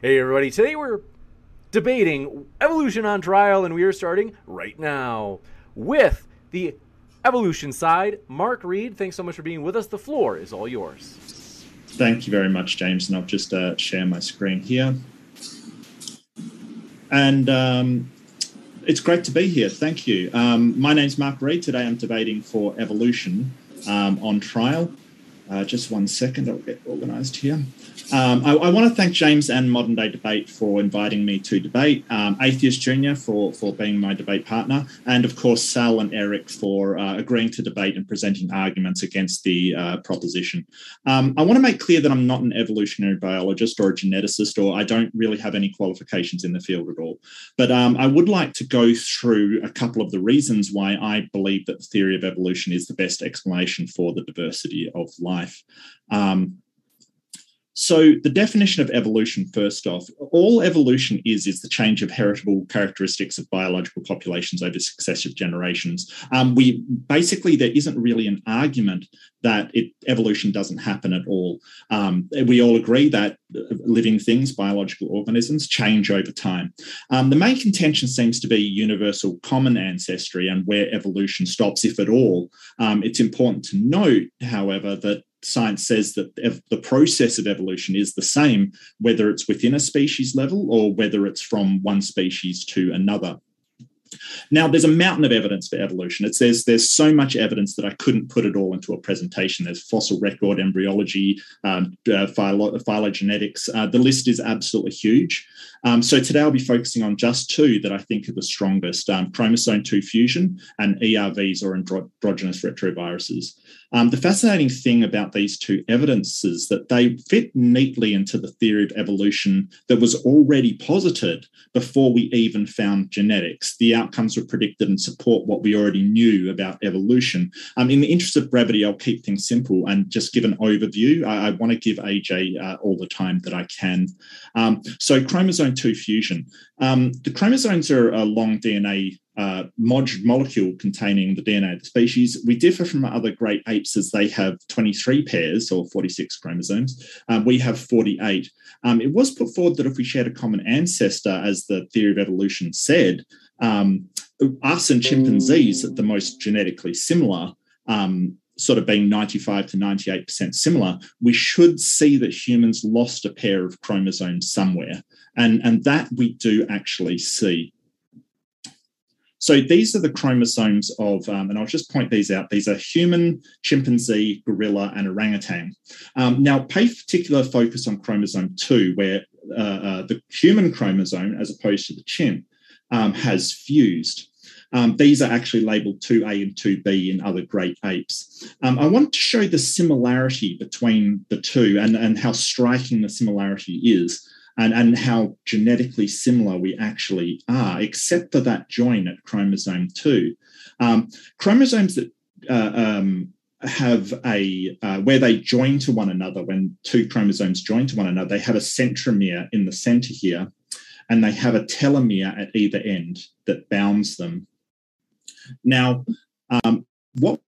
Hey, everybody. Today we're debating evolution on trial, and we are starting right now with the evolution side. Mark Reed, thanks so much for being with us. The floor is all yours. Thank you very much, James. And I'll just uh, share my screen here. And um, it's great to be here. Thank you. Um, my name's Mark Reed. Today I'm debating for evolution um, on trial. Uh, just one second, I'll get organized here. Um, I, I, want to thank James and Modern Day Debate for inviting me to debate, um, Atheist Junior for, for being my debate partner, and of course Sal and Eric for uh, agreeing to debate and presenting arguments against the uh, proposition. Um, I want to make clear that I'm not an evolutionary biologist or a geneticist, or I don't really have any qualifications in the field at all. But um, I would like to go through a couple of the reasons why I believe that the theory of evolution is the best explanation for the diversity of life. Um, so, the definition of evolution, first off, all evolution is is the change of heritable characteristics of biological populations over successive generations. Um, we basically there isn't really an argument that it, evolution doesn't happen at all. Um, we all agree that living things, biological organisms, change over time. Um, the main contention seems to be universal common ancestry and where evolution stops, if at all. Um, it's important to note, however, that science says that the process of evolution is the same, whether it's within a species level or whether it's from one species to another. Now, there's a mountain of evidence for evolution. It says there's so much evidence that I couldn't put it all into a presentation. There's fossil record, embryology, um, uh, philo- phylogenetics. Uh, the list is absolutely huge. Um, so today I'll be focusing on just two that I think are the strongest um, chromosome 2 fusion and ERVs or endogenous retroviruses. Um, the fascinating thing about these two evidences that they fit neatly into the theory of evolution that was already posited before we even found genetics. The outcomes were predicted and support what we already knew about evolution. Um, in the interest of brevity, I'll keep things simple and just give an overview. I, I want to give AJ uh, all the time that I can. Um, so chromosome 2 fusion. Um, the chromosomes are a long DNA uh, mod- molecule containing the DNA of the species. We differ from other great apes as they have 23 pairs or 46 chromosomes. Um, we have 48. Um, it was put forward that if we shared a common ancestor, as the theory of evolution said, um, us and chimpanzees are the most genetically similar. Um, sort of being 95 to 98% similar, we should see that humans lost a pair of chromosomes somewhere. And, and that we do actually see. So these are the chromosomes of, um, and I'll just point these out. These are human, chimpanzee, gorilla, and orangutan. Um, now, pay particular focus on chromosome two, where uh, uh, the human chromosome, as opposed to the chimp, um, has fused. Um, these are actually labeled 2A and 2B in other great apes. Um, I want to show the similarity between the two and, and how striking the similarity is and, and how genetically similar we actually are, except for that join at chromosome 2. Um, chromosomes that uh, um, have a uh, where they join to one another when two chromosomes join to one another they have a centromere in the center here and they have a telomere at either end that bounds them. Now, um, what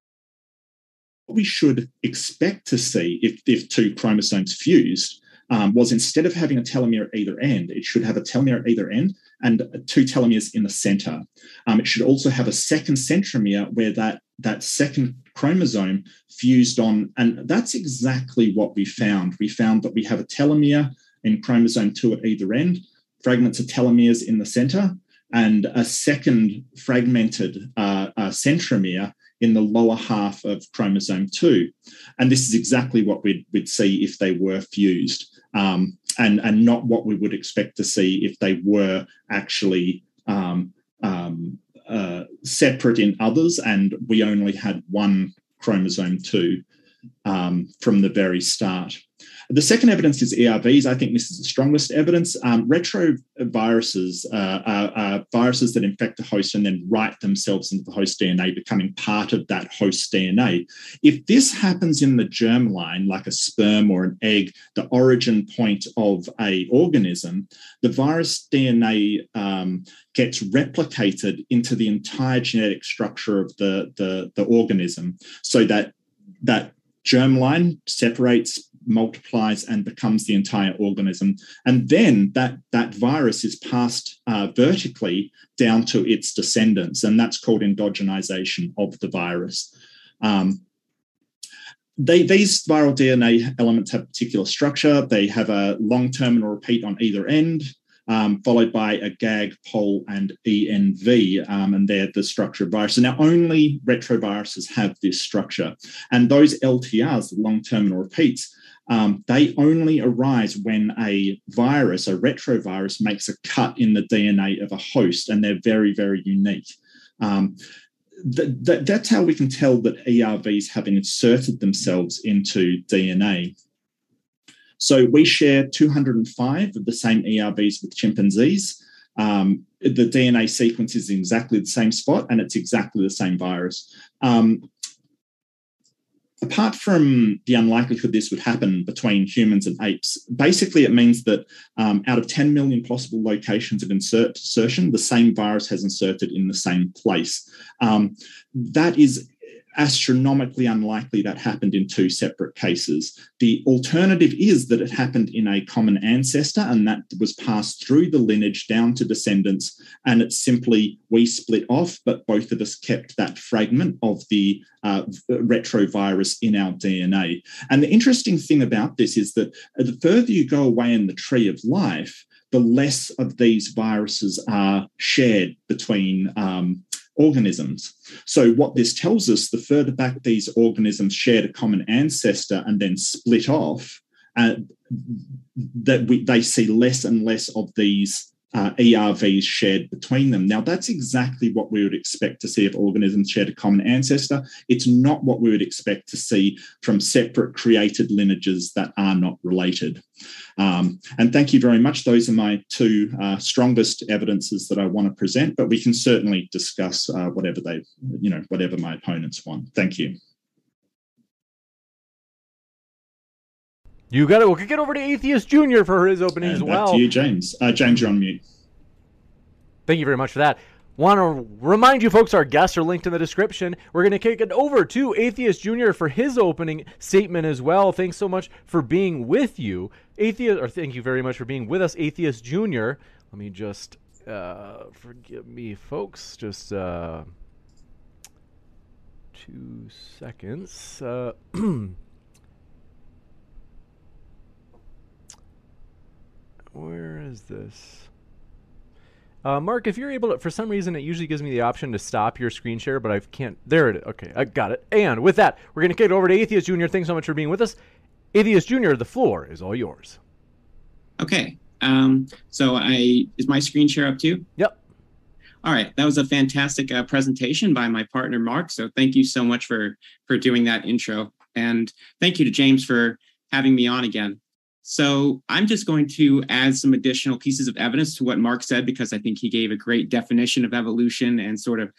we should expect to see if, if two chromosomes fused um, was instead of having a telomere at either end, it should have a telomere at either end and two telomeres in the center. Um, it should also have a second centromere where that, that second chromosome fused on. And that's exactly what we found. We found that we have a telomere in chromosome 2 at either end, fragments of telomeres in the center, and a second fragmented uh, uh, centromere in the lower half of chromosome 2. And this is exactly what we'd, we'd see if they were fused um, and, and not what we would expect to see if they were actually um, um, uh, separate in others and we only had one chromosome 2 um, from the very start. The second evidence is ERVs. I think this is the strongest evidence. Um, retroviruses uh, are, are, viruses that infect the host and then write themselves into the host DNA, becoming part of that host DNA. If this happens in the germline, like a sperm or an egg, the origin point of a organism, the virus DNA um, gets replicated into the entire genetic structure of the, the, the organism so that that germline separates multiplies and becomes the entire organism. And then that, that virus is passed uh, vertically down to its descendants, and that's called endogenization of the virus. Um, they, these viral DNA elements have a particular structure. They have a long terminal repeat on either end um, followed by a GAG, POL, and ENV, um, and they're the structure of viruses. Now, only retroviruses have this structure, and those LTRs, the long terminal repeats, um, they only arise when a virus, a retrovirus, makes a cut in the DNA of a host, and they're very, very unique. Um, th- th- that's how we can tell that ERVs have inserted themselves into DNA. So we share 205 of the same ERVs with chimpanzees. Um, the DNA sequence is in exactly the same spot and it's exactly the same virus. Um, apart from the unlikelihood this would happen between humans and apes, basically it means that um, out of 10 million possible locations of insert, insertion, the same virus has inserted in the same place. Um, that is astronomically unlikely that happened in two separate cases. The alternative is that it happened in a common ancestor and that was passed through the lineage down to descendants, and it's simply we split off, but both of us kept that fragment of the uh, retrovirus in our DNA. And the interesting thing about this is that the further you go away in the tree of life, the less of these viruses are shared between um, organisms. So, what this tells us, the further back these organisms shared a common ancestor and then split off, uh, that we, they see less and less of these uh, ERVs shared between them. Now, that's exactly what we would expect to see if organisms shared a common ancestor. It's not what we would expect to see from separate created lineages that are not related. Um, and thank you very much. Those are my two uh, strongest evidences that I want to present, but we can certainly discuss uh, whatever they, you know, whatever my opponents want. Thank you. You got it. We'll get over to Atheist Junior for his opening and as well. to you, James. Uh, James, you're on mute. Thank you very much for that. Want to remind you folks, our guests are linked in the description. We're going to kick it over to Atheist Junior for his opening statement as well. Thanks so much for being with you, Atheist, or thank you very much for being with us, Atheist Junior. Let me just uh, forgive me, folks. Just uh, two seconds. Uh, Where is this? Uh, Mark, if you're able to, for some reason, it usually gives me the option to stop your screen share, but I can't. There it is. Okay, I got it. And with that, we're going to kick it over to Atheist Junior. Thanks so much for being with us. Atheist Junior, the floor is all yours. Okay. Um, so I is my screen share up too? Yep. All right, that was a fantastic uh, presentation by my partner Mark. So thank you so much for for doing that intro, and thank you to James for having me on again. So I'm just going to add some additional pieces of evidence to what Mark said because I think he gave a great definition of evolution and sort of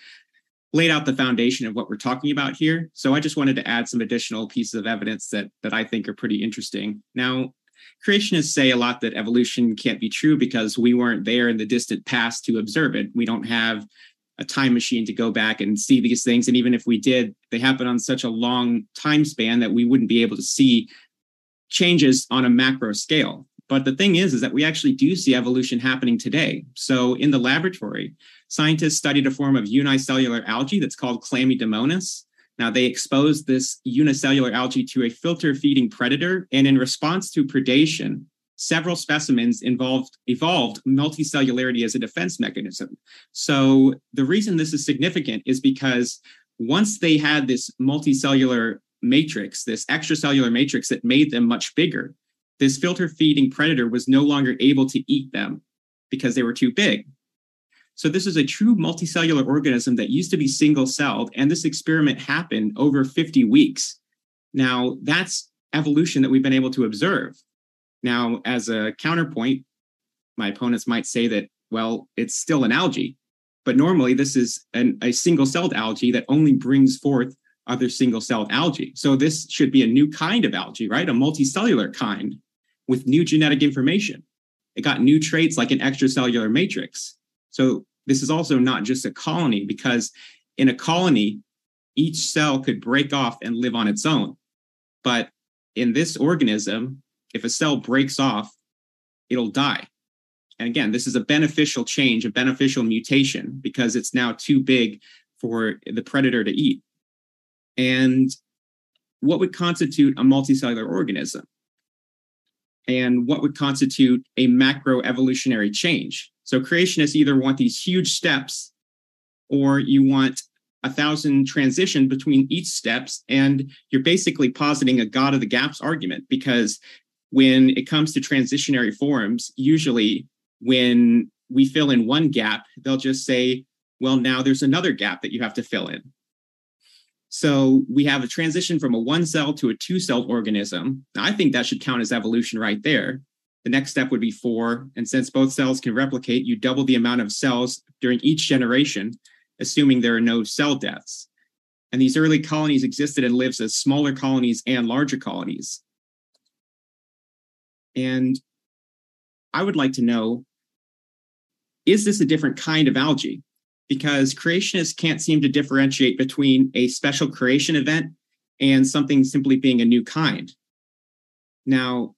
laid out the foundation of what we're talking about here. So I just wanted to add some additional pieces of evidence that that I think are pretty interesting. Now, creationists say a lot that evolution can't be true because we weren't there in the distant past to observe it. We don't have a time machine to go back and see these things. And even if we did, they happen on such a long time span that we wouldn't be able to see changes on a macro scale. But the thing is, is that we actually do see evolution happening today. So in the laboratory, scientists studied a form of unicellular algae that's called Chlamydomonas. Now, they exposed this unicellular algae to a filter feeding predator, and in response to predation, several specimens involved evolved multicellularity as a defense mechanism. So the reason this is significant is because once they had this multicellular matrix, this extracellular matrix that made them much bigger, this filter feeding predator was no longer able to eat them because they were too big. So this is a true multicellular organism that used to be single celled, and this experiment happened over 50 weeks. Now, that's evolution that we've been able to observe. Now, as a counterpoint, my opponents might say that, well, it's still an algae, but normally this is an, a single celled algae that only brings forth other single celled algae. So this should be a new kind of algae, right? A multicellular kind with new genetic information. It got new traits like an extracellular matrix. So this is also not just a colony because in a colony, each cell could break off and live on its own. But in this organism, if a cell breaks off, it'll die. And again, this is a beneficial change, a beneficial mutation, because it's now too big for the predator to eat. And what would constitute a multicellular organism? And what would constitute a macro evolutionary change? So creationists either want these huge steps or you want a thousand transition between each steps and you're basically positing a god of the gaps argument because when it comes to transitionary forms, usually when we fill in one gap, they'll just say, well, now there's another gap that you have to fill in. So we have a transition from a one cell to a two cell organism. Now, I think that should count as evolution right there. The next step would be four. And since both cells can replicate, you double the amount of cells during each generation, assuming there are no cell deaths. And these early colonies existed and lives as smaller colonies and larger colonies. And I would like to know is this a different kind of algae? Because creationists can't seem to differentiate between a special creation event and something simply being a new kind. Now,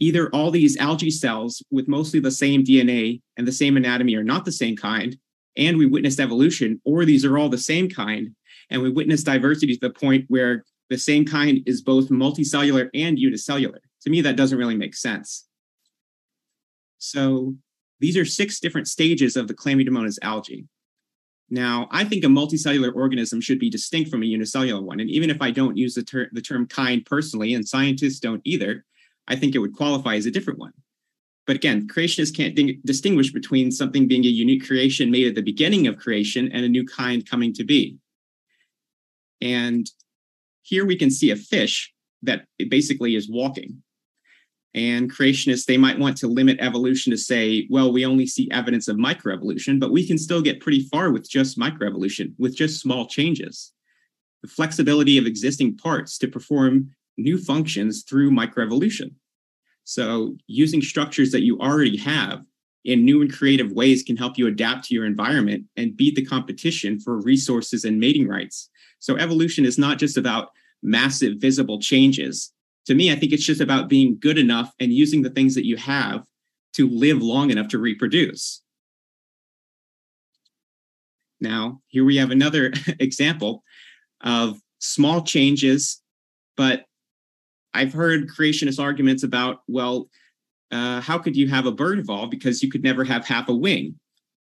either all these algae cells with mostly the same DNA and the same anatomy are not the same kind, and we witnessed evolution, or these are all the same kind, and we witnessed diversity to the point where the same kind is both multicellular and unicellular to me, that doesn't really make sense. So these are six different stages of the Chlamydomonas algae. Now, I think a multicellular organism should be distinct from a unicellular one. And even if I don't use the, ter- the term kind personally, and scientists don't either, I think it would qualify as a different one. But again, creationists can't distinguish between something being a unique creation made at the beginning of creation and a new kind coming to be. And here we can see a fish that basically is walking and creationists they might want to limit evolution to say well we only see evidence of microevolution but we can still get pretty far with just microevolution with just small changes. The flexibility of existing parts to perform new functions through microevolution. So using structures that you already have in new and creative ways can help you adapt to your environment and beat the competition for resources and mating rights. So evolution is not just about massive visible changes to me, I think it's just about being good enough and using the things that you have to live long enough to reproduce. Now, here we have another example of small changes, but I've heard creationist arguments about, well, uh, how could you have a bird evolve because you could never have half a wing?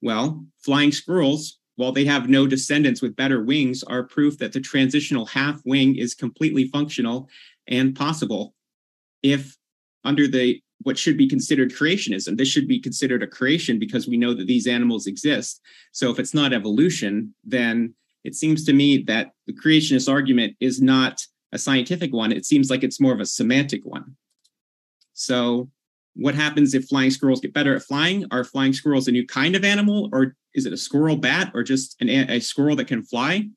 Well, flying squirrels, while they have no descendants with better wings, are proof that the transitional half wing is completely functional and possible. If under the what should be considered creationism this should be considered a creation because we know that these animals exist. So if it's not evolution then it seems to me that the creationist argument is not a scientific one. It seems like it's more of a semantic one. So what happens if flying squirrels get better at flying are flying squirrels a new kind of animal or is it a squirrel bat or just an, a squirrel that can fly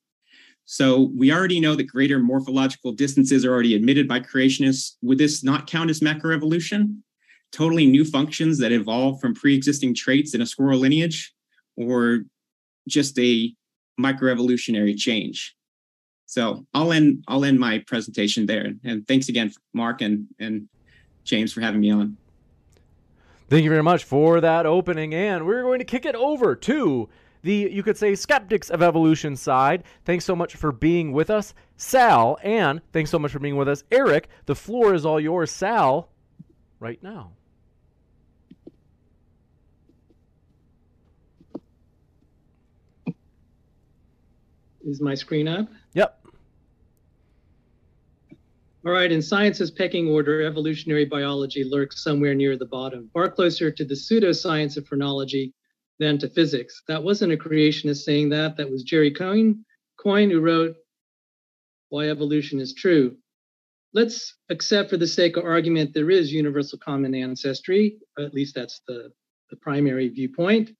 So we already know that greater morphological distances are already admitted by creationists. Would this not count as macroevolution? Totally new functions that evolve from pre-existing traits in a squirrel lineage, or just a microevolutionary change? So I'll end I'll end my presentation there. And thanks again, Mark and and James, for having me on. Thank you very much for that opening, and we're going to kick it over to the, you could say, skeptics of evolution side. Thanks so much for being with us, Sal, and thanks so much for being with us, Eric. The floor is all yours, Sal, right now. Is my screen up? Yep. All right, in science's pecking order, evolutionary biology lurks somewhere near the bottom, far closer to the pseudoscience of phrenology than to physics. That wasn't a creationist saying that. That was Jerry Coyne, Coyne who wrote Why Evolution is True. Let's accept for the sake of argument there is universal common ancestry. At least that's the, the primary viewpoint.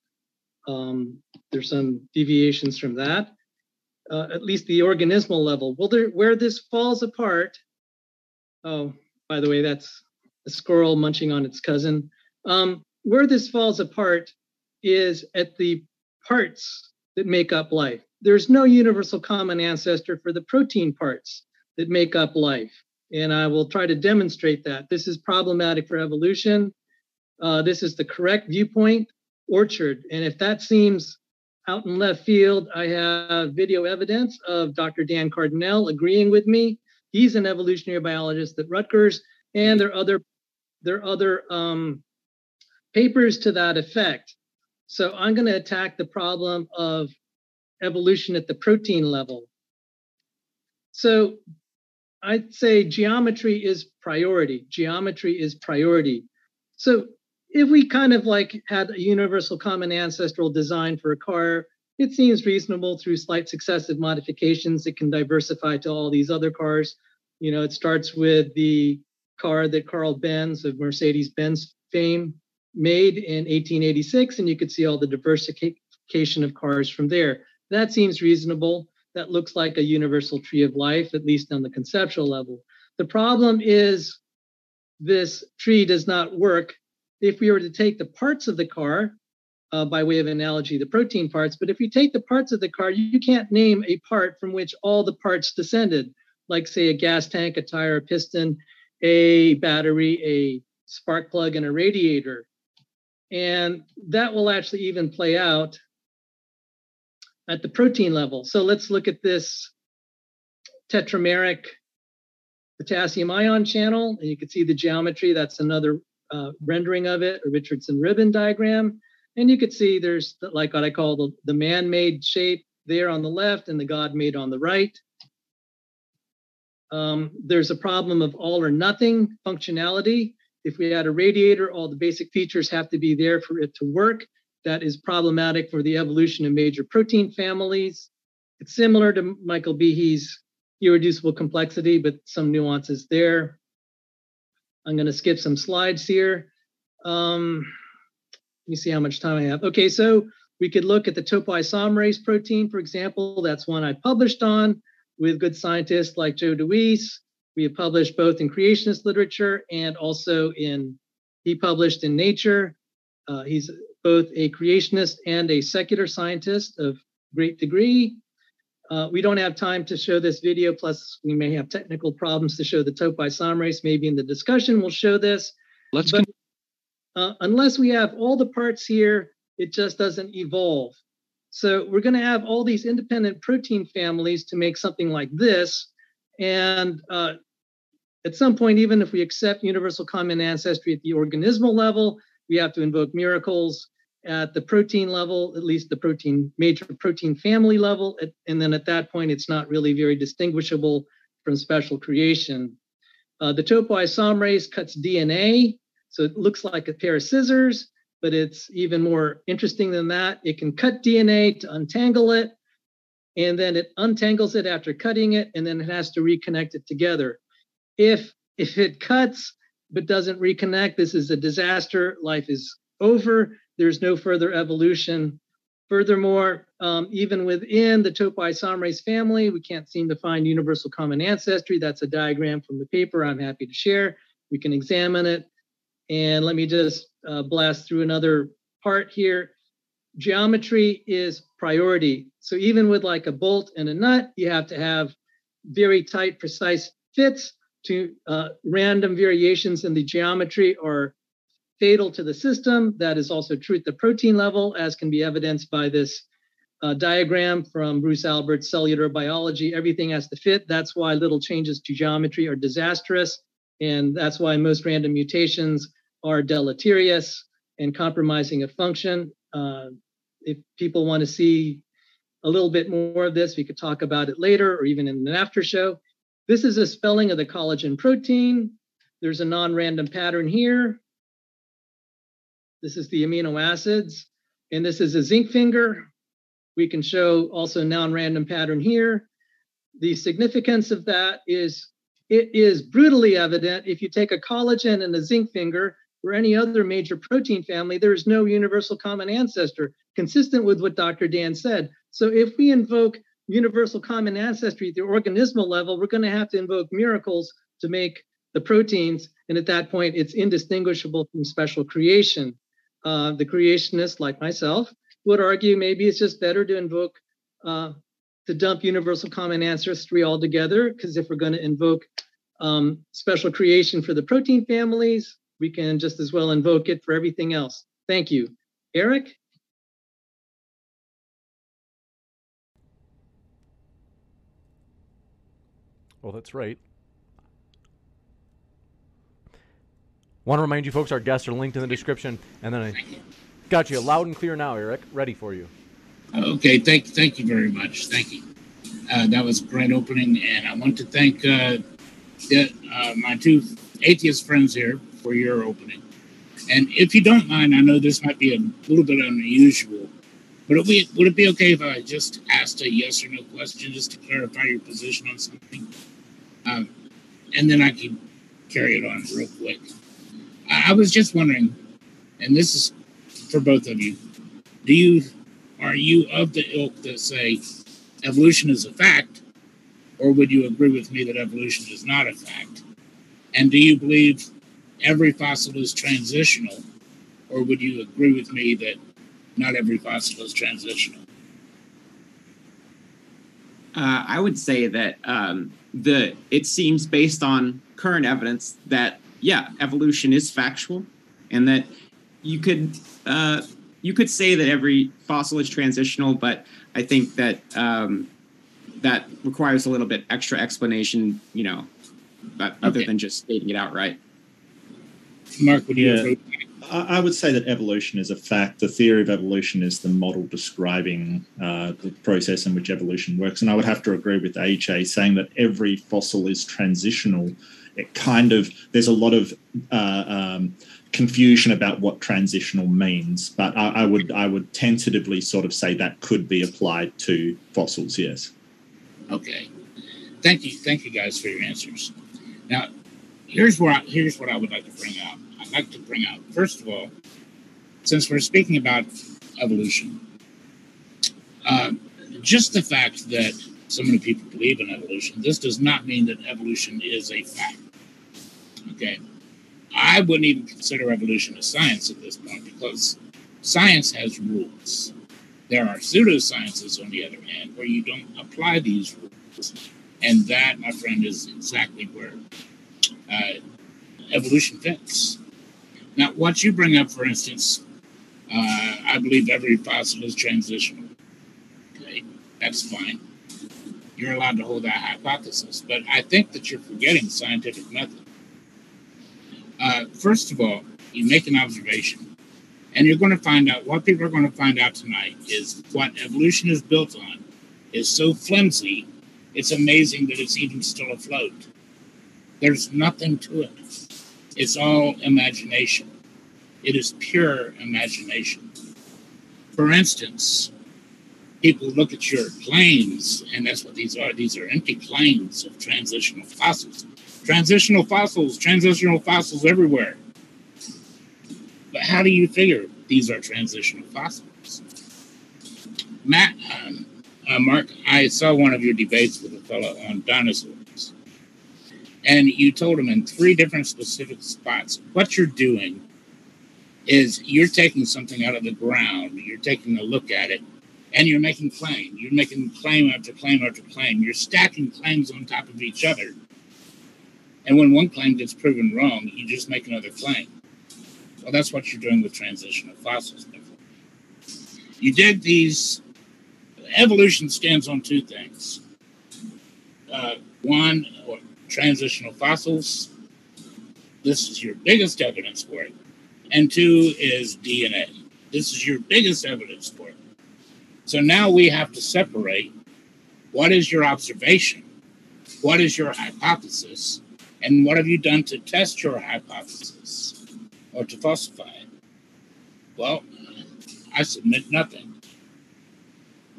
Um, there's some deviations from that. Uh, at least the organismal level. Well, there, where this falls apart Oh, by the way, that's a squirrel munching on its cousin. Um, where this falls apart is at the parts that make up life. There's no universal common ancestor for the protein parts that make up life. And I will try to demonstrate that. This is problematic for evolution. Uh, this is the correct viewpoint, orchard. And if that seems out in left field, I have video evidence of Dr. Dan Cardinale agreeing with me He's an evolutionary biologist at Rutgers, and there are other there are other um, papers to that effect. So I'm going to attack the problem of evolution at the protein level. So I'd say geometry is priority. Geometry is priority. So if we kind of like had a universal common ancestral design for a car, it seems reasonable through slight successive modifications. It can diversify to all these other cars. You know, it starts with the car that Carl Benz of Mercedes Benz fame made in 1886, and you could see all the diversification of cars from there. That seems reasonable. That looks like a universal tree of life, at least on the conceptual level. The problem is this tree does not work if we were to take the parts of the car uh, by way of analogy, the protein parts. But if you take the parts of the car, you can't name a part from which all the parts descended, like, say, a gas tank, a tire, a piston, a battery, a spark plug, and a radiator. And that will actually even play out at the protein level. So let's look at this tetrameric potassium ion channel. And you can see the geometry. That's another uh, rendering of it, a Richardson ribbon diagram. And you could see there's like what I call the, the man-made shape there on the left and the God-made on the right. Um, there's a problem of all or nothing functionality. If we add a radiator, all the basic features have to be there for it to work. That is problematic for the evolution of major protein families. It's similar to Michael Behe's irreducible complexity, but some nuances there. I'm going to skip some slides here. Um, let me see how much time I have. Okay, so we could look at the topoisomerase protein, for example. That's one I published on with good scientists like Joe DeWeese. We have published both in creationist literature and also in, he published in Nature. Uh, he's both a creationist and a secular scientist of great degree. Uh, we don't have time to show this video, plus we may have technical problems to show the topoisomerase. Maybe in the discussion we'll show this. Let's but, uh, unless we have all the parts here, it just doesn't evolve. So we're going to have all these independent protein families to make something like this. And uh, at some point, even if we accept universal common ancestry at the organismal level, we have to invoke miracles at the protein level, at least the protein major protein family level. And then at that point, it's not really very distinguishable from special creation. Uh, the topoisomerase cuts DNA so it looks like a pair of scissors, but it's even more interesting than that. It can cut DNA to untangle it, and then it untangles it after cutting it, and then it has to reconnect it together. If if it cuts but doesn't reconnect, this is a disaster. Life is over. There's no further evolution Furthermore, um, even within the topoisomerase family, we can't seem to find universal common ancestry. That's a diagram from the paper I'm happy to share. We can examine it. And let me just uh, blast through another part here. Geometry is priority. So even with like a bolt and a nut, you have to have very tight, precise fits to uh, random variations in the geometry are fatal to the system. That is also true at the protein level, as can be evidenced by this uh, diagram from Bruce Alberts' cellular biology. Everything has to fit. That's why little changes to geometry are disastrous. And that's why most random mutations are deleterious and compromising a function. Uh, if people want to see a little bit more of this, we could talk about it later or even in an after show. This is a spelling of the collagen protein. There's a non-random pattern here. This is the amino acids, and this is a zinc finger. We can show also non-random pattern here. The significance of that is it is brutally evident if you take a collagen and a zinc finger or any other major protein family, there is no universal common ancestor, consistent with what Dr. Dan said. So if we invoke universal common ancestry at the organismal level, we're going to have to invoke miracles to make the proteins. And at that point, it's indistinguishable from special creation uh, the creationists like myself would argue maybe it's just better to invoke uh, to dump universal common ancestry altogether because if we're going to invoke um, special creation for the protein families we can just as well invoke it for everything else thank you eric well that's right Want to remind you folks, our guests are linked in the description. And then I got you loud and clear now, Eric. Ready for you. Okay, thank thank you very much. Thank you. Uh, that was a great opening, and I want to thank uh, uh, my two atheist friends here for your opening. And if you don't mind, I know this might be a little bit unusual, but would, we, would it be okay if I just asked a yes or no question just to clarify your position on something? Um, and then I can carry it on real quick. I was just wondering, and this is for both of you. Do you are you of the ilk that say evolution is a fact, or would you agree with me that evolution is not a fact? And do you believe every fossil is transitional, or would you agree with me that not every fossil is transitional? Uh, I would say that um, the it seems based on current evidence that yeah, evolution is factual, and that you could uh, you could say that every fossil is transitional, but I think that um, that requires a little bit extra explanation, you know, but other okay. than just stating it outright. Mark, would you yeah. I would say that evolution is a fact. The theory of evolution is the model describing uh, the process in which evolution works. And I would have to agree with AJ saying that every fossil is transitional it kind of there's a lot of uh, um, confusion about what transitional means, but I, I, would I would tentatively sort of say that could be applied to fossils. Yes. Okay. Thank you, thank you guys for your answers. Now, here's where I, here's what I would like to bring out. I'd like to bring out first of all, since we're speaking about evolution, uh, just the fact that so many people believe in evolution. This does not mean that evolution is a fact. Okay. I wouldn't even consider evolution a science at this point because science has rules. There are pseudosciences, on the other hand, where you don't apply these rules. And that, my friend, is exactly where uh, evolution fits. Now, what you bring up, for instance, uh, I believe every fossil is transitional. Okay, that's fine you're allowed to hold that hypothesis. But I think that you're forgetting scientific method. Uh, first of all, you make an observation, and you're going to find out what people are going to find out tonight is what evolution is built on is so flimsy, it's amazing that it's even still afloat. There's nothing to it. It's all imagination. It is pure imagination. For instance, people look at your claims, and that's what these are. These are empty claims of transitional fossils. Transitional fossils, transitional fossils everywhere. But how do you figure these are transitional fossils? Matt, um, uh, Mark, I saw one of your debates with a fellow on dinosaurs, and you told him in three different specific spots what you're doing is you're taking something out of the ground, you're taking a look at it, and you're making claim. You're making claim after claim after claim. You're stacking claims on top of each other. And when one claim gets proven wrong, you just make another claim. Well, that's what you're doing with transitional fossils. You did these. Evolution stands on two things. Uh, one, transitional fossils. This is your biggest evidence for it. And two is DNA. This is your biggest evidence for it. So now we have to separate what is your observation, what is your hypothesis, and what have you done to test your hypothesis or to falsify it? Well, I submit nothing.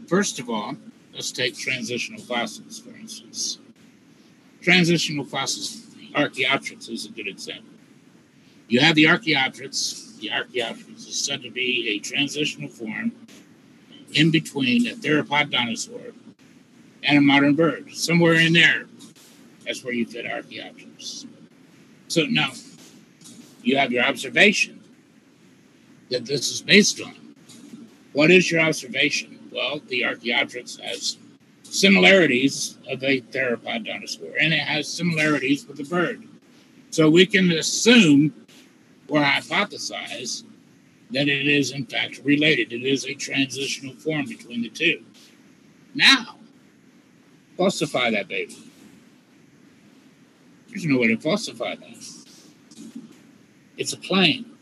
First of all, let's take transitional fossils, for instance. Transitional fossils, Archaeopteryx is a good example. You have the Archaeopteryx. The Archaeopteryx is said to be a transitional form in between a theropod dinosaur and a modern bird. Somewhere in there, that's where you fit Archaeopteryx. So now you have your observation that this is based on. What is your observation? Well, the Archaeopteryx has similarities of a theropod dinosaur, and it has similarities with the bird. So we can assume or hypothesize that it is in fact related. It is a transitional form between the two. Now, falsify that baby. There's no way to falsify that. It's a claim.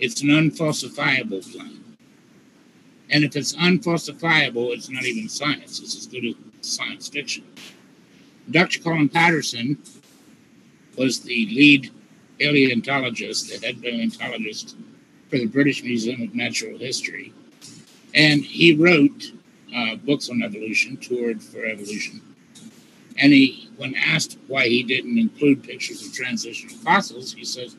It's an unfalsifiable claim. And if it's unfalsifiable, it's not even science. It's as good as science fiction. Dr. Colin Patterson was the lead paleontologist, the head paleontologist for the British Museum of Natural History. And he wrote uh, books on evolution, toured for evolution. And he, when asked why he didn't include pictures of transitional fossils, he says,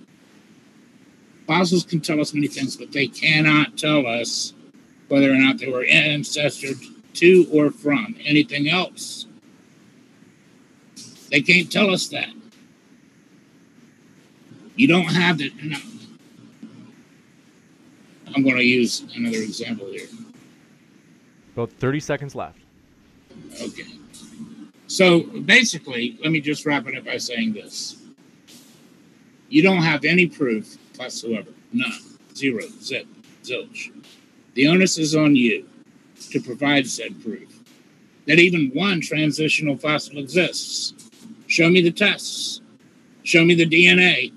Fossils can tell us many things, but they cannot tell us whether or not they were ancestor to or from anything else. They can't tell us that. You don't have the. No, I'm going to use another example here. About 30 seconds left. Okay. So basically, let me just wrap it up by saying this. You don't have any proof whatsoever. None. Zero. Zip. Zilch. The onus is on you to provide said proof that even one transitional fossil exists. Show me the tests. Show me the DNA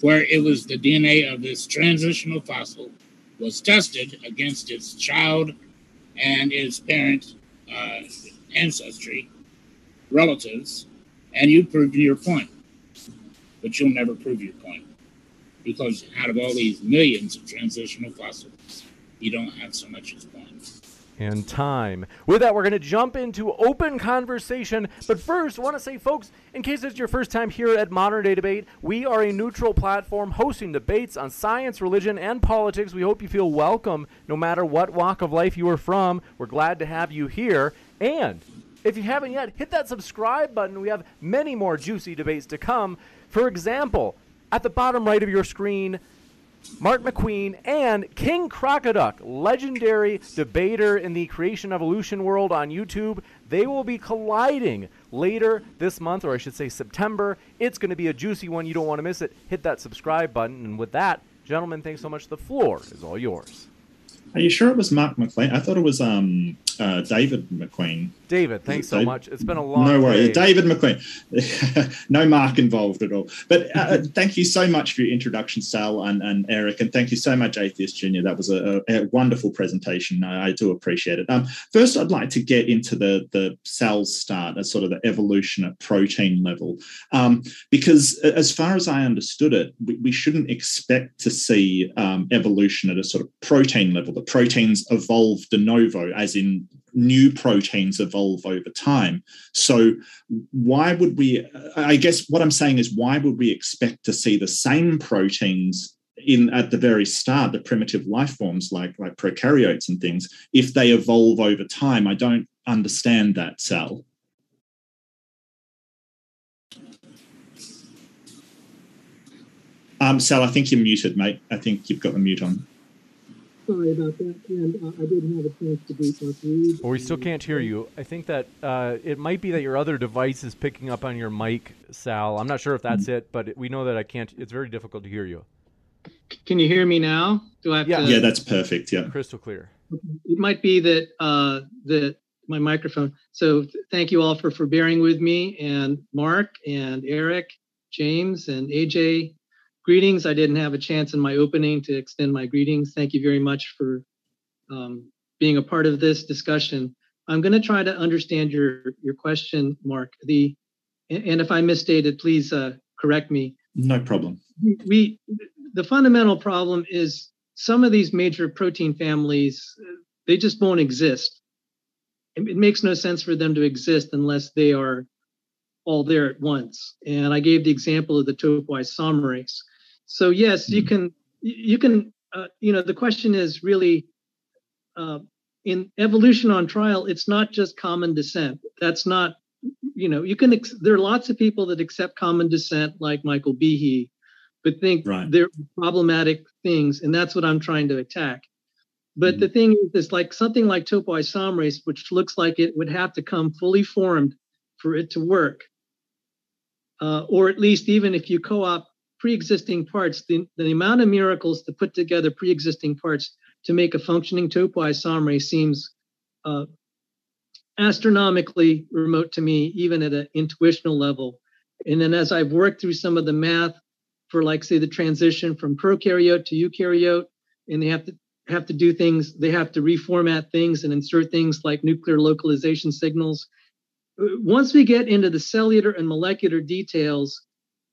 where it was the DNA of this transitional fossil was tested against its child and its parent uh, ancestry, relatives, and you proved your point. But you'll never prove your point because out of all these millions of transitional fossils, you don't have so much as one and time. With that, we're going to jump into open conversation. But first, I want to say, folks, in case it's your first time here at Modern Day Debate, we are a neutral platform hosting debates on science, religion, and politics. We hope you feel welcome no matter what walk of life you are from. We're glad to have you here. And if you haven't yet, hit that subscribe button. We have many more juicy debates to come. For example, at the bottom right of your screen, Mark McQueen, and King Crocoduck, legendary debater in the creation evolution world on YouTube. They will be colliding later this month, or I should say September. It's going to be a juicy one. You don't want to miss it. Hit that subscribe button. And with that, gentlemen, thanks so much. The floor is all yours. Are you sure it was Mark McLean? I thought it was um, uh, David McQueen. David, thanks so much. It's been a long. No worries, day. David McQueen. no Mark involved at all. But uh, thank you so much for your introduction, Sal and, and Eric, and thank you so much, Atheist Junior. That was a, a wonderful presentation. I, I, do appreciate it. Um, first, I'd like to get into the the Sal's start as sort of the evolution at protein level, um, because as far as I understood it, we, we shouldn't expect to see um, evolution at a sort of protein level. The proteins evolve de novo, as in new proteins evolve over time. So, why would we? I guess what I'm saying is, why would we expect to see the same proteins in at the very start, the primitive life forms like like prokaryotes and things, if they evolve over time, I don't understand that, Sal. Um, Sal, I think you're muted, mate. I think you've got the mute on. Sorry about that, and uh, I didn't have a chance to greet Mark Reed. Well, we still can't hear you. I think that uh, it might be that your other device is picking up on your mic, Sal. I'm not sure if that's Mm-hmm. it, but we know that I can't. It's very difficult to hear you. Can you hear me now? Do I have Yeah. to? Yeah, that's perfect. Yeah. Crystal clear. it might be that uh, that my microphone. So th- thank you all for for bearing with me and Mark and Eric, James and AJ. Greetings. I didn't have a chance in my opening to extend my greetings. Thank you very much for um, being a part of this discussion. I'm going to try to understand your your question, Mark. The and if I misstated, please uh, correct me No problem. we- the fundamental problem is some of these major protein families they just won't exist it, it makes no sense for them to exist unless they are all there at once and i gave the example of the topoisomerase so yes you Mhm. can you can uh, you know the question is really uh, in evolution on trial it's not just common descent that's not you know you can ex- there are lots of people that accept common descent like michael behe but think Right. they're problematic things and that's what i'm trying to attack but the thing is this like something like topoisomerase which looks like it would have to come fully formed for it to work uh, or at least even if you co-op pre-existing parts the, the amount of miracles to put together pre-existing parts to make a functioning topoisomerase seems uh, astronomically remote to me even at an intuitional level. And then as i've worked through some of the math for like say the transition from prokaryote to eukaryote and they have to have to do things they have to reformat things and insert things like nuclear localization signals. Uh, once we get into the cellular and molecular details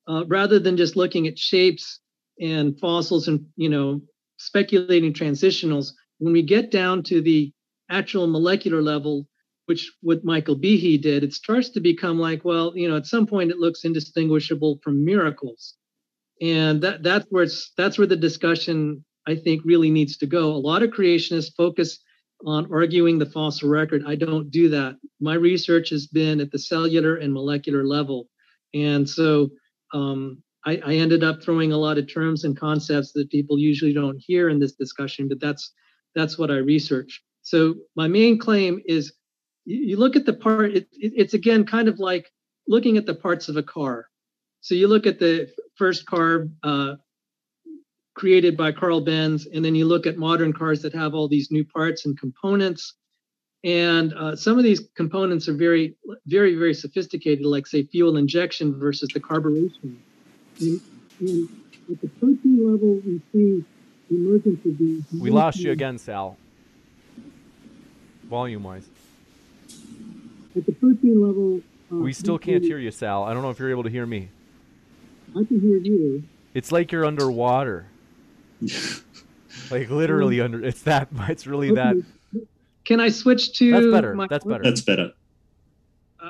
uh, rather than just looking at shapes and fossils and you know speculating transitionals when we get down to the actual molecular level which what michael behe did it starts to become like well you know at some point it looks indistinguishable from miracles. And that that's where it's that's where the discussion i think really needs to go. A lot of creationists focus on arguing the fossil record. I don't do that. My research has been at the cellular and molecular level. And so um, I, I ended up throwing a lot of terms and concepts that people usually don't hear in this discussion but that's that's what i research so my main claim is you, look at the part it, it, it's again kind of like looking at the parts of a car so you look at the first car uh, created by Carl Benz, and then you look at modern cars that have all these new parts and components. And uh, some of these components are very, very, very sophisticated, like say fuel injection versus the carburation. And, and at the protein level, we see the emergence of these. We lost you again, Sal. Volume wise. At the protein level, uh, We still can't hear you, Sal. I don't know if you're able to hear me. I can hear you. It's like you're underwater. like literally under. It's that. It's really that. Can I switch to? That's better. my- That's better. That's better.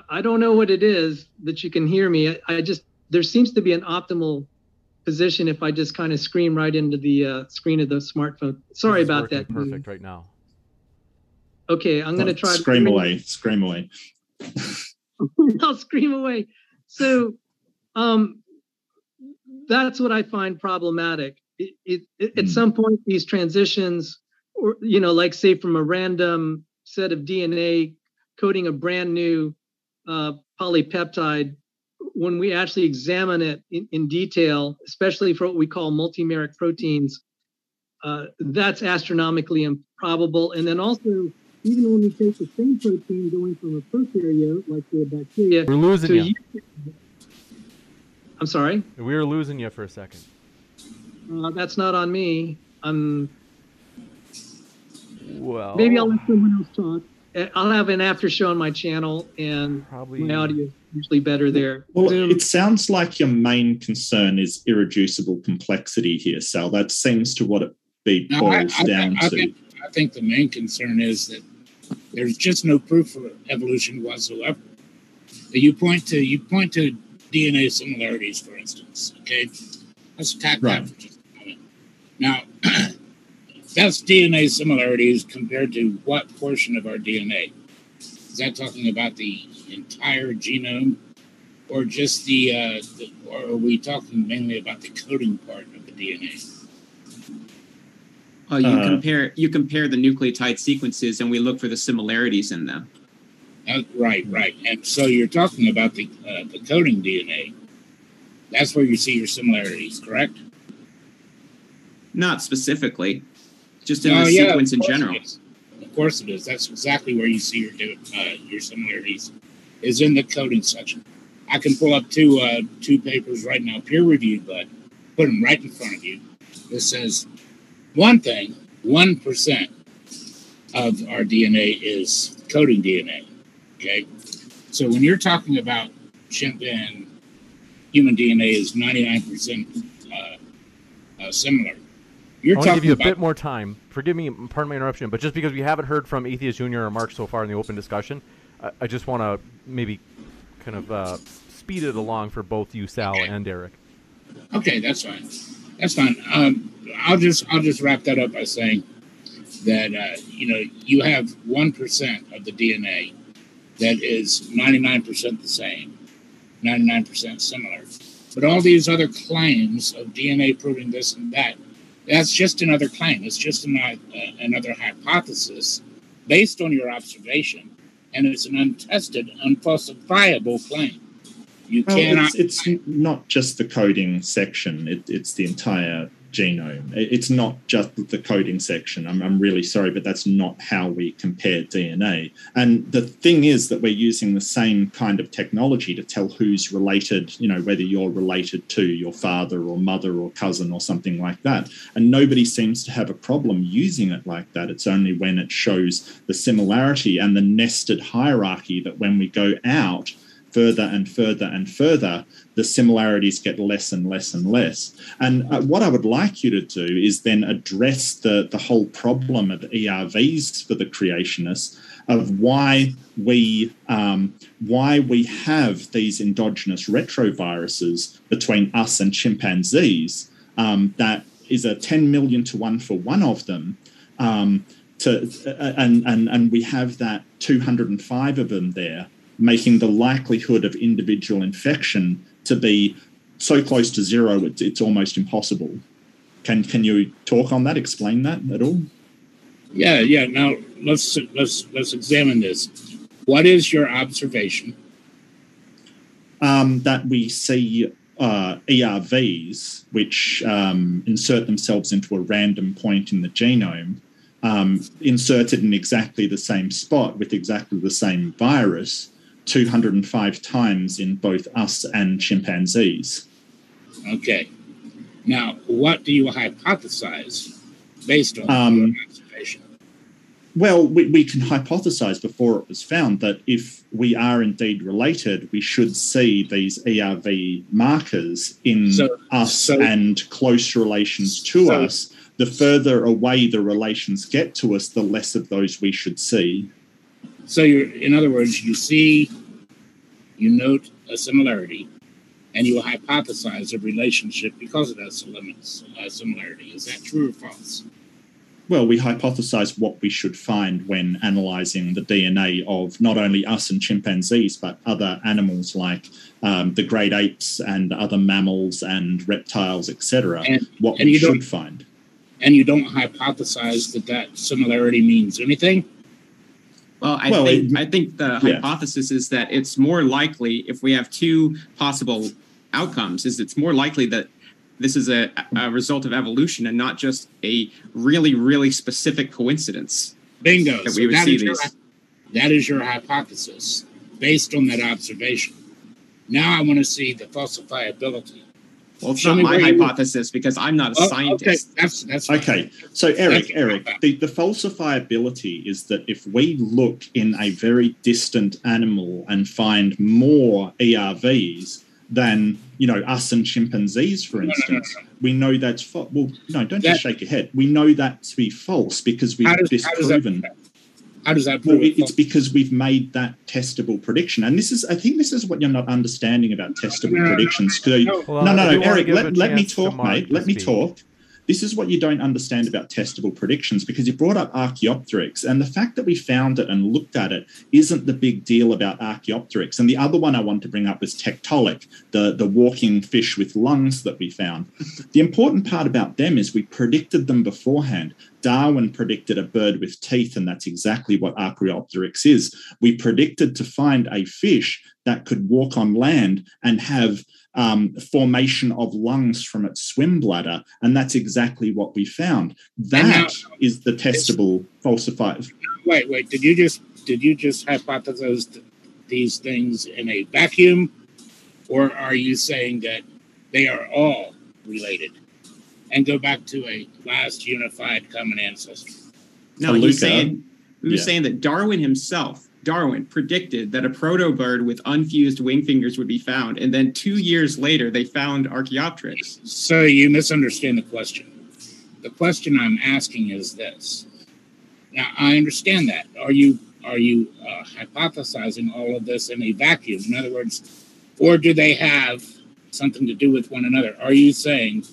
I don't know what it is that you can hear me. I, I just there seems to be an optimal position if I just kind of scream right into the uh, screen of the smartphone. Sorry about that. Perfect right now. Okay, I'm going to try. Scream away. Scream away. I'll scream away. So, um, that's what I find problematic. It, it, it- at Hmm. some point, these transitions, or you know, like say from a random set of DNA coding a brand new uh, polypeptide, when we actually examine it in, in detail, especially for what we call multimeric proteins, uh, that's astronomically improbable. And then also, even when we take the same protein going from a prokaryote, like the bacteria, We're losing you. a I'm sorry, We were losing you for a second. uh, that's not on me. I'm Well, maybe I'll let someone else talk. Uh, I'll have an after show on my channel, and probably. my audio is usually better there. Well, Zoom- it sounds like your main concern is irreducible complexity here, Sal. That seems to what it be No, I, boils I, down I to. think, I think the main concern is that there's just no proof for evolution whatsoever. You point to you point to DNA similarities, for instance. Okay, let's attack Right. that for just a moment. Now, that's DNA similarities compared to what portion of our DNA? Is that talking about the entire genome, or just the, uh, the or are we talking mainly about the coding part of the DNA? Oh, you Uh, compare you compare the nucleotide sequences, and we look for the similarities in them. Uh, right, right. And so you're talking about the uh, the coding DNA. That's where you see your similarities, correct? Not specifically, just in Oh, the yeah, sequence in general. Of course it is. That's exactly where you see your uh, your similarities, is in the coding section. I can pull up two uh, two papers right now, peer reviewed, but put them right in front of you. It says one thing: one percent of our DNA is coding DNA. Okay, so when you're talking about chimp and human DNA is ninety nine percent uh, similar. You're I want to give you a about bit more time. Forgive me, pardon my interruption, but just because we haven't heard from Atheist Junior or Mark so far in the open discussion, I, I just want to maybe kind of uh, speed it along for both you, Sal, and Eric. Okay, that's fine. That's fine. Um, I'll just I'll just wrap that up by saying that uh, you know you have one percent of the DNA that is ninety nine percent the same, ninety nine percent similar, but all these other claims of DNA proving this and that, that's just another claim. It's just an, uh, another hypothesis based on your observation, and it's an untested, unfalsifiable claim. You Well, cannot. it's, it's not just the coding section, it, it's the entire genome. It- It's not just the coding section. I'm, I'm really sorry, but that's not how we compare DNA. And the thing is that we're using the same kind of technology to tell who's related, you know, whether you're related to your father or mother or cousin or something like that. And nobody seems to have a problem using it like that. It's only when it shows the similarity and the nested hierarchy that when we go out, further and further and further, the similarities get less and less and less. And uh, what I would like you to do is then address the, the whole problem of ERVs for the creationists of why we um, why we have these endogenous retroviruses between us and chimpanzees. Um, that is a 10 million to one for one of them. Um, to, uh, and, and, and we have that 205 of them there making the likelihood of individual infection to be so close to zero it's, it's almost impossible. Can can you talk on that? Explain that at all? Yeah, yeah. Now let's let's let's examine this. What is your observation? Um, that we see uh, ERVs, which um, insert themselves into a random point in the genome, um, inserted in exactly the same spot with exactly the same virus, 205 times in both us and chimpanzees. Okay. Now, what do you hypothesize based on Um, your observation? Well, we, we can hypothesize before it was found that if we are indeed related, we should see these ERV markers in So- us so- and close relations to So- us. The further away the relations get to us, the less of those we should see. So, you're in other words, you see, you note a similarity, and you hypothesize a relationship because of that uh, similarity. Is that true or false? Well, we hypothesize what we should find when analyzing the DNA of not only us and chimpanzees, but other animals like um, the great apes and other mammals and reptiles, etc. What and we should find. And you don't hypothesize that that similarity means anything? Well, I Well, think it- I think the yeah. hypothesis is that it's more likely if we have two possible outcomes, is it's more likely that this is a, a result of evolution and not just a really really specific coincidence. Bingo. That So we would that see is your- that is your hypothesis based on that observation. Now I want to see the falsifiability. Well, it's Show not my hypothesis because I'm not a Oh, scientist. Okay, that's that's. Okay, so Eric, Thank. Eric, the, the falsifiability is that if we look in a very distant animal and find more ERVs than you know us and chimpanzees, for No, no, no, instance, no. we know that's false. Well, no, don't That- just shake your head. We know that to be false because we've How does, how does disproven. that how does that Well, prove it, it it's because we've made that testable prediction, and this is, I think, this is what you're not understanding about testable No, no, predictions. So- no. Hold on, no, I no, do no, wanna Eric, let, let me talk, mate. Let me speak. talk. This is what you don't understand about testable predictions because you brought up Archaeopteryx, and the fact that we found it and looked at it isn't the big deal about Archaeopteryx. And the other one I want to bring up is Tiktaalik, the, the walking fish with lungs that we found. the important part about them is we predicted them beforehand. Darwin predicted a bird with teeth, and that's exactly what Archaeopteryx is. We predicted to find a fish that could walk on land and have um, formation of lungs from its swim bladder, and that's exactly what we found. That now, is the testable falsified. Wait, wait. Did you just did you just hypothesize these things in a vacuum, or are you saying that they are all related and go back to a last unified common ancestor? No, he's saying he was yeah. saying that Darwin himself Darwin predicted that a protobird with unfused wing fingers would be found, and then two years later they found Archaeopteryx. So you misunderstand the question. The question I'm asking is this. Now I understand that. Are you are you uh, hypothesizing all of this in a vacuum? In other words, or do they have something to do with one another? Are you saying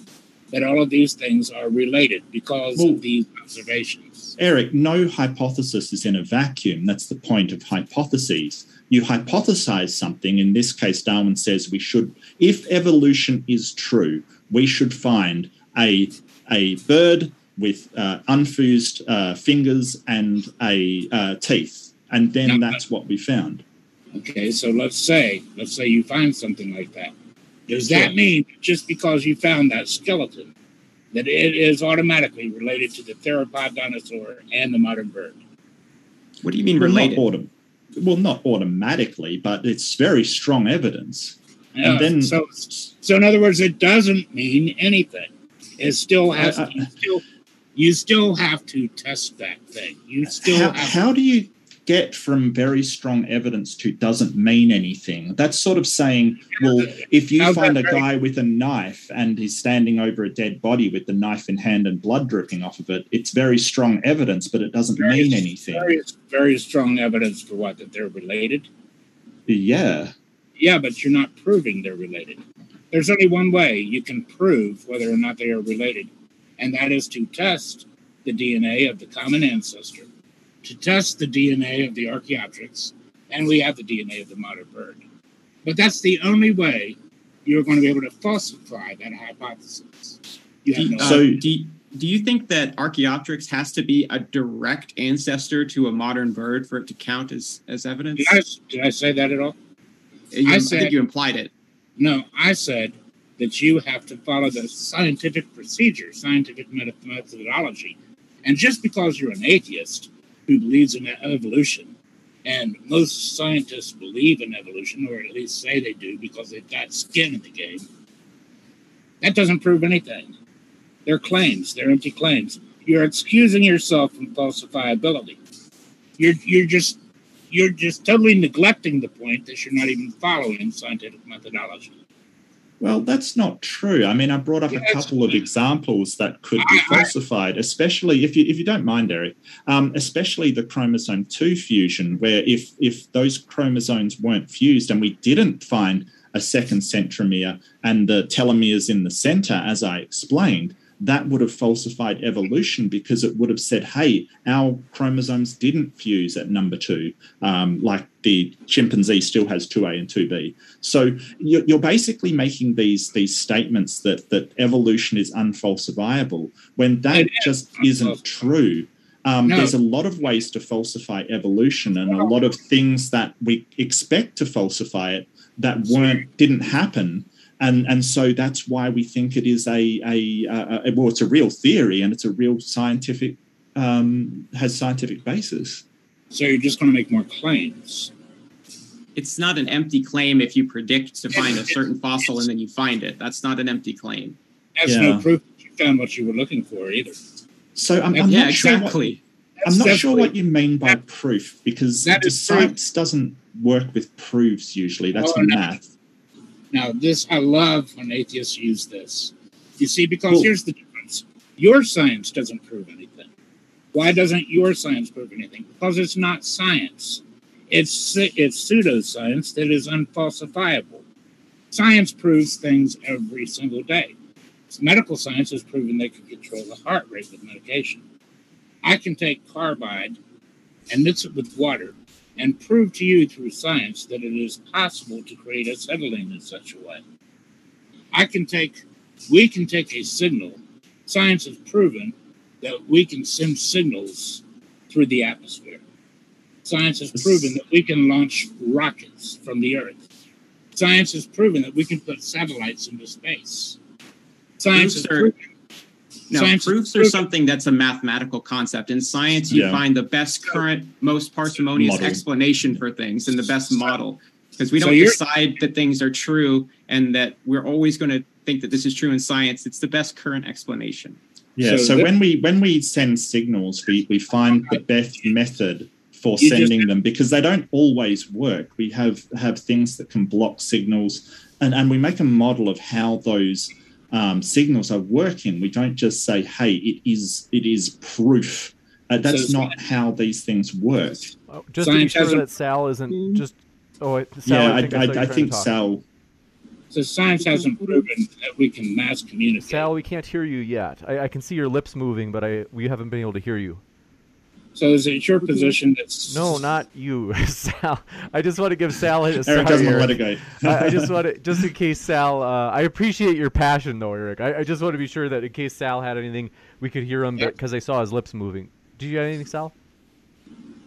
that all of these things are related because of these observations? Eric, no hypothesis is in a vacuum. That's the point of hypotheses. You hypothesize something. In this case, Darwin says we should, if evolution is true, we should find a, a bird with uh, unfused uh, fingers and a uh, teeth. And then that's what we found. Okay, so let's say, let's say you find something like that. Does sure. that mean just because you found that skeleton that it is automatically related to the theropod dinosaur and the modern bird. What do you mean related? Well, not, autom- well, not automatically, but it's very strong evidence. and then, so, so in other words, it doesn't mean anything. It still has. Uh, to, you, still, you still have to test that thing. You still. How, how do you get from very strong evidence to doesn't mean anything. That's sort of saying, well, if you find a guy with a knife and he's standing over a dead body with the knife in hand and blood dripping off of it, it's very strong evidence, but it doesn't very, mean anything. Very, very strong evidence for what? That they're related? Yeah. Yeah, but you're not proving they're related. There's only one way you can prove whether or not they are related, and that is to test the DNA of the common ancestor to test the DNA of the Archaeopteryx, and we have the DNA of the modern bird. But that's the only way you're going to be able to falsify that hypothesis. Do, no so, do you, do you think that Archaeopteryx has to be a direct ancestor to a modern bird for it to count as, as evidence? Did I, did I say that at all? Uh, you, I, said, I think you implied it. No, I said that you have to follow the scientific procedure, scientific methodology. And just because you're an atheist who believes in evolution. And most scientists believe in evolution, or at least say they do, because they've got skin in the game. That doesn't prove anything. They're claims, they're empty claims. You're excusing yourself from falsifiability. You're you're just you're just totally neglecting the point that you're not even following scientific methodology. Well, that's not true. I mean, I brought up a couple of examples that could be falsified, especially if you if you don't mind, Eric, um, especially the chromosome two fusion, where if if those chromosomes weren't fused and we didn't find a second centromere and the telomeres in the center, as I explained, that would have falsified evolution because it would have said, hey, our chromosomes didn't fuse at number two, um, like the chimpanzee still has 2A and 2B. So you're, basically making these, these statements that, that evolution is unfalsifiable when that just isn't true. Um, no. There's a lot of ways to falsify evolution and a lot of things that we expect to falsify it that weren't didn't happen and and so that's why we think it is a, a, a, a well it's a real theory and it's a real scientific um, has scientific basis. So you're just going to make more claims. It's not an empty claim if you predict to find a certain fossil and then you find it. That's not an empty claim. That's yeah. no proof that you found what you were looking for either. So i'm, I'm yeah, not exactly. sure what, i'm not sure what you mean by proof because the science doesn't work with proofs usually. That's oh, math now, this I love when atheists use this. You see, because cool. here's the difference: your science doesn't prove anything. Why doesn't your science prove anything? Because it's not science. It's it's pseudoscience that is unfalsifiable. Science proves things every single day. medical science has proven they can control the heart rate with medication. I can take carbide and mix it with water and prove to you through science that it is possible to create acetylene in such a way. I can take, we can take a signal. Science has proven that we can send signals through the atmosphere. Science has proven that we can launch rockets from the Earth. Science has proven that we can put satellites into space. Science has proven no, science proofs are something that's a mathematical concept. In science, you yeah. find the best current, most parsimonious model. explanation for things and the best model. Because we don't so decide that things are true and that we're always going to think that this is true in science. It's the best current explanation. Yeah. So, so when we when we send signals, we, we find the best method for sending just, them because they don't always work. We have have things that can block signals and, and we make a model of how those um, signals are working. We don't just say, "Hey, it is it is proof." Uh, that's so not how these things work. Oh, just to be sure that Sal isn't just. Oh, Sal, yeah, I, I, I, I think Sal. So science hasn't proven that we can mass communicate. Sal, we can't hear you yet. I, I can see your lips moving, but I we haven't been able to hear you. So is it your position that's no, not you, Sal? I just want to give Sal a Eric doesn't want to go. I, I, just want to, just in case Sal. Uh, I appreciate your passion, though, Eric. I, I, just want to be sure that in case Sal had anything, we could hear him because I saw his lips moving. Do you have anything, Sal?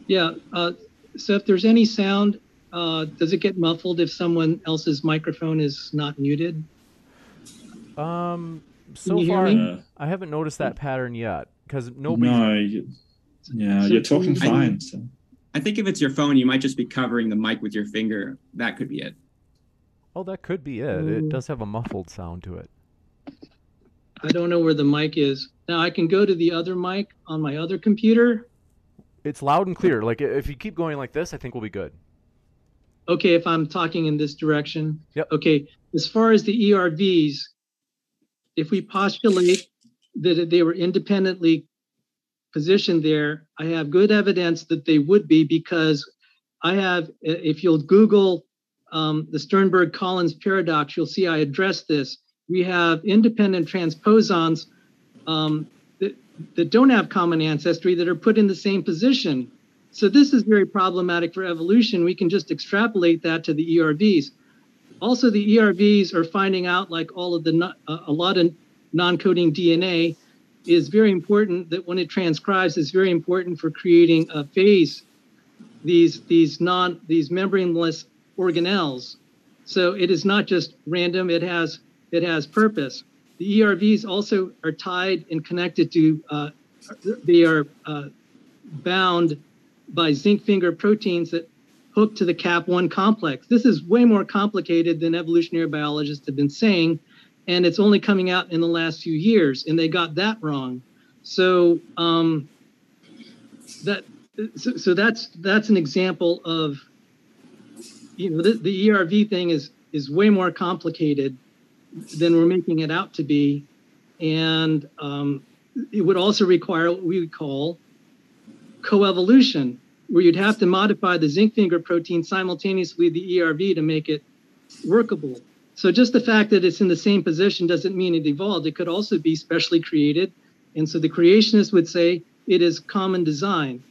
Yeah. Uh, so if there's any sound, uh, does it get muffled if someone else's microphone is not muted? Um. So far, I haven't noticed that pattern yet because nobody. No. Yeah, so you're talking fine. So. I think if it's your phone, you might just be covering the mic with your finger. That could be it. Oh, that could be it. It does have a muffled sound to it. I don't know where the mic is. Now I can go to the other mic on my other computer. It's loud and clear. Like if you keep going like this, I think we'll be good. Okay, if I'm talking in this direction. Yep. Okay, as far as the ERVs, if we postulate that they were independently positioned there, I have good evidence that they would be because I have, if you'll Google um, the Sternberg Collins paradox, you'll see I address this. We have independent transposons um, that, that don't have common ancestry that are put in the same position. So this is very problematic for evolution. We can just extrapolate that to the ERVs. Also, the ERVs are finding out, like all of the a lot of non-coding DNA, is very important that when it transcribes is very important for creating a phase these these non these membraneless organelles. So it is not just random it has it has purpose. The ervs also are tied and connected to uh, they are uh, bound by zinc finger proteins that hook to the KAP1 complex. This is way more complicated than evolutionary biologists have been saying and it's only coming out in the last few years, and they got that wrong. So um, that so, so that's that's an example of you know the, the ERV thing is is way more complicated than we're making it out to be, and um, it would also require what we would call coevolution, where you'd have to modify the zinc finger protein simultaneously with the ERV to make it workable. So just the fact that it's in the same position doesn't mean it evolved. It could also be specially created. And so the creationists would say it is common design.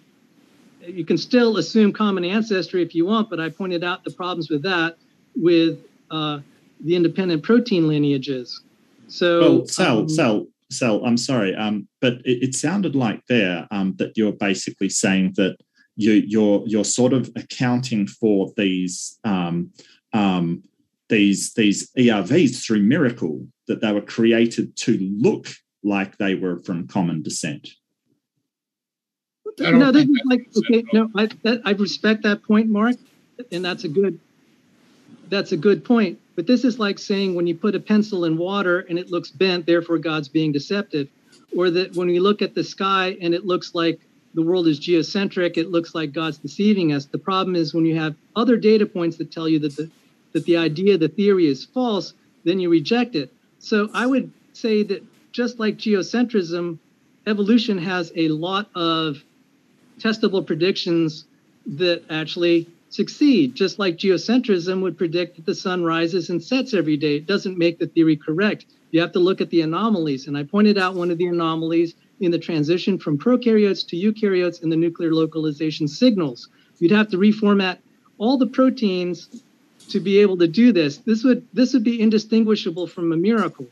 You can still assume common ancestry if you want, but I pointed out the problems with that with uh, the independent protein lineages. So, well, Sal, um, Sal, Sal, I'm sorry, um, but it, it, sounded like there um, that you're basically saying that you, you're you're sort of accounting for these um, um, these these ERVs through miracle that they were created to look like they were from common descent. No, this is like okay. No, I that, I respect that point, Mark, and that's a good that's a good point. But this is like saying when you put a pencil in water and it looks bent, therefore God's being deceptive, or that when we look at the sky and it looks like the world is geocentric, it looks like God's deceiving us. The problem is when you have other data points that tell you that the that the idea, the theory is false, then you reject it. So I would say that just like geocentrism, evolution has a lot of testable predictions that actually succeed, just like geocentrism would predict that the sun rises and sets every day. It doesn't make the theory correct. You have to look at the anomalies. And I pointed out one of the anomalies in the transition from prokaryotes to eukaryotes in the nuclear localization signals. You'd have to reformat all the proteins to be able to do this. This would this would be indistinguishable from a miracle.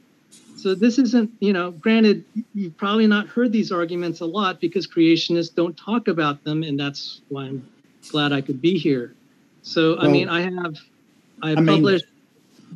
So this isn't, you know, granted, you've probably not heard these arguments a lot because creationists don't talk about them, and that's why I'm glad I could be here. So well, I mean, I have I have I published. Mean,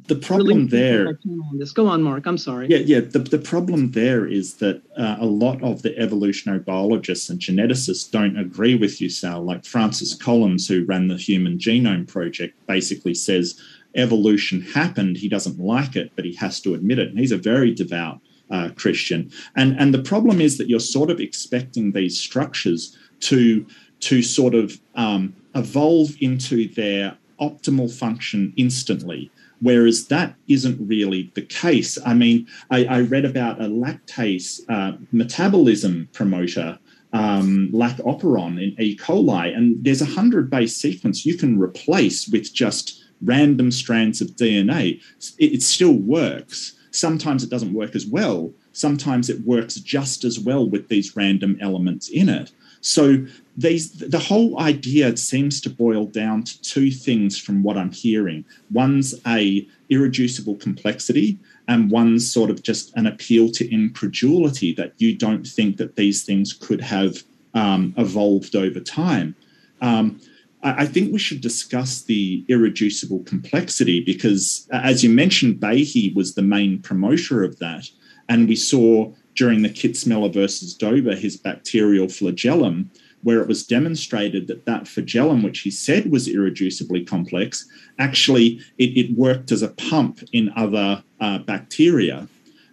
the problem there. On this. Go on, Mark. I'm sorry. Yeah, yeah. The, the problem there is that uh, a lot of the evolutionary biologists and geneticists don't agree with you, Sal. Like Francis Collins, who ran the Human Genome Project, basically says evolution happened. He doesn't like it, but he has to admit it. And he's a very devout uh, Christian. And and the problem is that you're sort of expecting these structures to to sort of um, evolve into their optimal function instantly. Whereas that isn't really the case. I mean, I, I read about a lactase uh, metabolism promoter, um, operon in E. coli, and there's a 100 base sequence you can replace with just random strands of DNA. It, it still works. Sometimes it doesn't work as well. Sometimes it works just as well with these random elements in it. So these the whole idea seems to boil down to two things from what I'm hearing. One's a irreducible complexity, and one's sort of just an appeal to incredulity that you don't think that these things could have um, evolved over time. Um, I, I think we should discuss the irreducible complexity because, as you mentioned, Behe was the main promoter of that, and we saw during the Kitzmiller versus Dover, his bacterial flagellum where it was demonstrated that that flagellum, which he said was irreducibly complex, actually it, it worked as a pump in other uh, bacteria.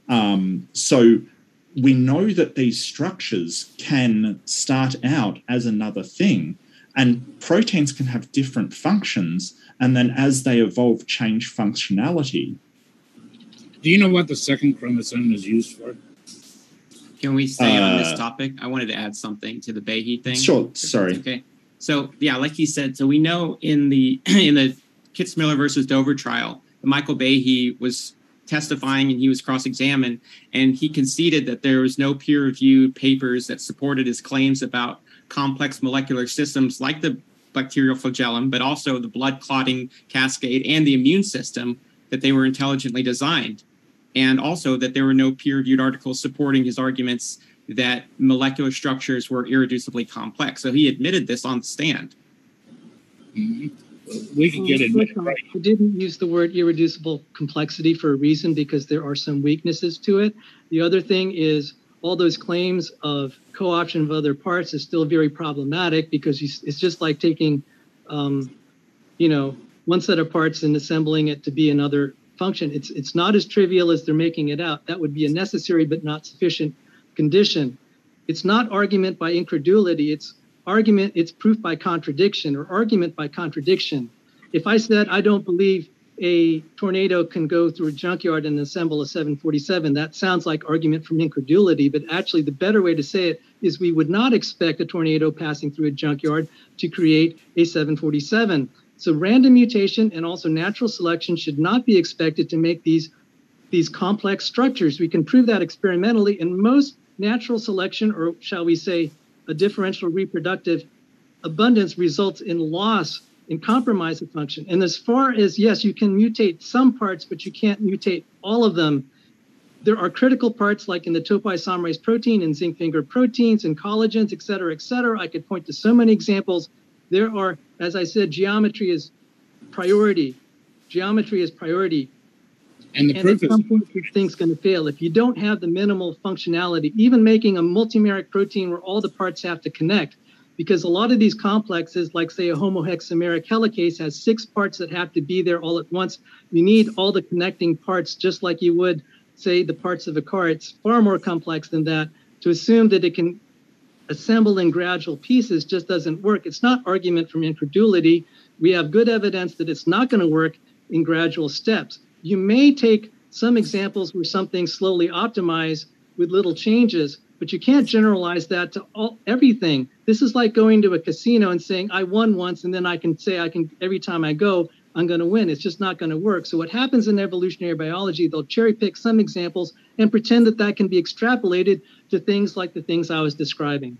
Um, so we know that these structures can start out as another thing, and proteins can have different functions, and then as they evolve, change functionality. Do you know what the second chromosome is used for? Can we stay uh, on this uh, topic? I wanted to add something to the Behe thing. Sure. Sorry. Okay. So yeah, like he said, so we know in the in the Kitzmiller versus Dover trial, Michael Behe was testifying and he was cross-examined, and he conceded that there was no peer-reviewed papers that supported his claims about complex molecular systems like the bacterial flagellum, but also the blood clotting cascade and the immune system that they were intelligently designed and also that there were no peer reviewed articles supporting his arguments that molecular structures were irreducibly complex. So he admitted this on the stand. Mm-hmm. We can get it. Right. I didn't use the word irreducible complexity for a reason because there are some weaknesses to it. The other thing is all those claims of co-option of other parts is still very problematic because it's just like taking, um, you know, one set of parts and assembling it to be another function. It's it's not as trivial as they're making it out. That would be a necessary but not sufficient condition. It's not argument by incredulity. It's argument. It's proof by contradiction or argument by contradiction. If I said I don't believe a tornado can go through a junkyard and assemble a 747, that sounds like argument from incredulity. But actually, the better way to say it is we would not expect a tornado passing through a junkyard to create a 747. So random mutation and also natural selection should not be expected to make these, these complex structures. We can prove that experimentally, and most natural selection, or shall we say, a differential reproductive abundance results in loss in compromise of function. And as far as, yes, you can mutate some parts, but you can't mutate all of them. There are critical parts like in the topoisomerase protein and zinc finger proteins and collagens, et cetera, et cetera. I could point to so many examples there are, as I said, geometry is priority. Geometry is priority. And the and proof at some point, this thing's going to fail. If you don't have the minimal functionality, even making a multimeric protein where all the parts have to connect, because a lot of these complexes, like say a homohexameric helicase, has six parts that have to be there all at once. You need all the connecting parts, just like you would say the parts of a car. It's far more complex than that. To assume that it can assemble in gradual pieces just doesn't work. It's not argument from incredulity. We have good evidence that it's not going to work in gradual steps. You may take some examples where something slowly optimized with little changes, but you can't generalize that to all everything. This is like going to a casino and saying I won once, and then I can say I can every time I go I'm going to win. It's just not going to work. So what happens in evolutionary biology? They'll cherry pick some examples and pretend that that can be extrapolated to things like the things I was describing.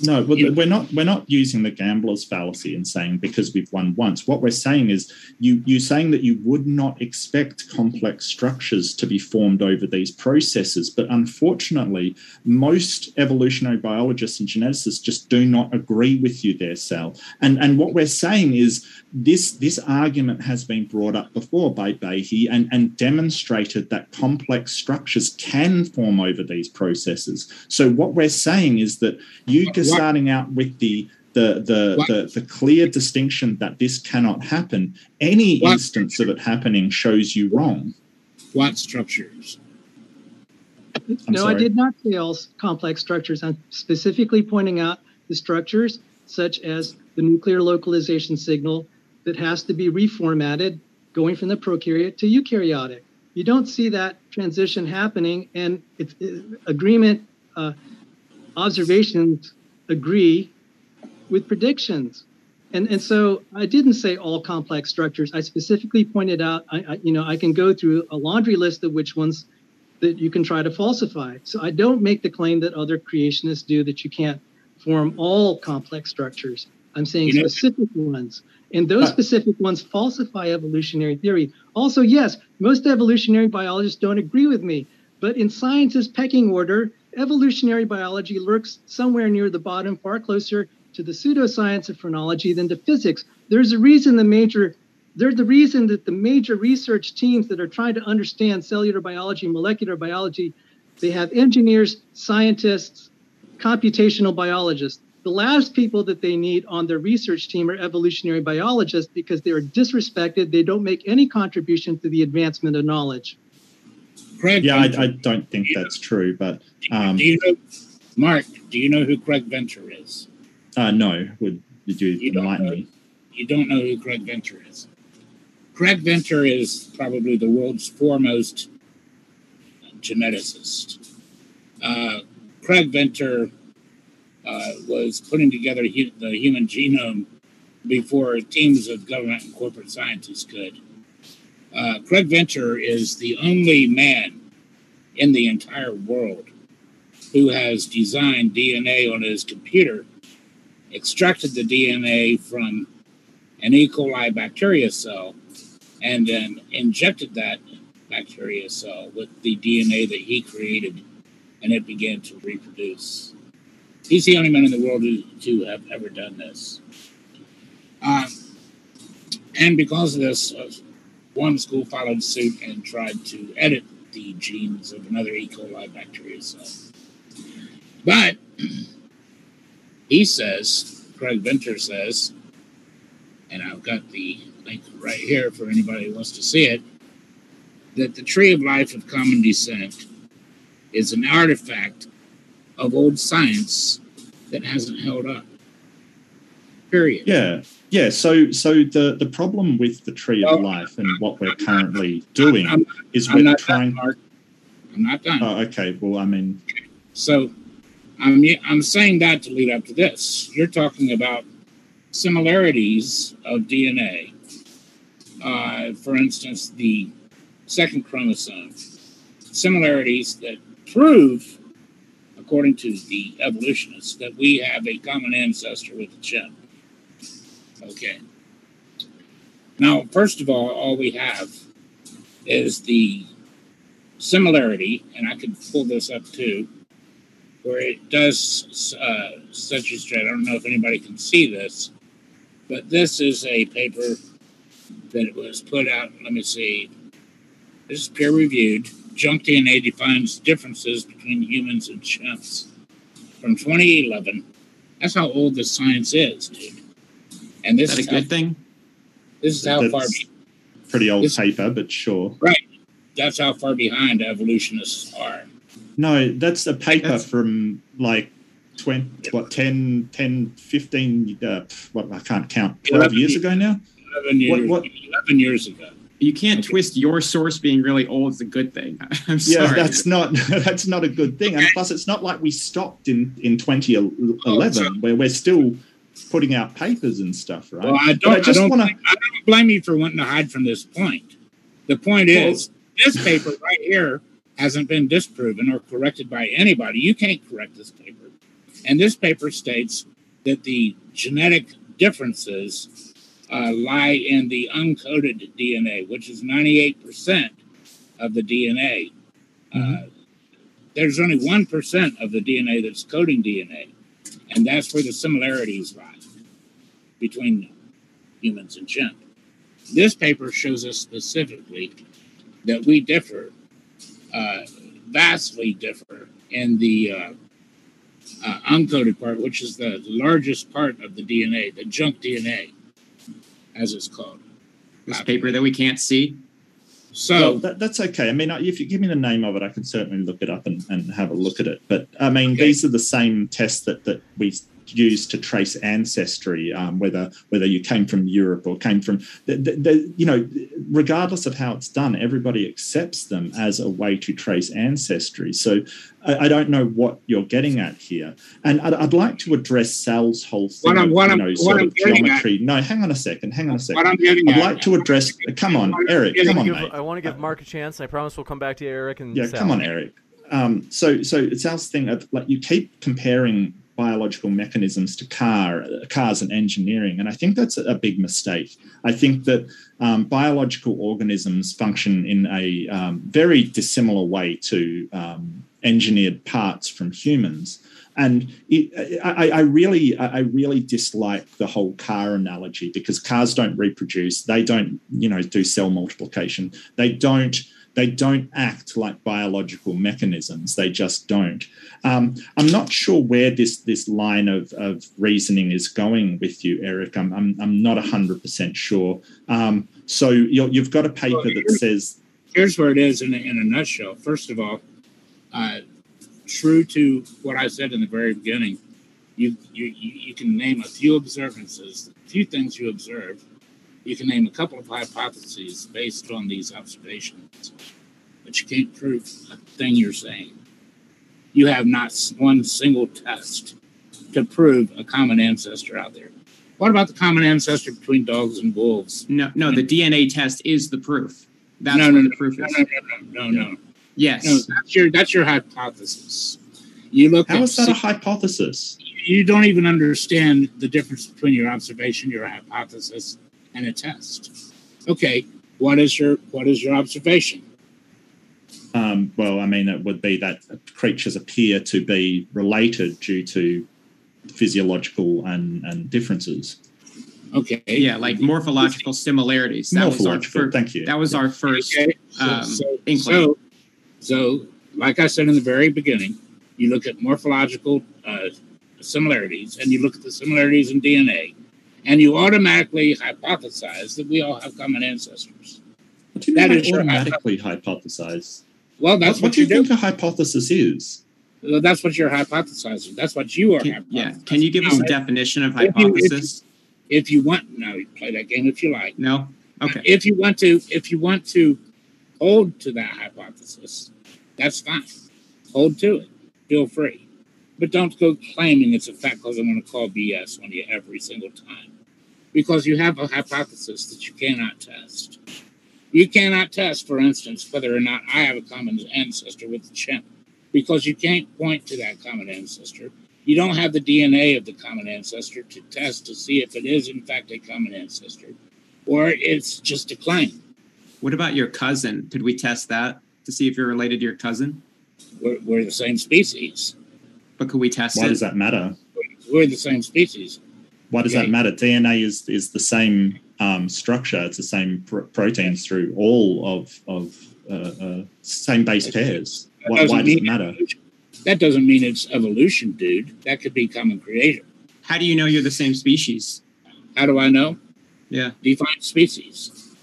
No, we're not. We're not using the gambler's fallacy and saying because we've won once. What we're saying is you you saying that you would not expect complex structures to be formed over these processes, but unfortunately, most evolutionary biologists and geneticists just do not agree with you there, Sal. And and what we're saying is this this argument has been brought up before by Behe and, and demonstrated that complex structures can form over these processes. So what we're saying is that you just starting out with the the the, the, the clear distinction that this cannot happen, any what? instance of it happening shows you wrong. What structures? I'm no, sorry. I did not say all complex structures. I'm specifically pointing out the structures such as the nuclear localization signal that has to be reformatted going from the prokaryote to eukaryotic. You don't see that transition happening, and it's it, agreement uh, observations agree with predictions. And, and so I didn't say all complex structures. I specifically pointed out, I, I, you know, I can go through a laundry list of which ones that you can try to falsify. So I don't make the claim that other creationists do that you can't form all complex structures. I'm saying you know, specific ones. And those specific ones falsify evolutionary theory. Also, yes, most evolutionary biologists don't agree with me, but in science's pecking order, evolutionary biology lurks somewhere near the bottom, far closer to the pseudoscience of phrenology than to physics. There's a reason the major there's the reason that the major research teams that are trying to understand cellular biology, molecular biology, they have engineers, scientists, computational biologists. The last people that they need on their research team are evolutionary biologists because they are disrespected. They don't make any contribution to the advancement of knowledge. Craig, yeah, I, I, don't think that's true, but um, do you know, Mark? Do you know who Craig Venter is? Uh, no. Would did you, you enlighten me? You don't know who Craig Venter is. Craig Venter is probably the world's foremost geneticist. Uh, Craig Venter uh, was putting together the human genome before teams of government and corporate scientists could. Uh, Craig Venter is the only man in the entire world who has designed DNA on his computer, extracted the DNA from an E. coli bacteria cell, and then injected that bacteria cell with the DNA that he created, and it began to reproduce. He's the only man in the world who, to have ever done this. Um, and because of this, uh, one school followed suit and tried to edit the genes of another E. coli bacteria cell. But he says, Craig Venter says, and I've got the link right here for anybody who wants to see it, that the tree of life of common descent is an artifact of old science that hasn't held up. Period. Yeah. Yeah, so so the the problem with the tree of life and what we're currently doing I'm, is I'm we're trying. Done, I'm not done. Oh, okay. Well, I mean, so I'm I'm saying that to lead up to this. You're talking about similarities of DNA. Uh, for instance, the second chromosome, similarities that prove, according to the evolutionists, that we have a common ancestor with the chimp. Okay. Now, first of all, all we have is the similarity, and I could pull this up too, where it does uh, you straight. I don't know if anybody can see this, but this is a paper that was put out. Let me see. This is peer reviewed. Junk DNA defines differences between humans and chimps from 2011. That's how old the science is, dude. And this is, is a good how, thing. This is how That's far. Pretty old this, paper, but sure. Right. That's how far behind evolutionists are. No, that's a paper that's, from like 20, what, 10, 10 15, uh, what, I can't count, 12 years ago now? 11 years, what, what, 11 years ago. You can't twist your source being really old as a good thing. I'm Yeah, that's not that's not a good thing. And plus, it's not like we stopped in in 2011, Oh, so- where we're still putting out papers and stuff, right? Well, I don't. I, just don't. wanna- think- I don't blame you for wanting to hide from this point. The point is, this paper right here hasn't been disproven or corrected by anybody. You can't correct this paper, and this paper states that the genetic differences uh, lie in the uncoded DNA, which is ninety-eight percent of the DNA. Uh, there's only one percent of the DNA that's coding DNA, and that's where the similarities lie between humans and chimp. This paper shows us specifically that we differ, uh, vastly differ, in the uh, uh, uncoded part, which is the largest part of the DNA, the junk DNA, as it's called. this paper that we can't see. So, well, that, that's okay. I mean, if you give me the name of it, I can certainly look it up and, and have a look at it. But I mean, Okay. these are the same tests that, that we use to trace ancestry, um, whether whether you came from Europe or came from, the, the, the, you know, regardless of how it's done, everybody accepts them as a way to trace ancestry. So I, I don't know what you're getting at here, and I'd, I'd like to address Sal's whole thing. What I'm- of, what you I'm- sort I'm of getting at- No, hang on a second. Hang on a second. what I'm getting I'd at, like to address. Come on, Eric. Come on, mate. I want to give Mark a chance. I promise we'll come back to you, Eric and Yeah, Sal. come on, Eric. Um, so, so it's our thing. Of, like you keep comparing biological mechanisms to car, cars and engineering, and I think that's a big mistake. I think that um, biological organisms function in a um, very dissimilar way to um, engineered parts from humans. And it, I, I really, I really dislike the whole car analogy because cars don't reproduce. They don't, you know, do cell multiplication. They don't they don't act like biological mechanisms. They just don't. Um, I'm not sure where this this line of, of reasoning is going with you, Eric. I'm I'm, I'm not 100% sure. Um, so you you've got a paper that says here's where it is in a, in a nutshell. First of all, uh, true to what I said in the very beginning, you, you you you can name a few observances, a few things you observe. You can name a couple of hypotheses based on these observations, but you can't prove a thing you're saying. You have not one single test to prove a common ancestor out there. What about the common ancestor between dogs and wolves? No, no, the DNA test is the proof. That's no, what no, the no, proof no, is. no, no, no, no, no. Yes. No, that's your that's your hypothesis. You look how at is that a hypothesis? you don't even understand the difference between your observation, your hypothesis, and a test. Okay, what is your what is your observation? Um, well, I mean, it would be that creatures appear to be related due to physiological and, and differences. Okay. yeah, like morphological similarities. That was our Morphological, thank you. That was our first. Okay. So, um, so, inkling. so, so, like I said in the very beginning, you look at morphological uh, similarities and you look at the similarities in DNA, and you automatically hypothesize that we all have common ancestors. What do you That mean is automatically hypothesize? Well, that's what, what, do you you do. think a hypothesis is? Well, That's what you're hypothesizing. That's what you are. Can, yeah. Can you give us a definition of if you- if you- hypothesis? If you want, no, you play that game if you like. No. Okay. If you want to, if you want to hold to that hypothesis, that's fine. Hold to it. Feel free, but don't go claiming it's a fact because I'm going to call BS on you every single time, because you have a hypothesis that you cannot test. You cannot test, for instance, whether or not I have a common ancestor with the chimp, because you can't point to that common ancestor. You don't have the DNA of the common ancestor to test to see if it is, in fact, a common ancestor or it's just a claim. What about your cousin? Could we test that to see if you're related to your cousin? We're, we're the same species. But could we test Why it? does that matter? We're the same species. Why does Okay. that matter? DNA is is the same um, structure. It's the same pr- proteins through all of of uh, uh, same base pairs. Why, doesn't why does it mean- matter? That doesn't mean it's evolution, dude. That could be common creator. How do you know you're the same species? How do I know? Yeah. Define species.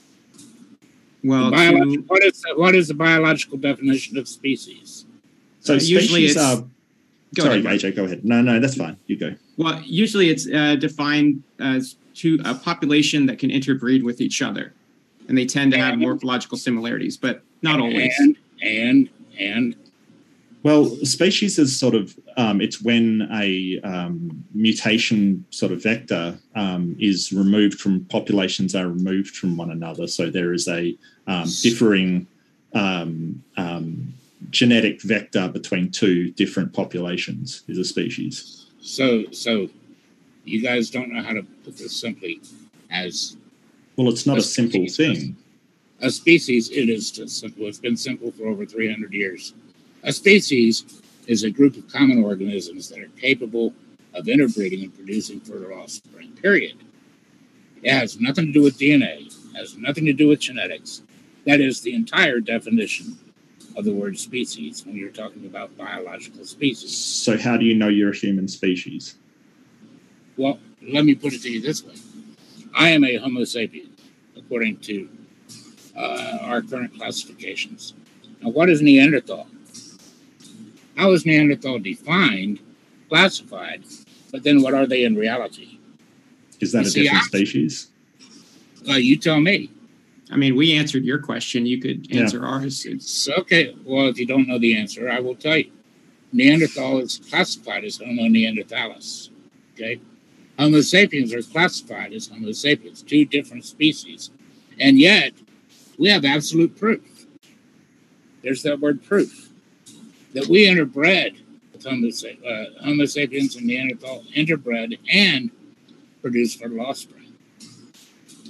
Well, Biologi- to, what is the, what is the biological definition of species? So Uh, usually species it's- are. Go sorry, ahead. AJ, go ahead. No, no, that's fine. You go. Well, usually it's uh, defined as to a population that can interbreed with each other. and they tend to have morphological similarities, but not always. And and and Well, species is sort of um, it's when a um, mutation sort of vector um, is removed from populations are removed from one another. So there is a um, differing um, um, genetic vector between two different populations is a species. so so you guys don't know how to put this simply as Well, it's not a A simple thing. a species. It is just simple. It's been simple for over 300 years. A species is a group of common organisms that are capable of interbreeding and producing fertile offspring. Period. It has nothing to do with DNA. Has nothing to do with genetics. That is the entire definition of the word species when you're talking about biological species. So how do you know you're a human species? Well, let me put it to you this way I am a Homo sapien, according to uh, our current classifications. Now, what is Neanderthal? How is Neanderthal defined, classified, but then what are they in reality? Is that You a see, different I- species? Uh, you tell me. I mean, we answered your question. You could Yeah. answer ours. It's, okay, well, if you don't know the answer, I will tell you. Neanderthal is classified as Homo neanderthalis. Okay? Homo sapiens are classified as Homo sapiens, two different species. And yet, we have absolute proof. There's that word proof that we interbred with Homo, uh, Homo sapiens and Neanderthal, interbred and produced fertile offspring.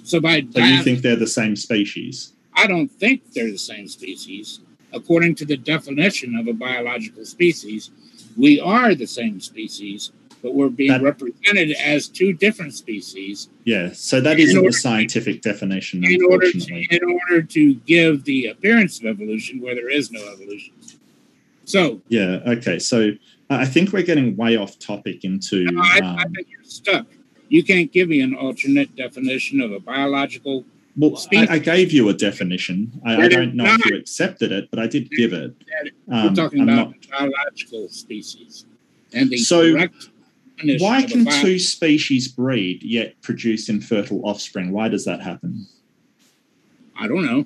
So by So you think they're the same species? I don't think they're the same species. According to the definition of a biological species, we are the same species, but we're being That- represented as two different species Yeah. So that In isn't the to- scientific definition, in order to, in order to give the appearance of evolution where there is no evolution. So Yeah. Okay. So I think we're getting way off topic into. I, I Um, think you're stuck. You can't give me an alternate definition of a biological. well, species. I, I gave you a definition. I, I don't know if you accepted it, but I did give it. We're Um, talking I'm about not- biological species, and the So, correct why can two species breed yet produce infertile offspring? Why does that happen? I don't know.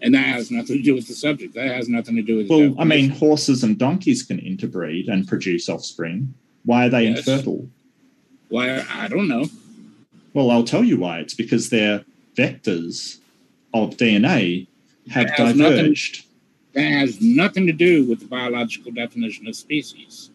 And that has nothing to do with the subject. That has nothing to do with. Well, I mean, horses and donkeys can interbreed and produce offspring. Why are they Yes. infertile? Why? I don't know. Well, I'll tell you why. It's because their vectors of DNA have has nothing- diverged. That has nothing to do with the biological definition of species.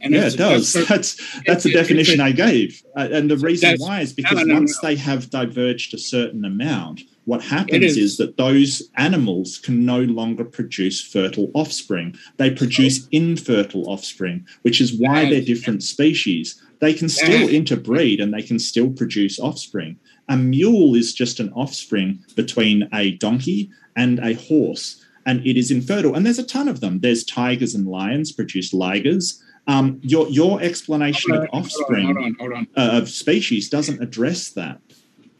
And yeah, it does. That's that's a- definition I gave, uh, and the reason why is because no, no, once no. they have diverged a certain amount, what happens is. is. that those animals can no longer produce fertile offspring. They produce infertile offspring, which is why they're different species. They can still interbreed and they can still produce offspring. A mule is just an offspring between a donkey and a horse, and it is infertile. And there's a ton of them. There's tigers and lions produce ligers. Um, your your explanation Hold of offspring Hold on, hold on. uh, of species doesn't address that.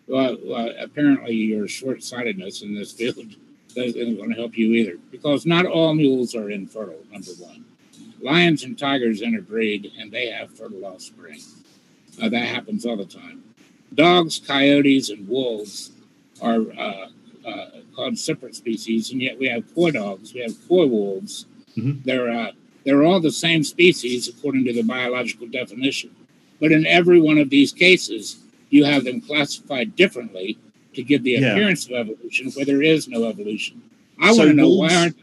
Well, well, apparently your short-sightedness in this field isn't going to help you either, because not all mules are infertile. Number one, lions and tigers interbreed, and they have fertile offspring. Uh, that happens all the time. Dogs, coyotes, and wolves are uh, uh, called separate species, and yet we have coy dogs, we have coy wolves. Mhm. They're uh, they're all the same species according to the biological definition, but in every one of these cases, you have them classified differently to give the Yeah. appearance of evolution where there is no evolution. I So want to know wolves- why aren't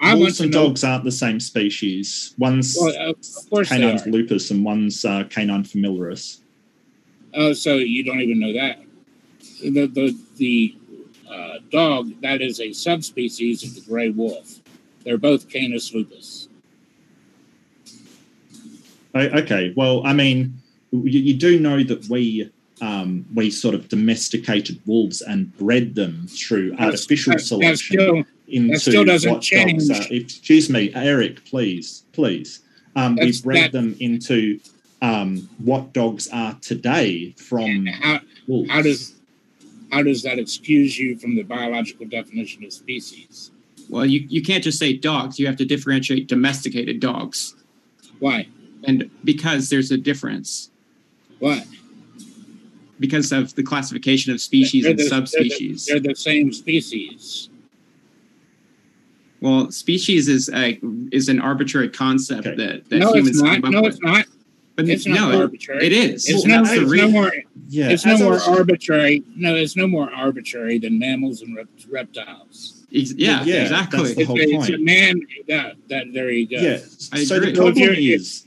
I Wolves and know. dogs aren't the same species. One's Well, of of course they Caninus are. lupus and one's uh, Canine familiaris. Oh, so you don't even know that. The the the uh, dog that is a subspecies of the gray wolf. They're both Canis lupus. Okay, well, I mean, you, you do know that we um, we sort of domesticated wolves and bred them through That's- artificial that- that selection still- into still doesn't what dogs change. are. Excuse me, Eric, please, please. Um, we That's- bred that- them into um, what dogs are today from how wolves. how does how does that excuse you from the biological definition of species? well, you, you can't just say dogs. You have to differentiate domesticated dogs. Why? And because there's a difference. What? because of the classification of species They're and the- they're the- subspecies. They're the same species. Well, species is a is an arbitrary concept Okay. that, that no, humans it's not. came up No, with. it's not. But It's not no, it- arbitrary. it is. It's Well, no, That's the it's no more. Yeah, it's no more arbitrary. No, it's no more arbitrary than mammals and rep- reptiles. Ex- yeah, yeah, exactly. that's the It's whole a, it's a point. man. That, that there you go. Yeah. I so agree. the problem you're- is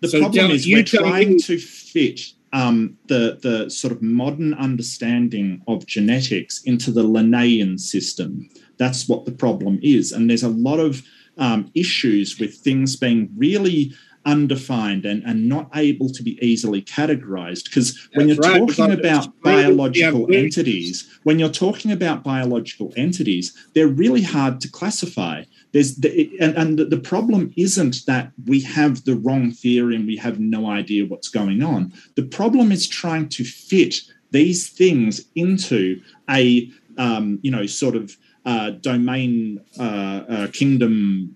the so problem is you we're trying me- to fit um, the the sort of modern understanding of genetics into the Linnaean system. That's what the problem is, and there's a lot of um, issues with things being really undefined and, and not able to be easily categorized. Because when That's you're right, talking about biological entities when you're talking about biological entities they're really hard to classify. There's the, and, and the- the problem isn't that we have the wrong theory and we have no idea what's going on. The problem is trying to fit these things into a um, you know sort of uh, domain uh, uh, kingdom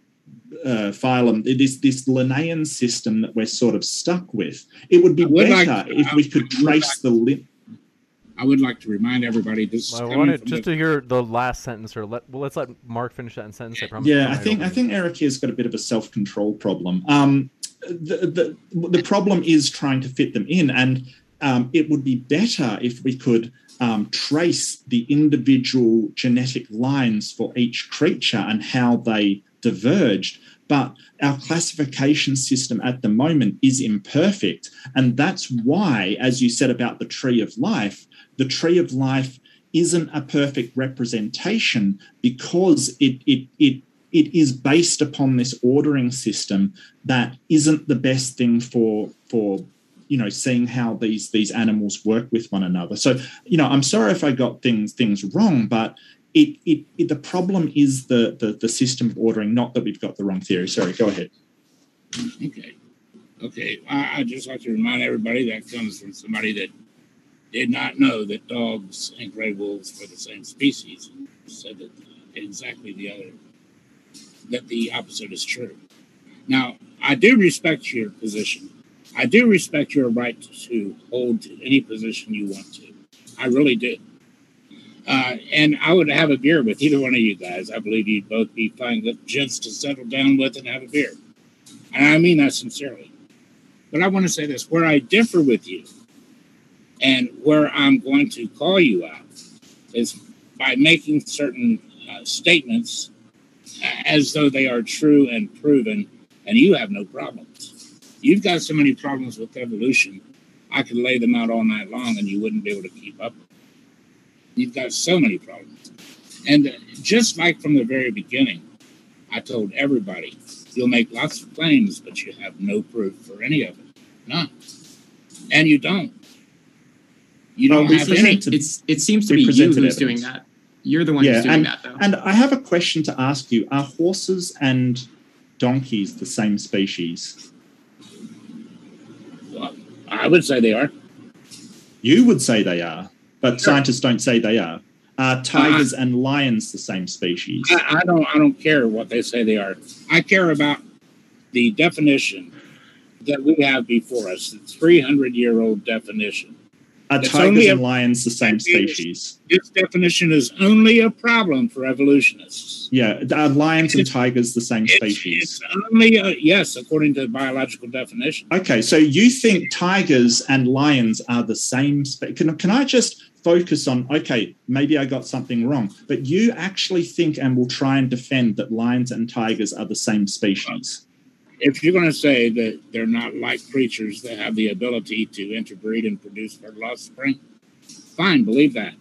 uh, phylum it is this linnaean system that we're sort of stuck with it would be I would like- better if we could I trace like- the li- I would like to remind everybody this is I wanted just the- to hear the last sentence, or let well, let's let Mark finish that sentence. I promise. Yeah, I'll I think I think Eric here's got a bit of a self control problem. Um, the, the the problem is trying to fit them in, and um, it would be better if we could um, trace the individual genetic lines for each creature and how they diverged. But our classification system at the moment is imperfect, and that's why, as you said about the tree of life, the tree of life isn't a perfect representation because it it it it is based upon this ordering system that isn't the best thing for for you know seeing how these these animals work with one another so you know i'm sorry if i got things things wrong but it, it, it the problem is the, the the system of ordering not that we've got the wrong theory sorry go ahead Okay. Okay. I, I'd just like to remind everybody that comes from somebody that did not know that dogs and gray wolves were the same species. Said that exactly the other, that the opposite is true. Now, I do respect your position. I do respect your right to hold any position you want to. I really do. Uh, and I would have a beer with either one of you guys. I believe you'd both be fine gents to settle down with and have a beer. And I mean that sincerely. But I want to say this where I differ with you and where I'm going to call you out is by making certain uh, statements as though they are true and proven, and you have no problems. You've got so many problems with evolution, I could lay them out all night long and you wouldn't be able to keep up. You've got so many problems. And uh, just like from the very beginning, I told everybody You'll make lots of claims, but you have no proof for any of it. None. And you don't. You Well, don't we have any. to- It's it seems to be you presented who's doing that. You're the one Yeah, who's doing and- that, though. and i have a question to ask you are horses and donkeys the same species Well, I would say they are. You would say they are, but scientists don't say they are. Are tigers uh, and lions the same species? I, I don't. I don't care what they say they are. I care about the definition that we have before us. The 300 year old definition. Are it's tigers a- and lions the same species? This definition is only a problem for evolutionists. Yeah, are uh, lions and tigers the same It's, species? it's only a, yes, according to the biological definition. Okay, so you think tigers and lions are the same? Spe- can, can I just focus on, okay, maybe I got something wrong, but you actually think and will try and defend that lions and tigers are the same species? If you're going to say that they're not like creatures that have the ability to interbreed and produce fertile offspring, fine, believe that.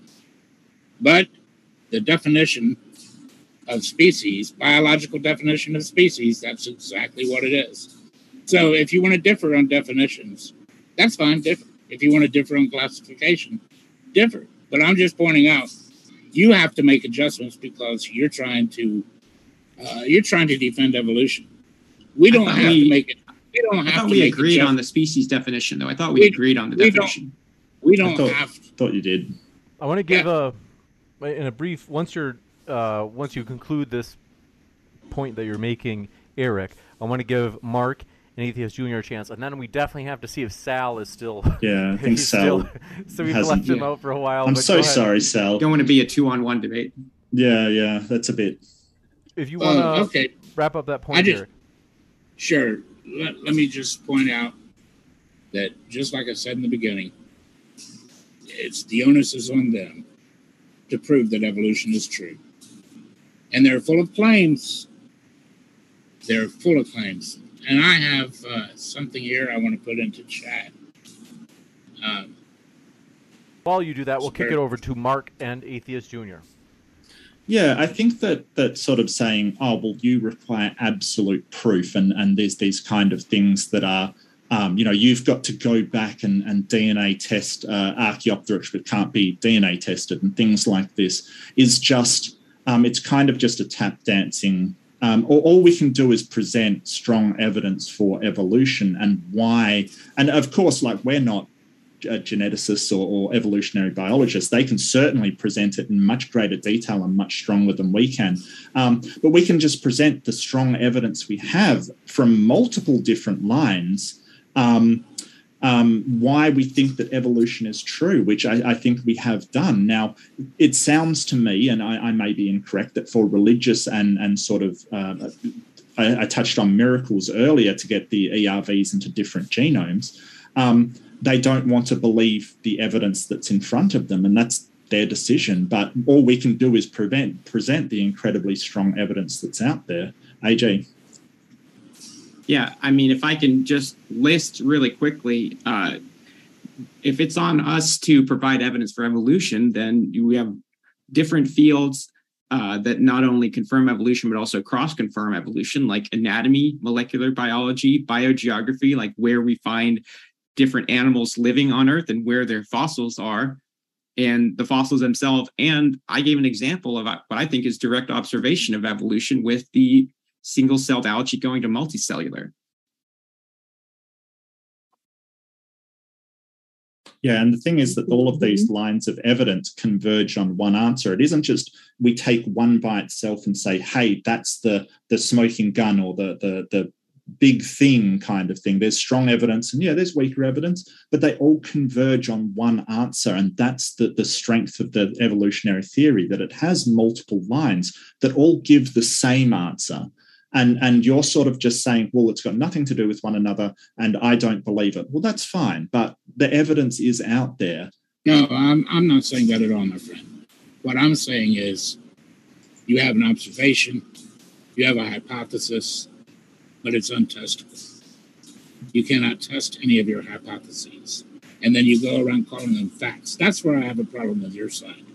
But the definition of species, biological definition of species, that's exactly what it is. So if you want to differ on definitions, that's fine, differ. If you want to differ on classification, differ. But I'm just pointing out, you have to make adjustments because you're trying to uh, you're trying to defend evolution. We don't thought have we- to make it. We don't I have thought to we make agreed on the species definition, though. I thought we, We- agreed on the we don't- definition. We don't thought, have. thought you did. I want to give a in a brief once you're uh, once you conclude this point that you're making, Eric. I want to give Mark and Atheist Junior a chance, and then we definitely have to see if Sal is still. Yeah, I think Sal. still- so we hasn't- left him yeah. out for a while. I'm so sorry, Sal. Don't want to be a two-on-one debate. Yeah, yeah, that's a bit. If you want to Uh, okay, wrap up that point I just- here. Sure. Let, let me just point out that, just like I said in the beginning, it's the onus is on them to prove that evolution is true. And they're full of claims. They're full of claims. And I have uh, something here I want to put into chat. Um, While you do that, we'll kick it over to Mark and Atheist Junior. Yeah, I think that that sort of saying, "Oh, well, you require absolute proof," and and there's these kind of things that are, um, you know, you've got to go back and and DNA test uh, Archaeopteryx, but can't be DNA tested, and things like this is just, um, it's kind of just a tap dancing. Um, all, all we can do is present strong evidence for evolution and why, and of course, like we're not geneticists or, or evolutionary biologists, they can certainly present it in much greater detail and much stronger than we can. Um, but we can just present the strong evidence we have from multiple different lines. Um, um, why we think that evolution is true, which I, I think we have done. Now, it sounds to me, and I, I may be incorrect, that for religious and and sort of uh, I, I touched on miracles earlier to get the ERVs into different genomes. Um, they don't want to believe the evidence that's in front of them, and that's their decision. But all we can do is prevent present the incredibly strong evidence that's out there. AJ, Yeah, I mean, if I can just list really quickly, uh, if it's on us to provide evidence for evolution, then we have different fields uh, that not only confirm evolution but also cross confirm evolution, like anatomy, molecular biology, biogeography, like where we find different animals living on Earth and where their fossils are, and the fossils themselves. And I gave an example of uh, what I think is direct observation of evolution with the single celled algae going to multicellular. Yeah, and the thing is that all of these mm-hmm. lines of evidence converge on one answer. It isn't just we take one by itself and say, "Hey, that's the the smoking gun or the the the big thing kind of thing." There's strong evidence, and yeah, there's weaker evidence, but they all converge on one answer, and that's the the strength of the evolutionary theory that it has multiple lines that all give the same answer. And, and you're sort of just saying, well, it's got nothing to do with one another, and I don't believe it. Well, that's fine, but the evidence is out there. No, I'm, I'm not saying that at all, my friend. What I'm saying is you have an observation, you have a hypothesis, but it's untestable. You cannot test any of your hypotheses. And then you go around calling them facts. That's where I have a problem with your side.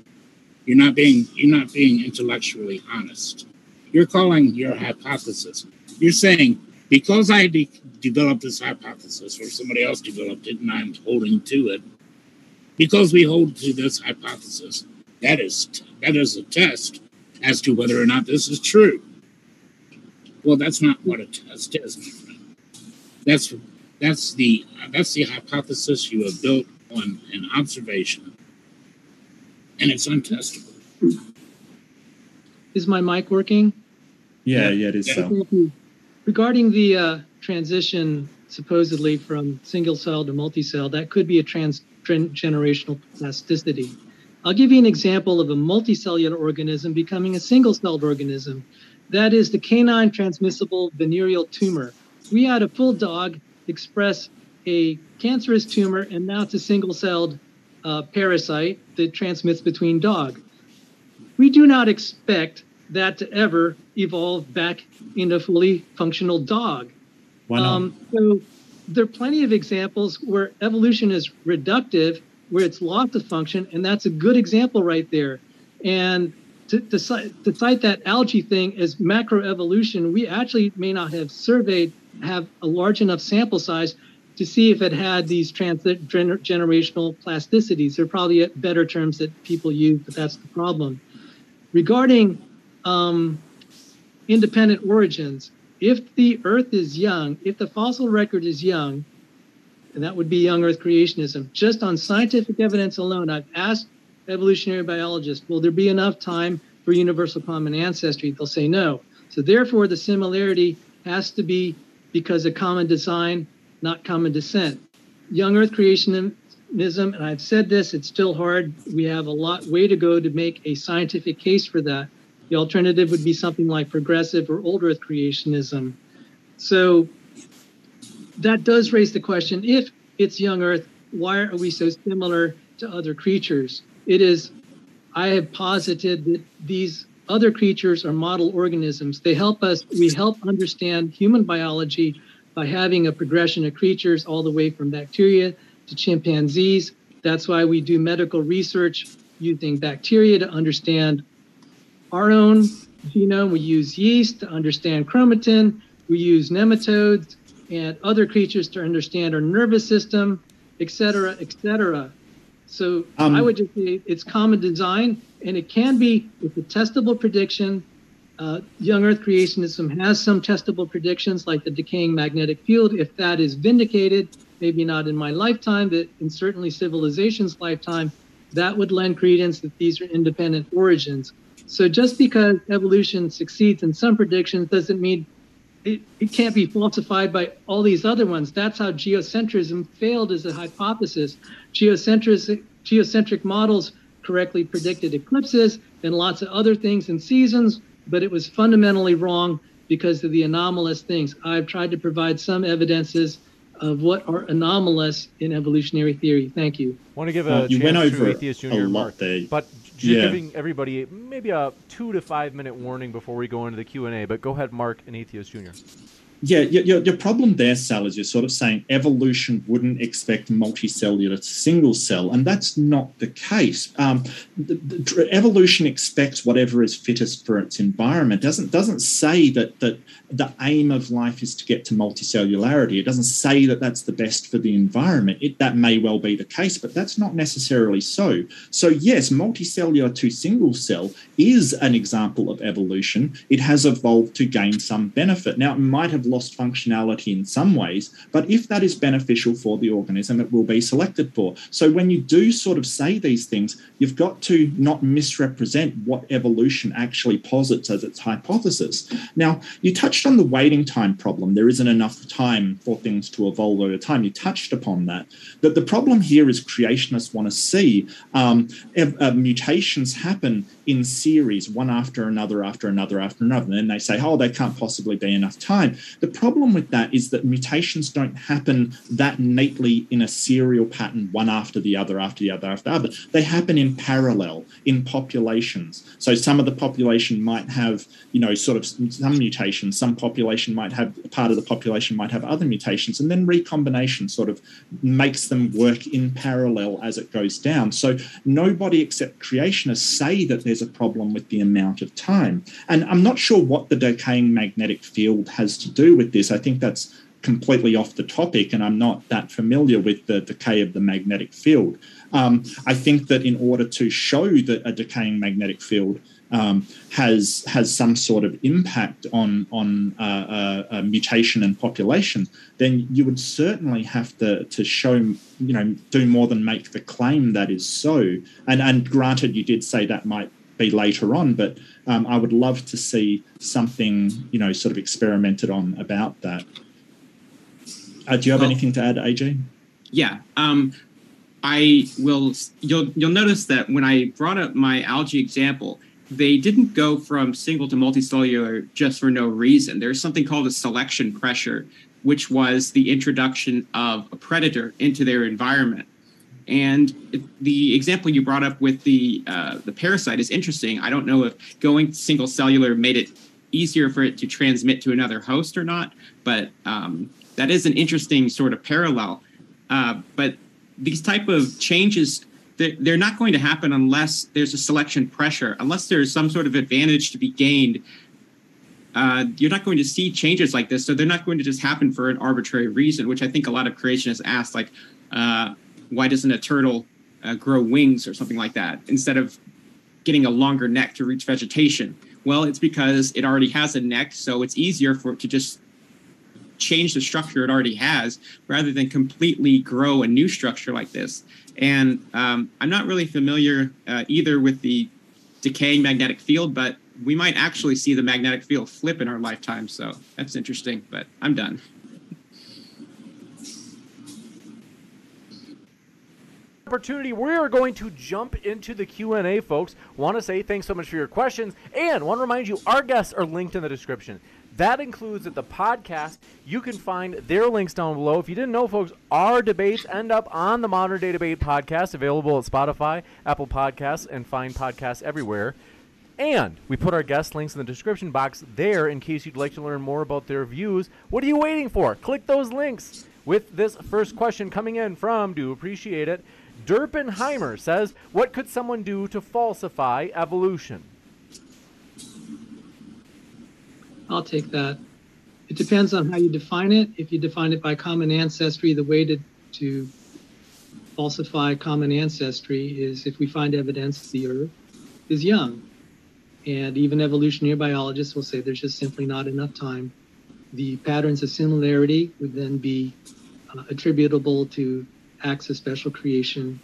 You're not being you're not being intellectually honest. You're calling your hypothesis. You're saying because I de- developed this hypothesis, or somebody else developed it, and I'm holding to it, because we hold to this hypothesis, that is that is a test as to whether or not this is true. Well, that's not what a test is, my friend. That's that's the that's the hypothesis you have built on an observation, and it's untestable. Is my mic working? Yeah, Yeah. yeah, it is. Yeah. So. Regarding the uh, transition supposedly from single cell to multi-cell, that could be a transgenerational plasticity. I'll give you an example of a multicellular organism becoming a single-celled organism. That is the canine transmissible venereal tumor. We had a full dog express a cancerous tumor, and now it's a single-celled uh, parasite that transmits between dog. We do not expect that to ever evolve back into a fully functional dog. Why not? Um, so there are plenty of examples where evolution is reductive, where it's lost of function, and that's a good example right there. And to, to, cite, that algae thing as macroevolution, we actually may not have surveyed, have a large enough sample size to see if it had these transgenerational plasticities. There are probably better terms that people use, but that's the problem. Regarding um, independent origins, if the Earth is young, if the fossil record is young, and that would be young Earth creationism, just on scientific evidence alone, I've asked evolutionary biologists, will there be enough time for universal common ancestry? They'll say no. So therefore, the similarity has to be because of common design, not common descent. Young Earth creationism, and I've said this, it's still hard. We have a lot way to go to make a scientific case for that. The alternative would be something like progressive or old Earth creationism. So that does raise the question if it's young Earth, why are we so similar to other creatures? It is, I have posited that these other creatures are model organisms. They help us, we help understand human biology by having a progression of creatures all the way from bacteria to chimpanzees. That's why we do medical research using bacteria to understand our own genome. We use yeast to understand chromatin. We use nematodes and other creatures to understand our nervous system, et cetera, et cetera. So um, I would just say it's common design, and it can be with a testable prediction. Uh, young Earth creationism has some testable predictions, like the decaying magnetic field. If that is vindicated, maybe not in my lifetime, but in certainly civilization's lifetime, that would lend credence that these are independent origins. So just because evolution succeeds in some predictions doesn't mean it, it can't be falsified by all these other ones. That's how geocentrism failed as a hypothesis. Geocentric, geocentric models correctly predicted eclipses and lots of other things and seasons, but it was fundamentally wrong because of the anomalous things. I've tried to provide some evidences of what are anomalous in evolutionary theory. Thank you. I want to give a uh, you went over to Atheist Junior Mark, there. but yeah. giving everybody maybe a two to five minute warning before we go into the Q and A. But go ahead, Mark and Atheist Junior. Yeah, your, your problem there, Sal, is you're sort of saying evolution wouldn't expect multicellular to single cell, and that's not the case. Um, the, the, evolution expects whatever is fittest for its environment. doesn't doesn't say that that the aim of life is to get to multicellularity. It doesn't say that that's the best for the environment. It, that may well be the case, but that's not necessarily so. So yes, multicellular to single cell is an example of evolution. It has evolved to gain some benefit. Now, it might have lost functionality in some ways, but if that is beneficial for the organism, it will be selected for. So when you do sort of say these things, you've got to not misrepresent what evolution actually posits as its hypothesis. Now, you touched on the waiting time problem. There isn't enough time for things to evolve over time. You touched upon that. But the problem here is creationists want to see um, uh, mutations happen in series, one after another, after another, after another. And then they say, oh, there can't possibly be enough time. The problem with that is that mutations don't happen that neatly in a serial pattern, one after the other, after the other, after the other. They happen in parallel in populations. So some of the population might have, you know, sort of some mutations, some population might have, part of the population might have other mutations, and then recombination sort of makes them work in parallel as it goes down. So nobody except creationists say that there's a problem with the amount of time. And I'm not sure what the decaying magnetic field has to do with this. I think that's completely off the topic, and I'm not that familiar with the decay of the magnetic field. Um, I think that in order to show that a decaying magnetic field um, has has some sort of impact on on uh, uh, mutation and population, then you would certainly have to to show you know do more than make the claim that is so. And and granted, you did say that might be later on, but um, I would love to see something you know sort of experimented on about that. Uh, do you have well, anything to add, AJ? Yeah. Um, I will. You'll you'll notice that when I brought up my algae example, they didn't go from single to multicellular just for no reason. There's something called a selection pressure, which was the introduction of a predator into their environment. And the example you brought up with the uh, the parasite is interesting. I don't know if going single cellular made it easier for it to transmit to another host or not, but um, that is an interesting sort of parallel. Uh, but these type of changes they're not going to happen unless there's a selection pressure, unless there's some sort of advantage to be gained. Uh, you're not going to see changes like this, so they're not going to just happen for an arbitrary reason, which I think a lot of creationists ask, like, uh, why doesn't a turtle uh, grow wings or something like that instead of getting a longer neck to reach vegetation? Well, it's because it already has a neck, so it's easier for it to just change the structure it already has rather than completely grow a new structure like this. And um, I'm not really familiar uh, either with the decaying magnetic field, but we might actually see the magnetic field flip in our lifetime. So that's interesting, but I'm done. Opportunity we are going to jump into the q&a folks. Want to say thanks so much for your questions and want to remind you our guests are linked in the description. That includes that the podcast. You can find their links down below. If you didn't know folks our debates end up on the modern day debate podcast available at spotify apple podcasts and find podcasts everywhere. And we put our guest links in the description box there in case you'd like to learn more about their views. What are you waiting for? Click those links. With this first question coming in from do appreciate it Derpenheimer says, What could someone do to falsify evolution? I'll take that. It depends on how you define it. If you define it by common ancestry, the way to, to falsify common ancestry is if we find evidence the Earth is young. And even evolutionary biologists will say there's just simply not enough time. The patterns of similarity would then be uh, attributable to acts of special creation,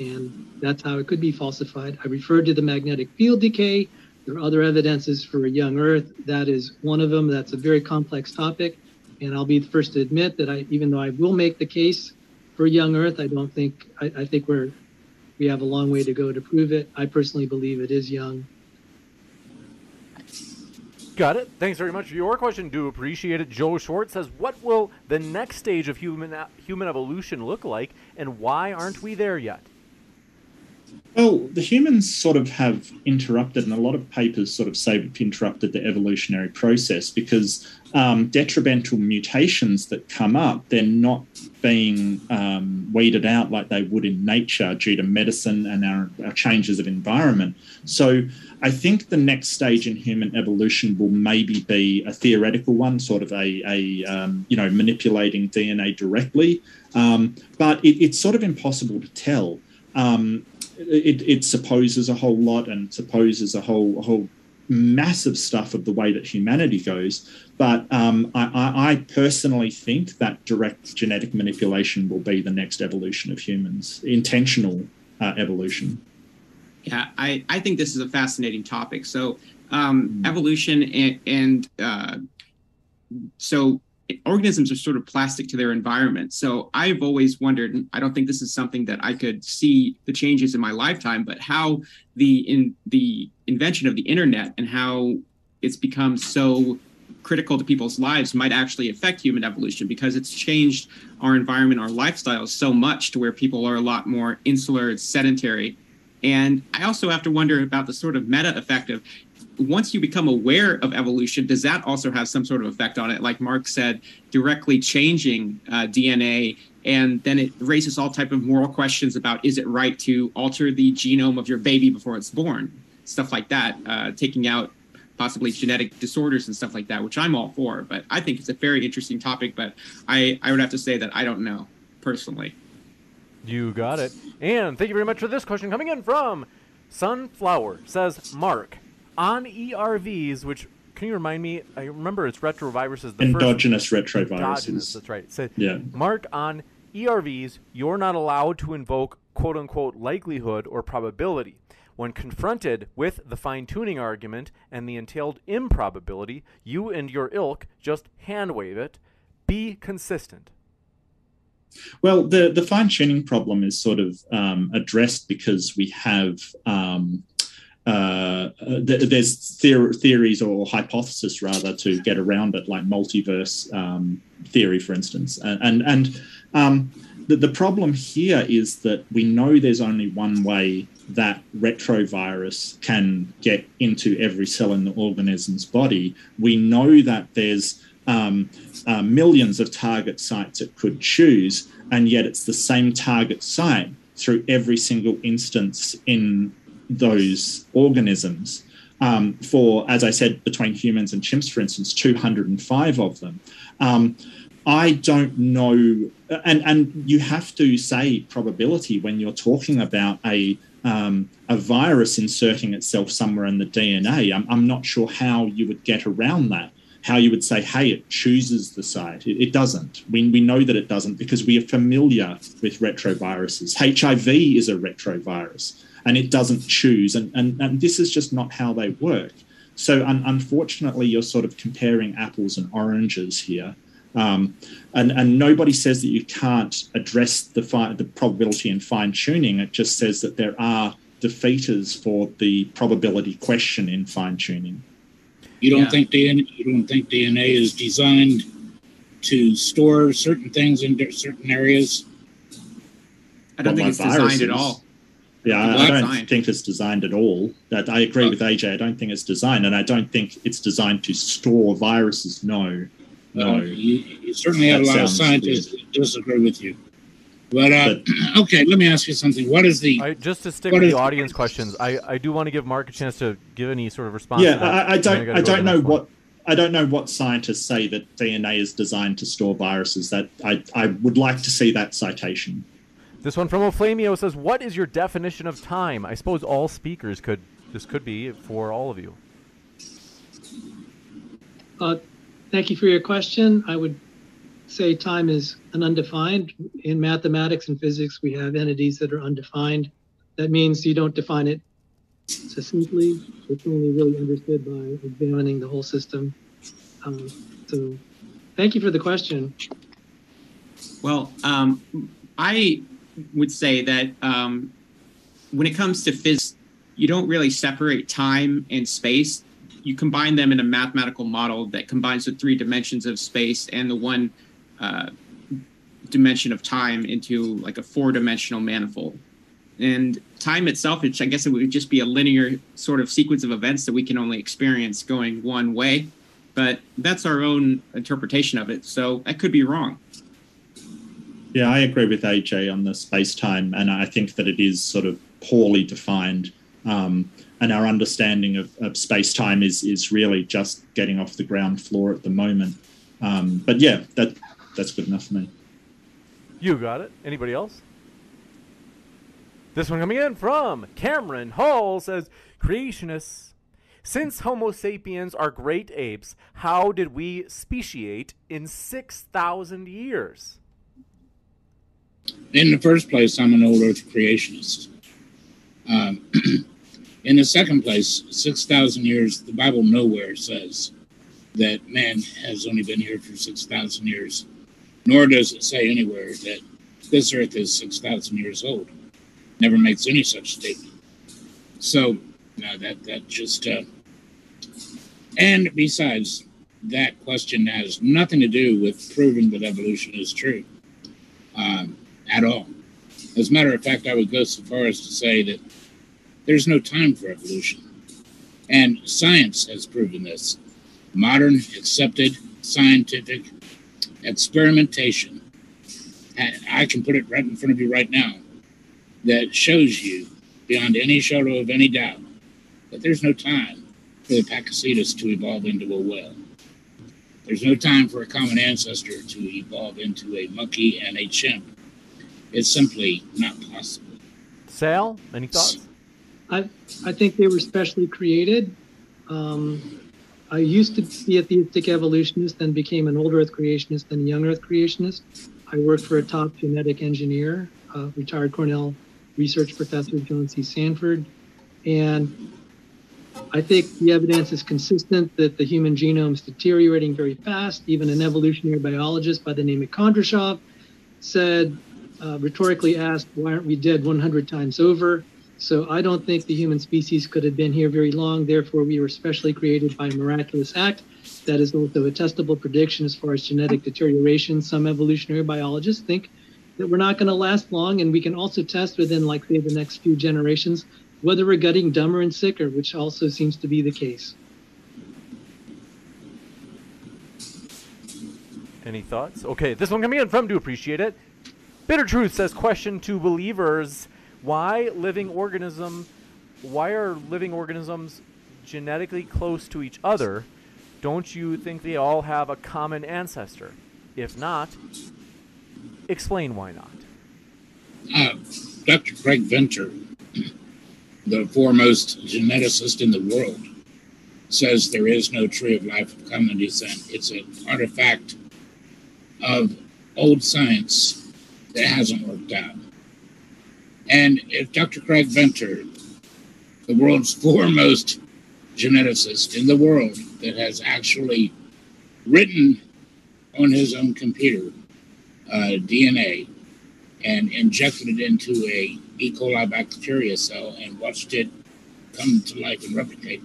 and that's how it could be falsified. I referred to the magnetic field decay. There are other evidences for a young Earth. That is one of them. That's a very complex topic, and I'll be the first to admit that I, even though I will make the case for young Earth, I don't think I, I think we're we have a long way to go to prove it. I personally believe it is young. Got it. Thanks very much for your question. Do appreciate it. Joe Schwartz says, "What will the next stage of human human evolution look like, and why aren't we there yet?" Well, the humans sort of have interrupted, and a lot of papers sort of say we've interrupted the evolutionary process because um, detrimental mutations that come up, they're not being um, weeded out like they would in nature due to medicine and our, our, changes of environment. So I think the next stage in human evolution will maybe be a theoretical one, sort of a, a um, you know, manipulating DNA directly. Um, but it, it's sort of impossible to tell. Um, it, it supposes a whole lot and supposes a whole, a whole massive stuff of the way that humanity goes. But um, I, I, personally think that direct genetic manipulation will be the next evolution of humans, intentional uh, evolution. Yeah, I, I think this is a fascinating topic. So, um, mm. evolution and, and uh, so organisms are sort of plastic to their environment. So I've always wondered, I don't think this is something that I could see the changes in my lifetime, but how the in the invention of the internet and how it's become so critical to people's lives might actually affect human evolution because it's changed our environment, our lifestyles so much to where people are a lot more insular, sedentary. And I also have to wonder about the sort of meta effect of once you become aware of evolution, does that also have some sort of effect on it? Like Mark said, directly changing uh, DNA, and then it raises all type of moral questions about is it right to alter the genome of your baby before it's born, stuff like that, uh, taking out possibly genetic disorders and stuff like that, which I'm all for. But I think it's a very interesting topic. But I I would have to say that I don't know personally. You got it. And thank you very much for this question coming in from Sunflower. Says Mark, on ERVs, which can you remind me? I remember it's retroviruses. The endogenous first, retroviruses. Endogenous, that's right. So, yeah. Mark on ERVs, you're not allowed to invoke quote unquote likelihood or probability. When confronted with the fine tuning argument and the entailed improbability, you and your ilk just hand wave it. Be consistent. Well, the, the fine tuning problem is sort of um, addressed because we have um, uh, th- there's theor- theories or hypothesis rather to get around it, like multiverse um, theory, for instance. And and, and um, the, the problem here is that we know there's only one way that retrovirus can get into every cell in the organism's body. We know that there's um, uh, millions of target sites it could choose, and yet it's the same target site through every single instance in those organisms. Um, for, as I said, between humans and chimps, for instance, 205 of them. Um, I don't know, and and you have to say probability when you're talking about a um, a virus inserting itself somewhere in the DNA. I'm, I'm not sure how you would get around that. How you would say, hey, it chooses the site. It, it doesn't. We, we know that it doesn't because we are familiar with retroviruses. HIV is a retrovirus and it doesn't choose. And, and, and this is just not how they work. So un- unfortunately, you're sort of comparing apples and oranges here. Um, and, and nobody says that you can't address the, fi- the probability and fine tuning. It just says that there are defeaters for the probability question in fine tuning. You don't Yeah. think DNA, you don't think DNA is designed to store certain things in di- certain areas? I don't Well, think my it's designed at all. Yeah, I, I don't designed. think it's designed at all. That I agree with AJ. I don't think it's designed, and I don't think it's designed to store viruses. No, no. Uh, you, you certainly have a lot of sounds scientists that disagree with you. But, uh, okay, let me ask you something. What is the I, just to stick What with the audience questions, I, I do want to give Mark a chance to give any sort of response. yeah, I, I don't. gotta I don't know next one. what. I don't know what scientists say that DNA is designed to store viruses. That I, I would like to see that citation. This one from Oflamio says, "What is your definition of time?" I suppose all speakers could. This could be for all of you. Uh, Thank you for your question. I would say time is an undefined. In mathematics and physics, we have entities that are undefined. That means you don't define it succinctly. It's only really understood by examining the whole system. Um, so, thank you for the question. Well, um, I would say that um, when it comes to physics, you don't really separate time and space. You combine them in a mathematical model that combines the three dimensions of space and the one uh, dimension of time into like a four-dimensional manifold. And time itself, which I guess it would just be a linear sort of sequence of events that we can only experience going one way. But that's our own interpretation of it. So that could be wrong. Yeah, I agree with AJ on the space time, and I think that it is sort of poorly defined. Um, and our understanding of, of space time is is really just getting off the ground floor at the moment. Um, but yeah, that that's good enough for me. You got it. Anybody else? This one coming in from Cameron Hall says, "Creationists, since Homo sapiens are great apes, how did we speciate in six thousand years?" in the first place, I'm an old Earth creationist. Um, in the second place, 6,000 years, the Bible nowhere says that man has only been here for 6,000 years, nor does it say anywhere that this Earth is 6,000 years old. Never makes any such statement. So, no, that, that just, uh, and besides, that question has nothing to do with proving that evolution is true. Um, at all. As a matter of fact, I would go so far as to say that there's no time for evolution. And science has proven this. Modern, accepted, scientific experimentation, I can put it right in front of you right now, that shows you beyond any shadow of any doubt that there's no time for the Pakicetus to evolve into a whale. There's no time for a common ancestor to evolve into a monkey and a chimp. It's simply not possible. Sal, any thoughts? I, I think they were specially created. Um, I used to be a theistic evolutionist, then became an old Earth creationist, then a young Earth creationist. I worked for a top genetic engineer, retired Cornell research professor John C. Sanford, and I think the evidence is consistent that the human genome is deteriorating very fast. Even an evolutionary biologist by the name of Kondrashov said, uh, rhetorically asked, "Why aren't we dead 100 times over?" So I don't think the human species could have been here very long. Therefore, we were specially created by a miraculous act. That is also a testable prediction as far as genetic deterioration. Some evolutionary biologists think that we're not going to last long, and we can also test within, like, say, the next few generations whether we're getting dumber and sicker, which also seems to be the case. Any thoughts? Okay, this one coming in from Do Appreciate It. Bitter Truth says, question to believers, why living organism, why are living organisms genetically close to each other? Don't you think they all have a common ancestor? If not, explain why not. Uh, Dr. Craig Venter, the foremost geneticist in the world, says there is no tree of life of common descent. It's an artifact of old science that hasn't worked out. And if Dr. Craig Venter, the world's foremost geneticist in the world that has actually written on his own computer uh, DNA and injected it into a E. coli bacteria cell and watched it come to life and replicate.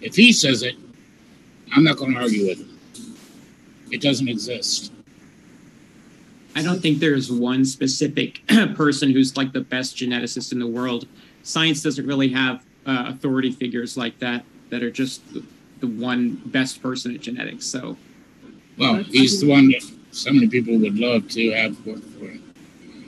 If he says it, I'm not going to argue with him. It doesn't exist. I don't think there's one specific person who's like the best geneticist in the world. Science doesn't really have uh, authority figures like that that are just the, the one best person at genetics. So, well, he's the one that so many people would love to have worked for him.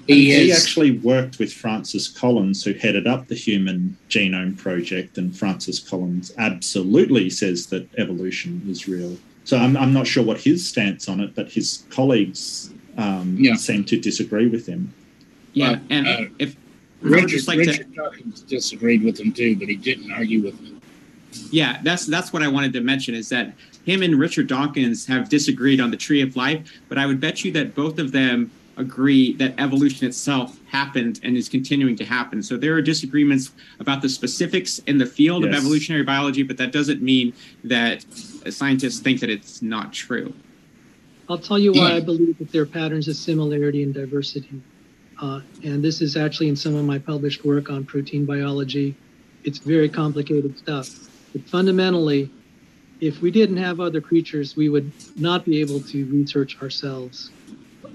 He, he actually worked with Francis Collins, who headed up the Human Genome Project, and Francis Collins absolutely says that evolution is real. So I'm, I'm not sure what his stance on it, but his colleagues um, yeah. seem to disagree with him. Yeah, and uh, if Richard, like Richard to, Dawkins disagreed with him too, but he didn't argue with him. Yeah, that's that's what I wanted to mention is that him and Richard Dawkins have disagreed on the tree of life, but I would bet you that both of them agree that evolution itself happened and is continuing to happen. So there are disagreements about the specifics in the field yes. of evolutionary biology, but that doesn't mean that scientists think that it's not true. I'll tell you why I believe that there are patterns of similarity and diversity. Uh, and this is actually in some of my published work on protein biology. It's very complicated stuff. But fundamentally, if we didn't have other creatures, we would not be able to research ourselves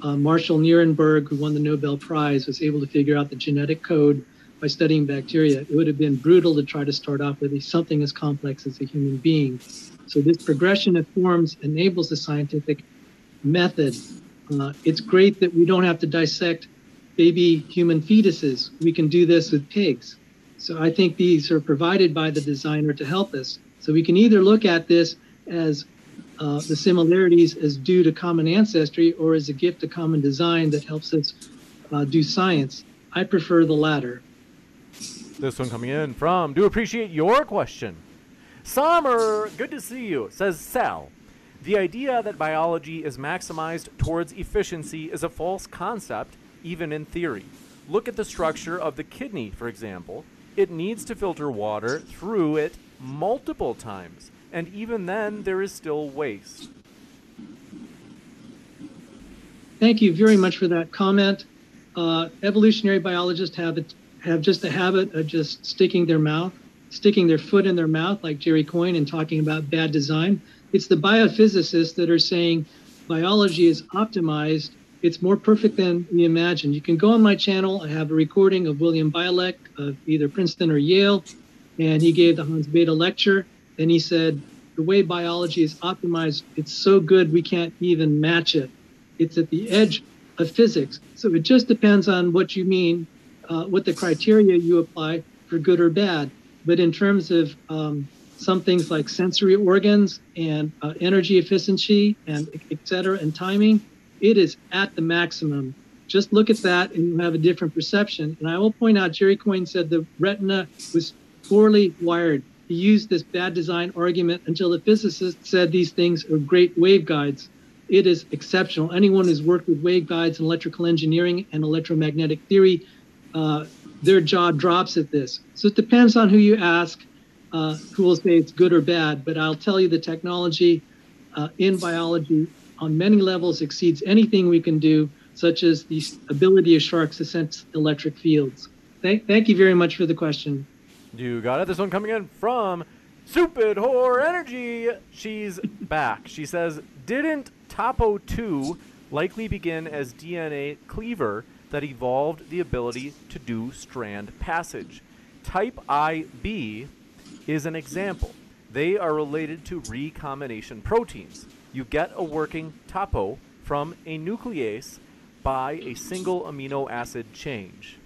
uh, Marshall Nirenberg, who won the Nobel Prize, was able to figure out the genetic code by studying bacteria. It would have been brutal to try to start off with something as complex as a human being. So this progression of forms enables the scientific method. Uh, it's great that we don't have to dissect baby human fetuses. We can do this with pigs. So I think these are provided by the designer to help us. So we can either look at this as uh, the similarities as due to common ancestry or as a gift of common design that helps us uh, do science. I prefer the latter. This one coming in from Do appreciate your question. Summer, good to see you. Says Sal. The idea that biology is maximized towards efficiency is a false concept, even in theory. Look at the structure of the kidney, for example. It needs to filter water through it multiple times and even then, there is still waste. Thank you very much for that comment. Uh, evolutionary biologists have have just a habit of just sticking their mouth, sticking their foot in their mouth, like Jerry Coyne, and talking about bad design. It's the biophysicists that are saying biology is optimized. It's more perfect than we imagined. You can go on my channel. I have a recording of William Bialek of either Princeton or Yale, and he gave the Hans Bethe lecture. And he said, the way biology is optimized, it's so good we can't even match it. It's at the edge of physics. So it just depends on what you mean, uh, what the criteria you apply for good or bad. But in terms of um, some things like sensory organs and uh, energy efficiency and et cetera and timing, it is at the maximum. Just look at that and you have a different perception. And I will point out, Jerry Coyne said the retina was poorly wired. He used this bad design argument until the physicist said these things are great waveguides. It is exceptional. Anyone who's worked with waveguides in electrical engineering and electromagnetic theory, uh, their jaw drops at this. So it depends on who you ask, uh, who will say it's good or bad. But I'll tell you the technology uh, in biology on many levels exceeds anything we can do, such as the ability of sharks to sense electric fields. Thank, thank you very much for the question. You got it. This one coming in from Stupid Whore Energy. She's back. She says, Didn't Topo 2 likely begin as DNA cleaver that evolved the ability to do strand passage? Type IB is an example. They are related to recombination proteins. You get a working topo from a nuclease by a single amino acid change.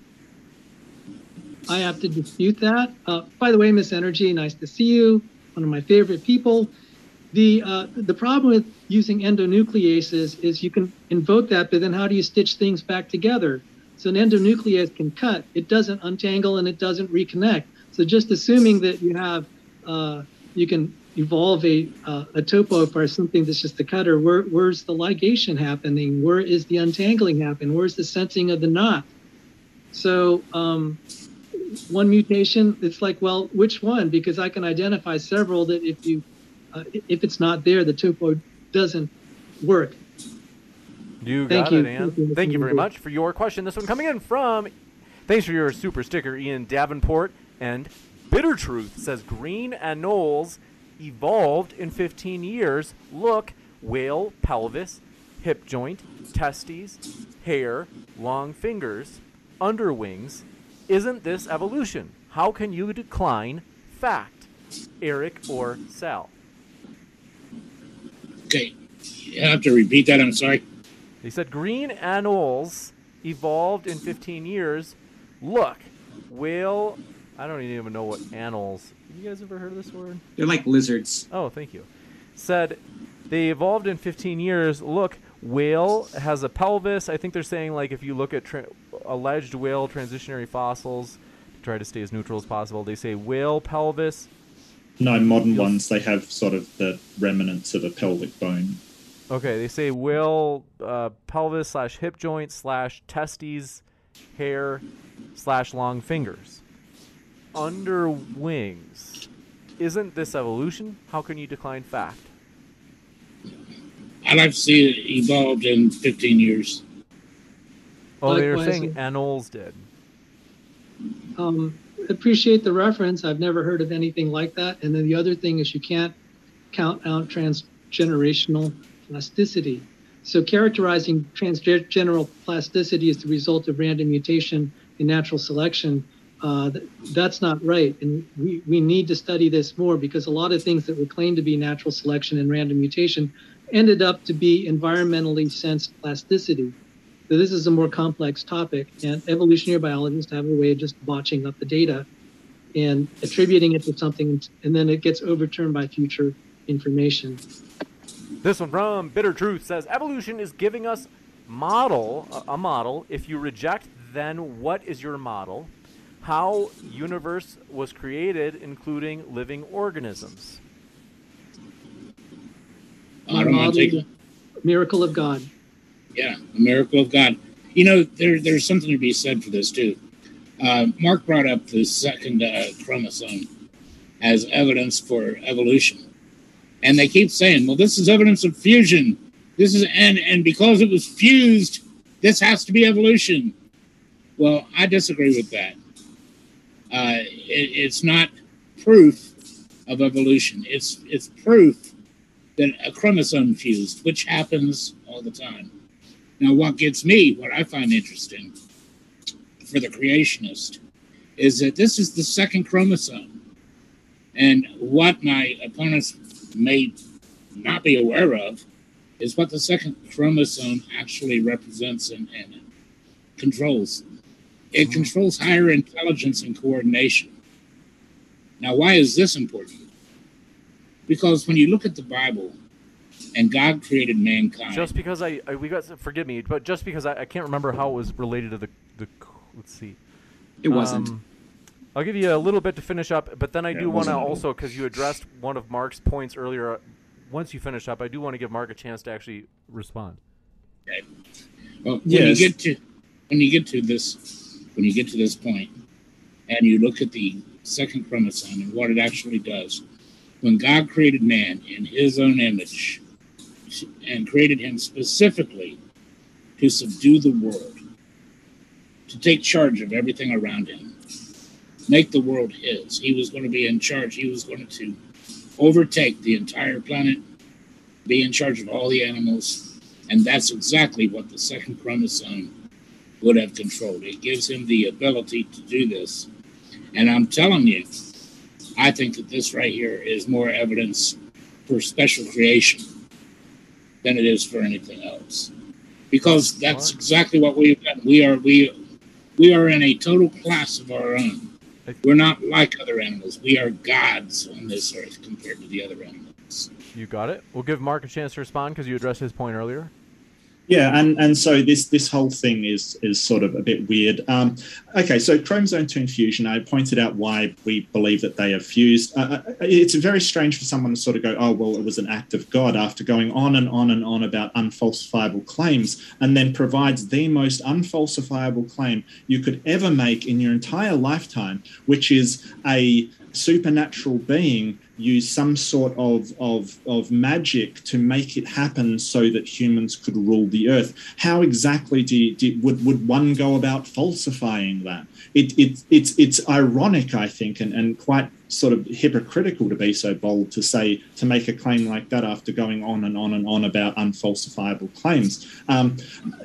I have to dispute that. Uh, by the way, Miss Energy, nice to see you. One of my favorite people. The uh, the problem with using endonucleases is you can invoke that, but then how do you stitch things back together? So an endonuclease can cut. It doesn't untangle and it doesn't reconnect. So just assuming that you have uh, you can evolve a uh, a topo for something that's just a cutter. Where where's the ligation happening? Where is the untangling happening? Where's the sensing of the knot? So um, one mutation, it's like, well, which one? Because I can identify several that if you, uh, if it's not there, the topo doesn't work. You Thank got you. it, Ann. Thank you. Thank you very much for your question. This one coming in from, thanks for your super sticker, Ian Davenport. And Bitter Truth says green anoles evolved in 15 years. Look, whale pelvis, hip joint, testes, hair, long fingers, underwings. Isn't this evolution? How can you decline fact? Eric or Sal? Okay, you have to repeat that. I'm sorry. They said green anoles evolved in 15 years. Look, whale. I don't even know what anoles. You guys ever heard of this word? They're like lizards. Oh, thank you. Said they evolved in 15 years. Look, whale has a pelvis. I think they're saying like if you look at tra- alleged whale transitionary fossils, to try to stay as neutral as possible. They say whale pelvis. No, modern You'll- ones they have sort of the remnants of a pelvic bone. Okay, they say whale uh, pelvis slash hip joint slash testes, hair slash long fingers. Under wings. Isn't this evolution? How can you decline fact? I'd like to see it evolved in 15 years. Oh, they were Likewise, saying anoles did. Um, appreciate the reference. I've never heard of anything like that. And then the other thing is you can't count out transgenerational plasticity. So characterizing transgeneral plasticity as the result of random mutation in natural selection, uh, that's not right. And we, we need to study this more because a lot of things that were claimed to be natural selection and random mutation ended up to be environmentally sensed plasticity. So this is a more complex topic, and evolutionary biologists have a way of just botching up the data and attributing it to something, and then it gets overturned by future information. This one from Bitter Truth says evolution is giving us model a, a model. If you reject, then what is your model? How universe was created, including living organisms. I don't want to take it. Miracle of God. Yeah, a miracle of God. You know, there, there's something to be said for this too. Uh, Mark brought up the second uh, chromosome as evidence for evolution, and they keep saying, "Well, this is evidence of fusion. This is and and because it was fused, this has to be evolution." Well, I disagree with that. Uh, it, it's not proof of evolution. It's it's proof that a chromosome fused, which happens all the time. Now, what gets me, what I find interesting for the creationist, is that this is the second chromosome. And what my opponents may not be aware of is what the second chromosome actually represents and, and controls. It controls higher intelligence and coordination. Now, why is this important? Because when you look at the Bible, and God created mankind. Just because I, I we got forgive me, but just because I, I can't remember how it was related to the the let's see. It wasn't. Um, I'll give you a little bit to finish up, but then I Yeah, do want to also because you addressed one of Mark's points earlier. uh, Once you finish up, I do want to give Mark a chance to actually respond. Okay. Well, when Yes. you get to when you get to this when you get to this point and you look at the second chromosome and what it actually does, when God created man in his own image and created him specifically to subdue the world, to take charge of everything around him, make the world his. He was going to be in charge. He was going to overtake the entire planet, be in charge of all the animals, and that's exactly what the second chromosome would have controlled. It gives him the ability to do this. And I'm telling you, I think that this right here is more evidence for special creation than it is for anything else. Because that's exactly what we've done. We are we we are in a total class of our own. We're not like other animals. We are gods on this earth compared to the other animals. You got it. We'll give Mark a chance to respond because you addressed his point earlier. Yeah, and, and so this this whole thing is is sort of a bit weird. Um, okay, so chromosome two fusion. I pointed out why we believe that they are fused. Uh, uh, it's very strange for someone to sort of go, "Oh, well, it was an act of God," after going on and on and on about unfalsifiable claims, and then provides the most unfalsifiable claim you could ever make in your entire lifetime, which is a supernatural being use some sort of, of, of magic to make it happen so that humans could rule the earth. How exactly do you, do, would, would one go about falsifying that? It, it, it's, it's ironic, I think, and, and quite sort of hypocritical to be so bold to say to make a claim like that after going on and on and on about unfalsifiable claims. Um,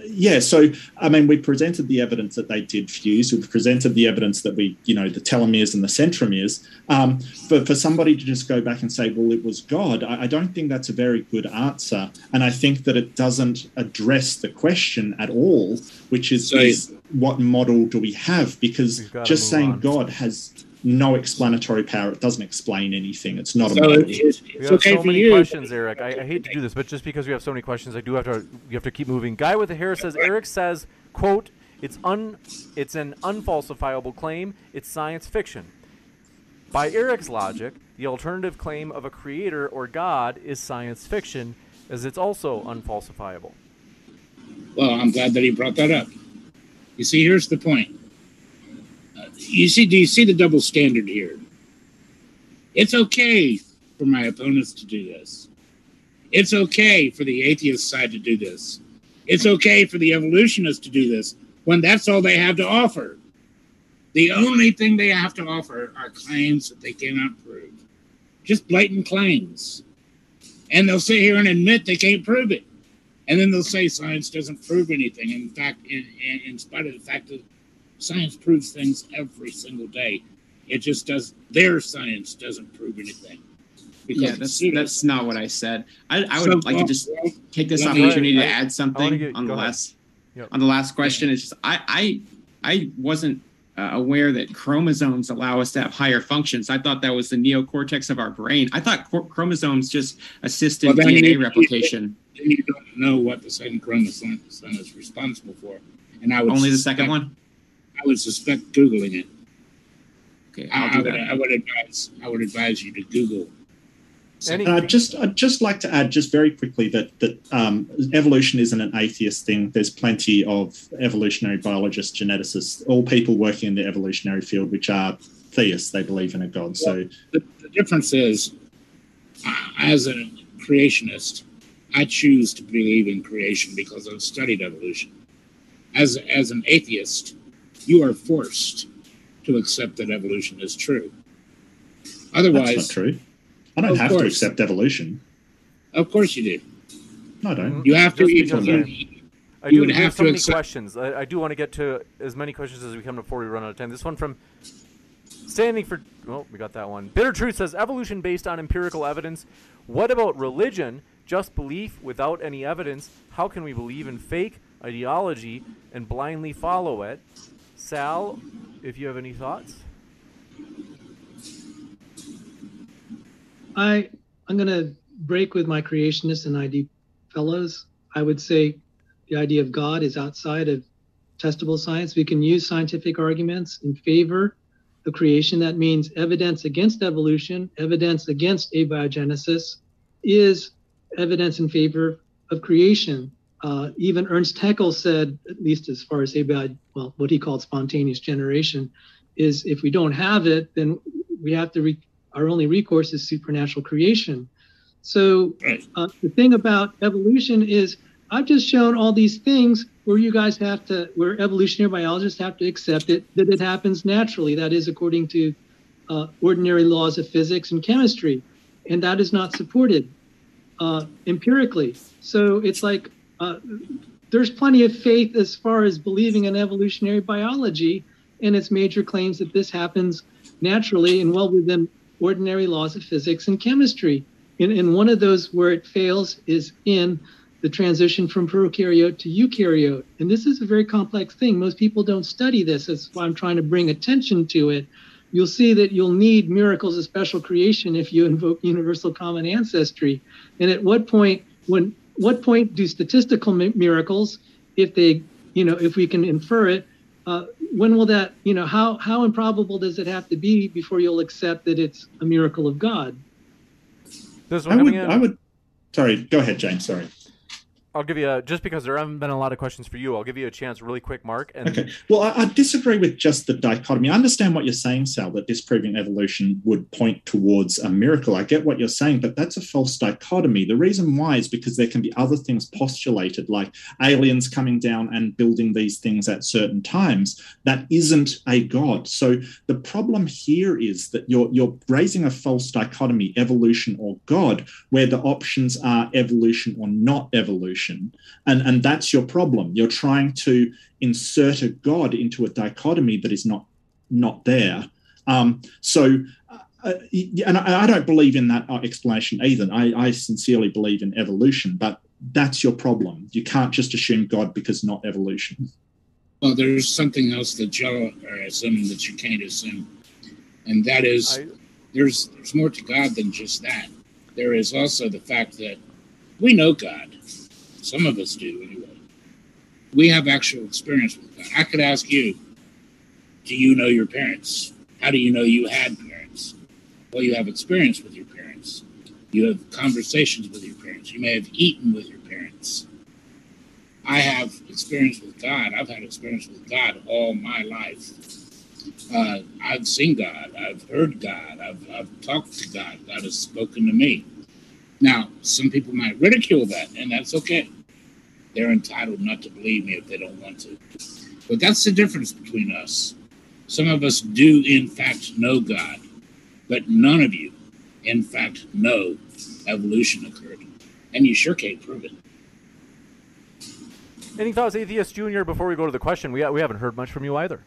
yeah, so I mean, we presented the evidence that they did fuse. We presented the evidence that we, you know, the telomeres and the centromeres. Um, but for somebody to just go back and say, well, it was God, I, I don't think that's a very good answer, and I think that it doesn't address the question at all, which is, So- is what model do we have? Because just saying on. God has no explanatory power. It doesn't explain anything. It's not a So model. it's, We have okay so many you. questions, Eric. I, I hate to do this, but just because we have so many questions, I do have to. You have to keep moving. Guy with the hair says. Eric says, "quote It's un. It's an unfalsifiable claim. It's science fiction." By Eric's logic, the alternative claim of a creator or God is science fiction, as it's also unfalsifiable. Well, I'm glad that he brought that up. You see, here's the point. You see, do you see the double standard here? It's okay for my opponents to do this. It's okay for the atheist side to do this. It's okay for the evolutionists to do this when that's all they have to offer. The only thing they have to offer are claims that they cannot prove. Just blatant claims. And they'll sit here and admit they can't prove it. And then they'll say science doesn't prove anything. In fact, in, in, in spite of the fact that science proves things every single day, it just does. Their science doesn't prove anything. Yeah, that's that's not what I said. I, I would So, like well, to just take this let me- opportunity to add something wanna get- on the ahead. last Yep. on the last question. It's just I I I wasn't uh, aware that chromosomes allow us to have higher functions. I thought that was the neocortex of our brain. I thought cor- chromosomes just assisted Well, DNA you- replication. then you don't know what the second chromosome is responsible for. And I would Only the suspect- second one. I would suspect googling it. Okay, I, I'll do would, that. I would advise. I would advise you to Google. Any- And I'd just, I'd just like to add, just very quickly, that that um, evolution isn't an atheist thing. There's plenty of evolutionary biologists, geneticists, all people working in the evolutionary field, which are theists. They believe in a god. So the, the difference is, uh, as a creationist, I choose to believe in creation because I've studied evolution. As as an atheist, you are forced to accept that evolution is true. that's Otherwise, not true. I don't Of have to accept evolution. of course you do. No, I don't. You have to. Just You, you, I- I You do would have have so to many accept- questions. I, I do want to get to as many questions as we can before we run out of time. This one from standing for well, we got that one. Bitter Truth says evolution based on empirical evidence. What about religion? Just belief without any evidence. How can we believe in fake ideology and blindly follow it? Sal, if you have any thoughts. I I'm gonna break with my creationist and ID fellows. I would say the idea of God is outside of testable science. We can use scientific arguments in favor of creation. That means evidence against evolution, evidence against abiogenesis is evidence in favor of creation. Uh, even Ernst Haeckel said, at least as far as abi, well, what he called spontaneous generation, is if we don't have it, then we have to re- our only recourse is supernatural creation. So uh, the thing about evolution is I've just shown all these things where you guys have to, where evolutionary biologists have to accept it that it happens naturally. That is according to uh, ordinary laws of physics and chemistry, and that is not supported uh, empirically. So it's like uh, there's plenty of faith as far as believing in evolutionary biology and its major claims that this happens naturally and well within ordinary laws of physics and chemistry. And, and one of those where it fails is in the transition from prokaryote to eukaryote. And this is a very complex thing. Most people don't study this. That's why I'm trying to bring attention to it. You'll see that you'll need miracles of special creation if you invoke universal common ancestry. And at what point, when what point do statistical mi- miracles, if they, you know, if we can infer it, uh, when will that, you know, how how improbable does it have to be before you'll accept that it's a miracle of God? This I would. I would. Sorry, go ahead, James. Sorry. I'll give you a, just because there haven't been a lot of questions for you. I'll give you a chance, really quick, Mark. And okay. Well, I, I, disagree with just the dichotomy. I understand what you're saying, Sal, that disproving evolution would point towards a miracle. I get what you're saying, but that's a false dichotomy. The reason why is because there can be other things postulated, like aliens coming down and building these things at certain times. That isn't a god. So the problem here is that you're you're raising a false dichotomy, evolution or God, where the options are evolution or not evolution. And, and that's your problem. You're trying to insert a God into a dichotomy that is not, not there. Um, so, uh, uh and I, I, don't believe in that uh, explanation either. I, I sincerely believe in evolution, but that's your problem. You can't just assume God because not evolution. Well, there's something else that you are assuming that you can't assume, and that is I, there's there's more to God than just that. There is also the fact that we know God. Some of us do, anyway. We have actual experience with God. I could ask you, do you know your parents? How do you know you had parents? Well, you have experience with your parents. You have conversations with your parents. You may have eaten with your parents. I have experience with God. I've had experience with God all my life. Uh, I've seen God. I've heard God. I've, I've talked to God. God has spoken to me. Now, some people might ridicule that, and that's okay. They're entitled not to believe me if they don't want to. But that's the difference between us. Some of us do, in fact, know God, but none of you, in fact, know evolution occurred. And you sure can't prove it. Any thoughts, Atheist Junior, before we go to the question? We, we haven't heard much from you either.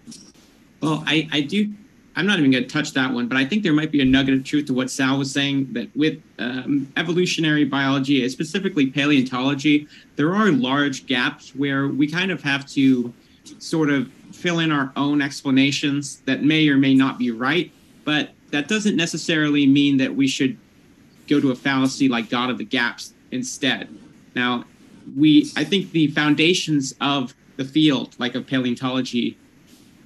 Well, I, I do I'm not even going to touch that one, but I think there might be a nugget of truth to what Sal was saying that with um, evolutionary biology, specifically paleontology, there are large gaps where we kind of have to sort of fill in our own explanations that may or may not be right, but that doesn't necessarily mean that we should go to a fallacy like God of the gaps instead. Now, we I think the foundations of the field, like of paleontology,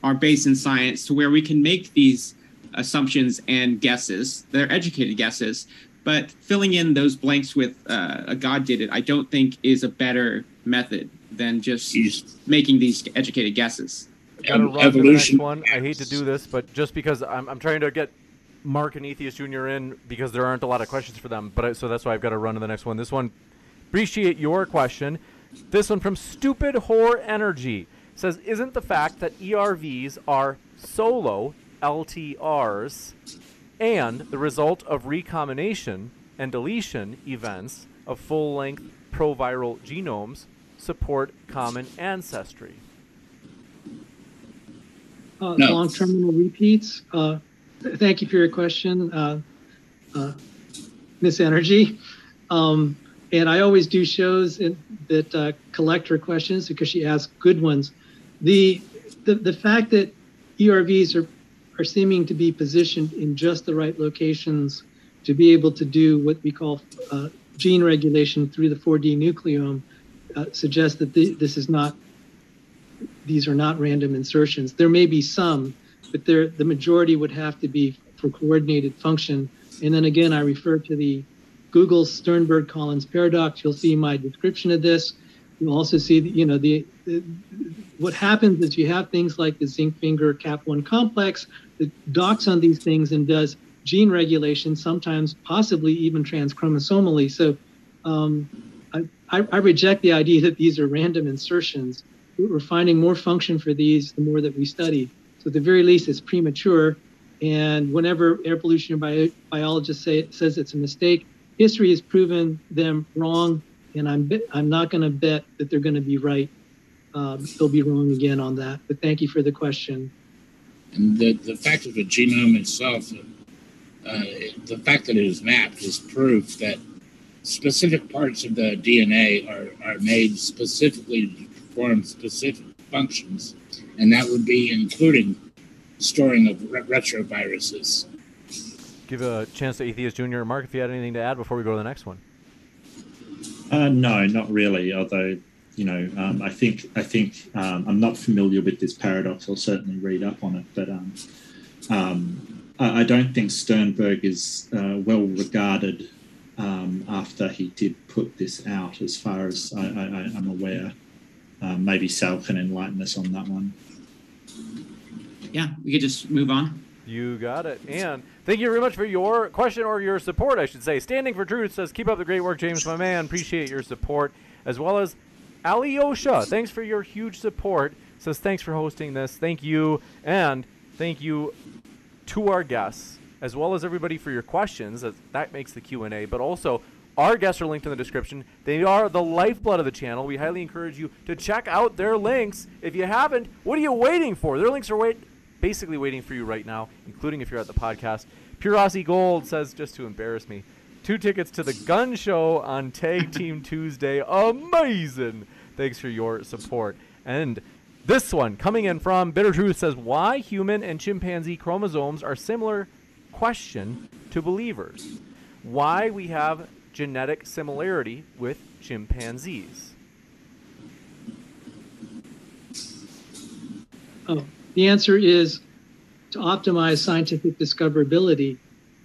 are based in science to where we can make these assumptions and guesses. They're educated guesses, but filling in those blanks with uh, a God did it, I don't think is a better method than just making these educated guesses. Gotta run evolution. the next one. I hate to do this, but just because I'm, I'm trying to get Mark and Atheist Junior in because there aren't a lot of questions for them, but I, so that's why I've got to run to the next one. This one, appreciate your question. This one from Stupid Whore Energy says, isn't the fact that ERVs are solo LTRs and the result of recombination and deletion events of full length proviral genomes support common ancestry? Uh, no. Long terminal repeats. Uh, th- thank you for your question, uh, uh Miss Energy. Um, and I always do shows in, that uh, collect her questions because she asks good ones the, the, the fact that ERVs are, are seeming to be positioned in just the right locations to be able to do what we call uh, gene regulation through the 4D nucleome uh, suggests that this is not, these are not random insertions. There may be some, but the majority would have to be for coordinated function. And then again, I refer to the Google Sternberg-Collins paradox. You'll see my description of this. You'll also see, you know, the, the what happens is you have things like the zinc finger KAP1 complex that docks on these things and does gene regulation, sometimes possibly even transchromosomally. So um, I, I, I, reject the idea that these are random insertions. We're finding more function for these the more that we study. So at the very least, it's premature. And whenever evolutionary bio- biologists say it, says it's a mistake, history has proven them wrong. And I'm I'm not going to bet that they're going to be right um, they'll be wrong again on that. But thank you for the question. And the, the fact of the genome itself, uh, the fact that it is mapped is proof that specific parts of the DNA are, are made specifically to perform specific functions, and that would be including storing of re- retroviruses. Give a chance to Atheist Junior. Mark, if you had anything to add before we go to the next one. Uh, no, not really. Although you know, um, I think I think um, I'm not familiar with this paradox. I'll certainly read up on it, but um, um I, I, don't think Sternberg is uh, well regarded um, after he did put this out, as far as I, am aware. Um, maybe Sal can enlighten us on that one. Yeah, we could just move on. You got it. And thank you very much for your question or your support, I should say. Standing for Truth says, Keep up the great work, James, my man. Appreciate your support. As well as Alyosha, thanks for your huge support. Says, Thanks for hosting this. Thank you. And thank you to our guests as well as everybody for your questions. That makes the Q&A, but also our guests are linked in the description. They are the lifeblood of the channel. We highly encourage you to check out their links. If you haven't, what are you waiting for? Their links are wait- basically waiting for you right now, including if you're at the podcast. Pure Aussie Gold says, just to embarrass me, two tickets to the gun show on Tag Team Tuesday. Amazing. Thanks for your support. And this one coming in from Bitter Truth says, why human and chimpanzee chromosomes are similar question to believers why we have genetic similarity with chimpanzees. Oh, the answer is to optimize scientific discoverability.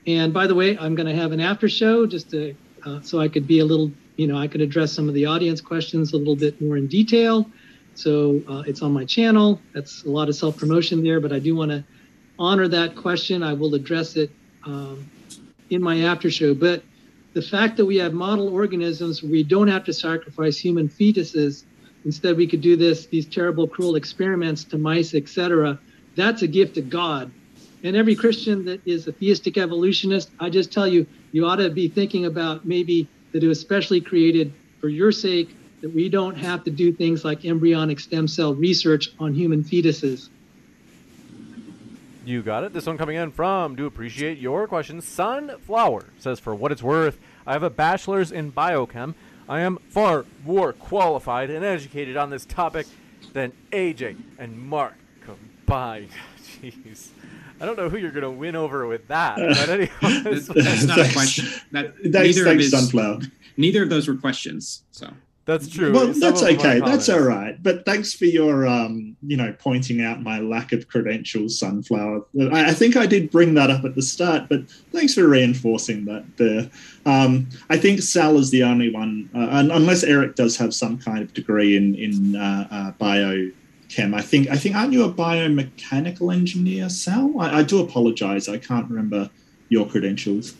And by the way, I'm going to have an after show just to, uh, so I could be a little, you know, I could address some of the audience questions a little bit more in detail. So uh, it's on my channel. That's a lot of self promotion there, but I do want to honor that question. I will address it um, in my after show. But the fact that we have model organisms we don't have to sacrifice human fetuses, instead we could do this these terrible cruel experiments to mice, etc. That's a gift of God. And every Christian that is a theistic evolutionist, I just tell you, you ought to be thinking about maybe that it was specially created for your sake, that we don't have to do things like embryonic stem cell research on human fetuses. You got it. This one coming in from Do Appreciate Your Question. Sunflower says, For what it's worth, I have a bachelor's in biochem. I am far more qualified and educated on this topic than AJ and Mark combined. Jeez. I don't know who you're going to win over with that. But anyway, that's not a question. That, neither, of his, sunflower. neither of those were questions. So that's true. Well, Some that's okay. That's all right. But thanks for your, um, you know, pointing out my lack of credentials, Sunflower. I, I, think I did bring that up at the start, but thanks for reinforcing that there. Um, I think Sal is the only one, uh, unless Eric does have some kind of degree in in uh, uh, biochem. I think I think aren't you a biomechanical engineer, Sal? I, I do apologize. I can't remember your credentials.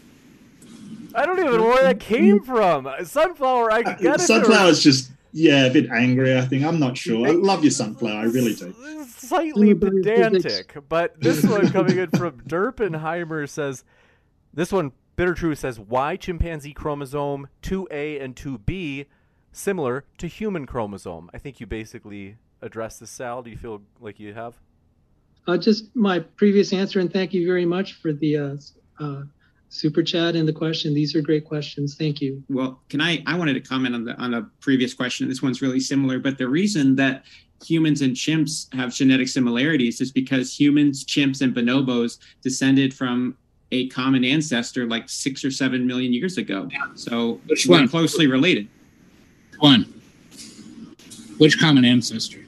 I don't even know where that came from. Sunflower, I uh, get it. Sunflower's just yeah, a bit angry. I think I'm not sure. I love your sunflower. I really do. Slightly pedantic, but this one coming in from Derpenheimer says, this one Bitter Truth says, why chimpanzee chromosome 2A and 2B similar to human chromosome? I think you basically addressed this, Sal. Do you feel like you have? Uh, just my previous answer, and thank you very much for the uh, uh, super chat and the question. These are great questions. Thank you. Well, can I? I wanted to comment on the on a previous question. This one's really similar, but the reason that humans and chimps have genetic similarities is because humans, chimps, and bonobos descended from a common ancestor like six or seven million years ago. So Which we're one? closely related. One. Which common ancestor?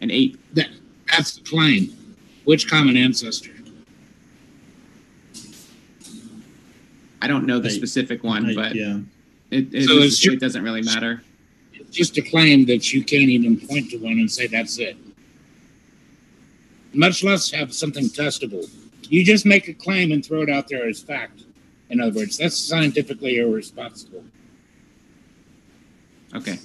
An ape. That, that's the claim. Which common ancestor? I don't know the I, specific one, I, but yeah, it, it, so just, it doesn't really matter. It's just a claim that you can't even point to one and say that's it. Much less have something testable. You just make a claim and throw it out there as fact. In other words, that's scientifically irresponsible. Okay.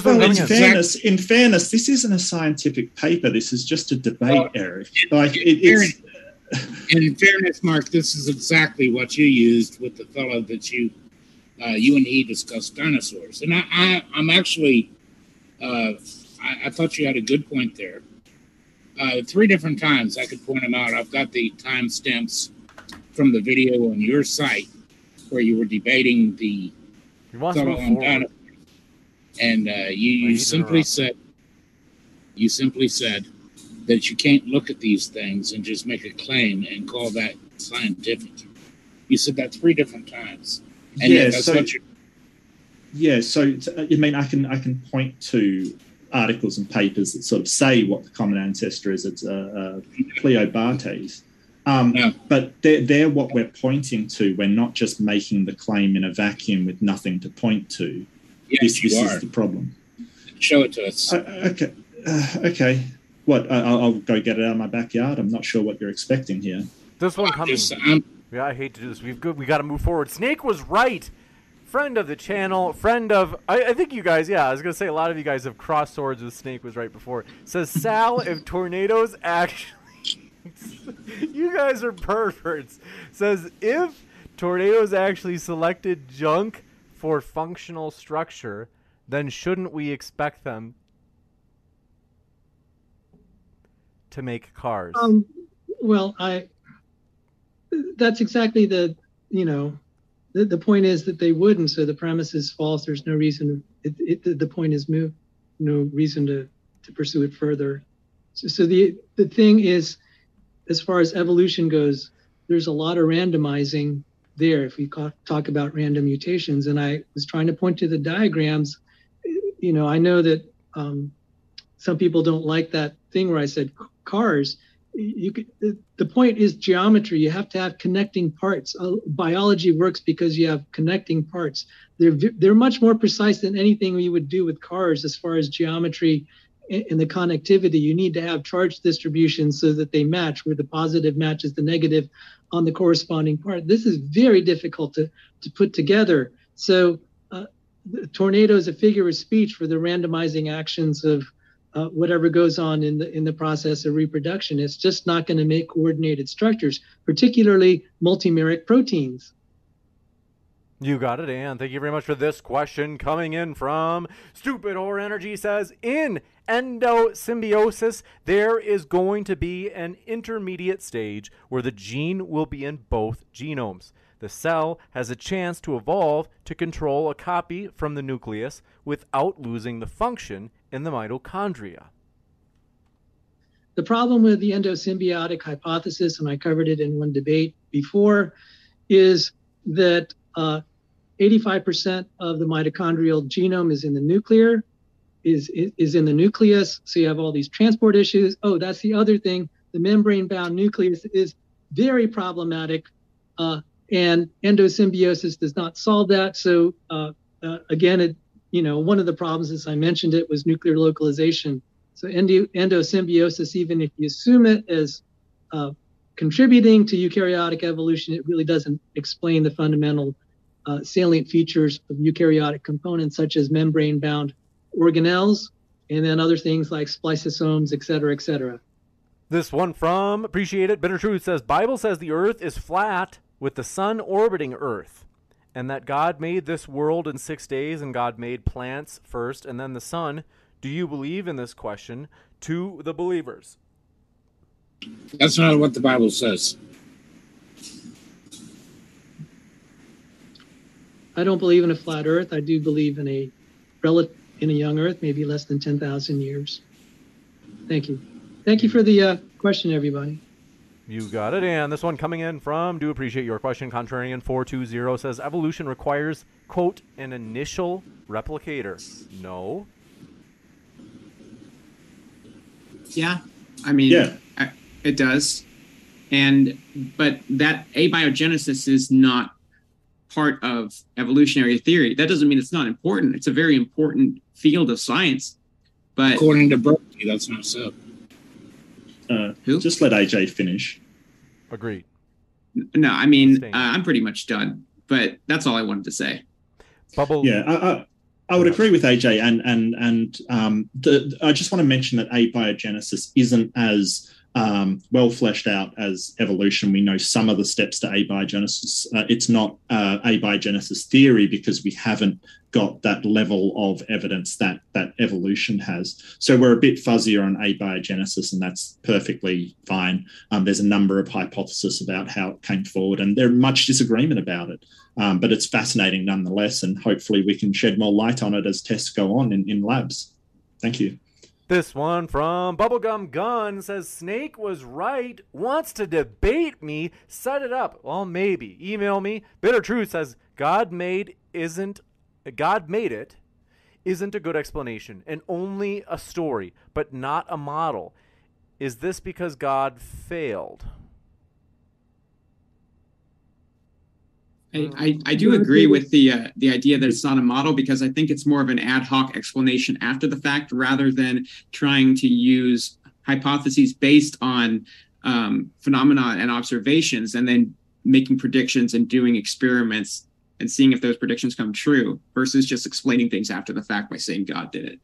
Well, in fairness, in fairness, this isn't a scientific paper. This is just a debate, well, Eric. Like it, it's and in fairness, Mark, this is exactly what you used with the fellow that you uh, you and he discussed dinosaurs. And I, I am actually uh, I, I, thought you had a good point there. Uh, three different times I could point them out. I've got the timestamps from the video on your site where you were debating the fellow on dinosaurs, and uh, you, you simply said you simply said that you can't look at these things and just make a claim and call that scientific. You said that three different times. And yeah, so, yeah, so I mean, I can I can point to articles and papers that sort of say what the common ancestor is. It's uh, uh. Um, No. But they're, they're what we're pointing to. We're not just making the claim in a vacuum with nothing to point to. Yes, this you this are. is the problem. Show it to us. Uh, okay. Uh, okay. What? I- I'll, I'll go get it out of my backyard. I'm not sure what you're expecting here. This one coming. Just, um, Yeah, I hate to do this. We've good. We got to move forward. Snake was right. Friend of the channel, friend of. I, I think you guys. Yeah, I was gonna say a lot of you guys have crossed swords with Snake was right before. Says Sal, if tornadoes actually. you guys are perverts. Says if tornadoes actually selected junk for functional structure, then shouldn't we expect them to make cars? Um, well, I. That's exactly the you know, the, the point is that they wouldn't. So the premise is false. There's no reason. It, it the, point is moved. No reason to to pursue it further. So, so the the thing is, as far as evolution goes, there's a lot of randomizing there. If we talk about random mutations, and I was trying to point to the diagrams. You know, I know that um, some people don't like that thing where I said cars. You could, the, point is geometry. You have to have connecting parts. Uh, biology works because you have connecting parts. They're they're much more precise than anything we would do with cars as far as geometry and the connectivity. You need to have charge distributions so that they match, where the positive matches the negative on the corresponding part. This is very difficult to to put together. So uh, tornado is a figure of speech for the randomizing actions of uh, whatever goes on in the in the process of reproduction. It's just not going to make coordinated structures, particularly multimeric proteins. You got it, and thank you very much for this question coming in from Stupid Or Energy says in endosymbiosis there is going to be an intermediate stage where the gene will be in both genomes. The cell has a chance to evolve to control a copy from the nucleus without losing the function in the mitochondria. The problem with the endosymbiotic hypothesis, and I covered it in one debate before, is that uh, 85% of the mitochondrial genome is in the nuclear, is, is in the nucleus. So you have all these transport issues. Oh, that's the other thing. The membrane-bound nucleus is very problematic, uh, and endosymbiosis does not solve that. So uh, uh, again, it you know one of the problems, as I mentioned, it was nuclear localization. So endo, endosymbiosis, even if you assume it as uh, contributing to eukaryotic evolution, it really doesn't explain the fundamental uh, salient features of eukaryotic components such as membrane-bound organelles, and then other things like spliceosomes, et cetera, et cetera. This one from Appreciate It. Bitter Truth says Bible says the earth is flat with the sun orbiting earth, and that God made this world in six days, and God made plants first, and then the sun. Do you believe in this question to the believers? That's not what the Bible says. I don't believe in a flat Earth. I do believe in a rel- in a young Earth, maybe less than 10,000 years. Thank you. Thank you for the uh, question, everybody. You got it. And this one coming in from Do Appreciate Your Question. Contrarian420 says evolution requires, quote, an initial replicator. No. Yeah, I mean, Yeah. I, it does, and but that abiogenesis is not part of evolutionary theory. That doesn't mean it's not important. It's a very important field of science, but According to Berkeley, that's not so. Uh, Who? just let AJ finish. Agreed. no, I mean, uh, I'm pretty much done. But that's all I wanted to say. Bubble. Yeah, I, I, I would agree with AJ, and and and um, the, I just want to mention that abiogenesis isn't as um, well fleshed out as evolution. We know some of the steps to abiogenesis. Uh, it's not uh, abiogenesis theory because we haven't got that level of evidence that that evolution has. So we're a bit fuzzier on abiogenesis, and that's perfectly fine. Um, there's a number of hypotheses about how it came forward, and there's much disagreement about it. Um, but it's fascinating nonetheless, and hopefully we can shed more light on it as tests go on in, in labs. Thank you. This one from Bubblegum Gun says Snake was right, wants to debate me, set it up. Well, maybe. Email me. Bitter Truth says God made isn't God made it isn't a good explanation and only a story, but not a model. Is this because God failed? I, I, I do agree with the uh, the idea that it's not a model because I think it's more of an ad hoc explanation after the fact rather than trying to use hypotheses based on um, phenomena and observations and then making predictions and doing experiments and seeing if those predictions come true versus just explaining things after the fact by saying God did it.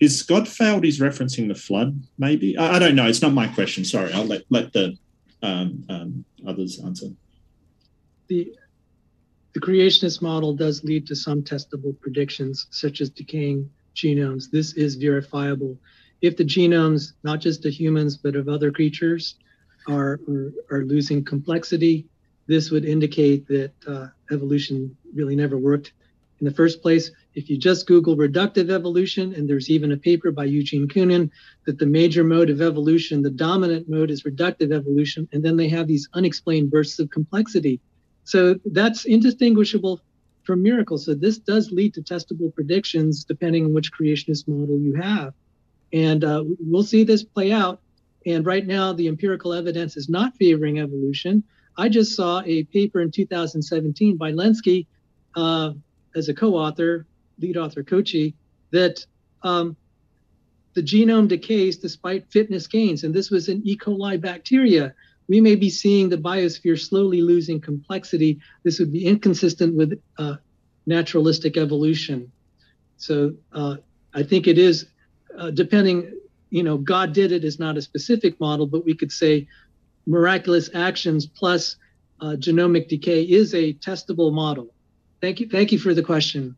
Is God failed? He's referencing the flood, maybe. I, I don't know. It's not my question. Sorry. I'll let let the um, um, others answer. The the creationist model does lead to some testable predictions, such as decaying genomes. This is verifiable. If the genomes, not just of humans, but of other creatures, are, are, losing complexity, this would indicate that uh, evolution really never worked in the first place. If you just Google reductive evolution, and there's even a paper by Eugene Koonin that the major mode of evolution, the dominant mode is reductive evolution, and then they have these unexplained bursts of complexity so that's indistinguishable from miracles. So this does lead to testable predictions depending on which creationist model you have. And uh, we'll see this play out. And right now, the empirical evidence is not favoring evolution. I just saw a paper in 2017 by Lenski uh, as a co-author, lead author Kochi, that um, the genome decays despite fitness gains. And this was in E. coli bacteria we may be seeing the biosphere slowly losing complexity. This would be inconsistent with uh, naturalistic evolution. So uh, I think it is, uh, depending, you know, God did it is not a specific model, but we could say miraculous actions plus uh, genomic decay is a testable model. Thank you. Thank you for the question.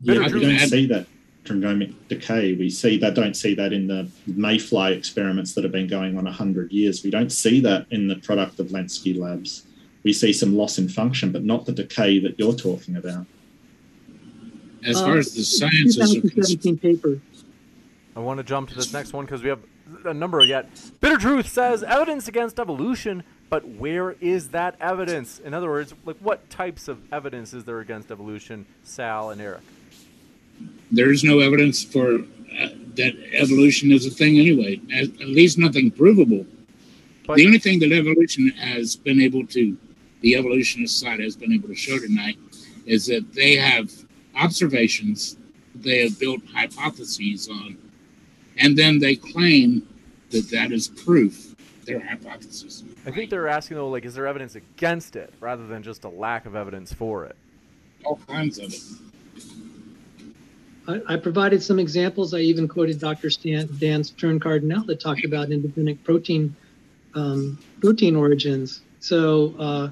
Yeah, I don't see that genomic decay. We see that, don't see that in the mayfly experiments that have been going on 100 years. We don't see that in the product of Lenski Labs. We see some loss in function, but not the decay that you're talking about. As far uh, as the science is paper. I want to jump to this next one because we have a number yet. Bitter Truth says evidence against evolution, but where is that evidence? In other words, like what types of evidence is there against evolution, Sal and Eric? There is no evidence for uh, that evolution is a thing anyway. At, at least nothing provable. But the only thing that evolution has been able to, the evolutionist side has been able to show tonight, is that they have observations, they have built hypotheses on, and then they claim that that is proof. Their hypothesis. I think they're asking though, like, is there evidence against it rather than just a lack of evidence for it? All kinds of it. I, I, provided some examples. I even quoted Dr. Stan, Dan Stern Cardinal that talked about independent protein um, protein origins. So, uh,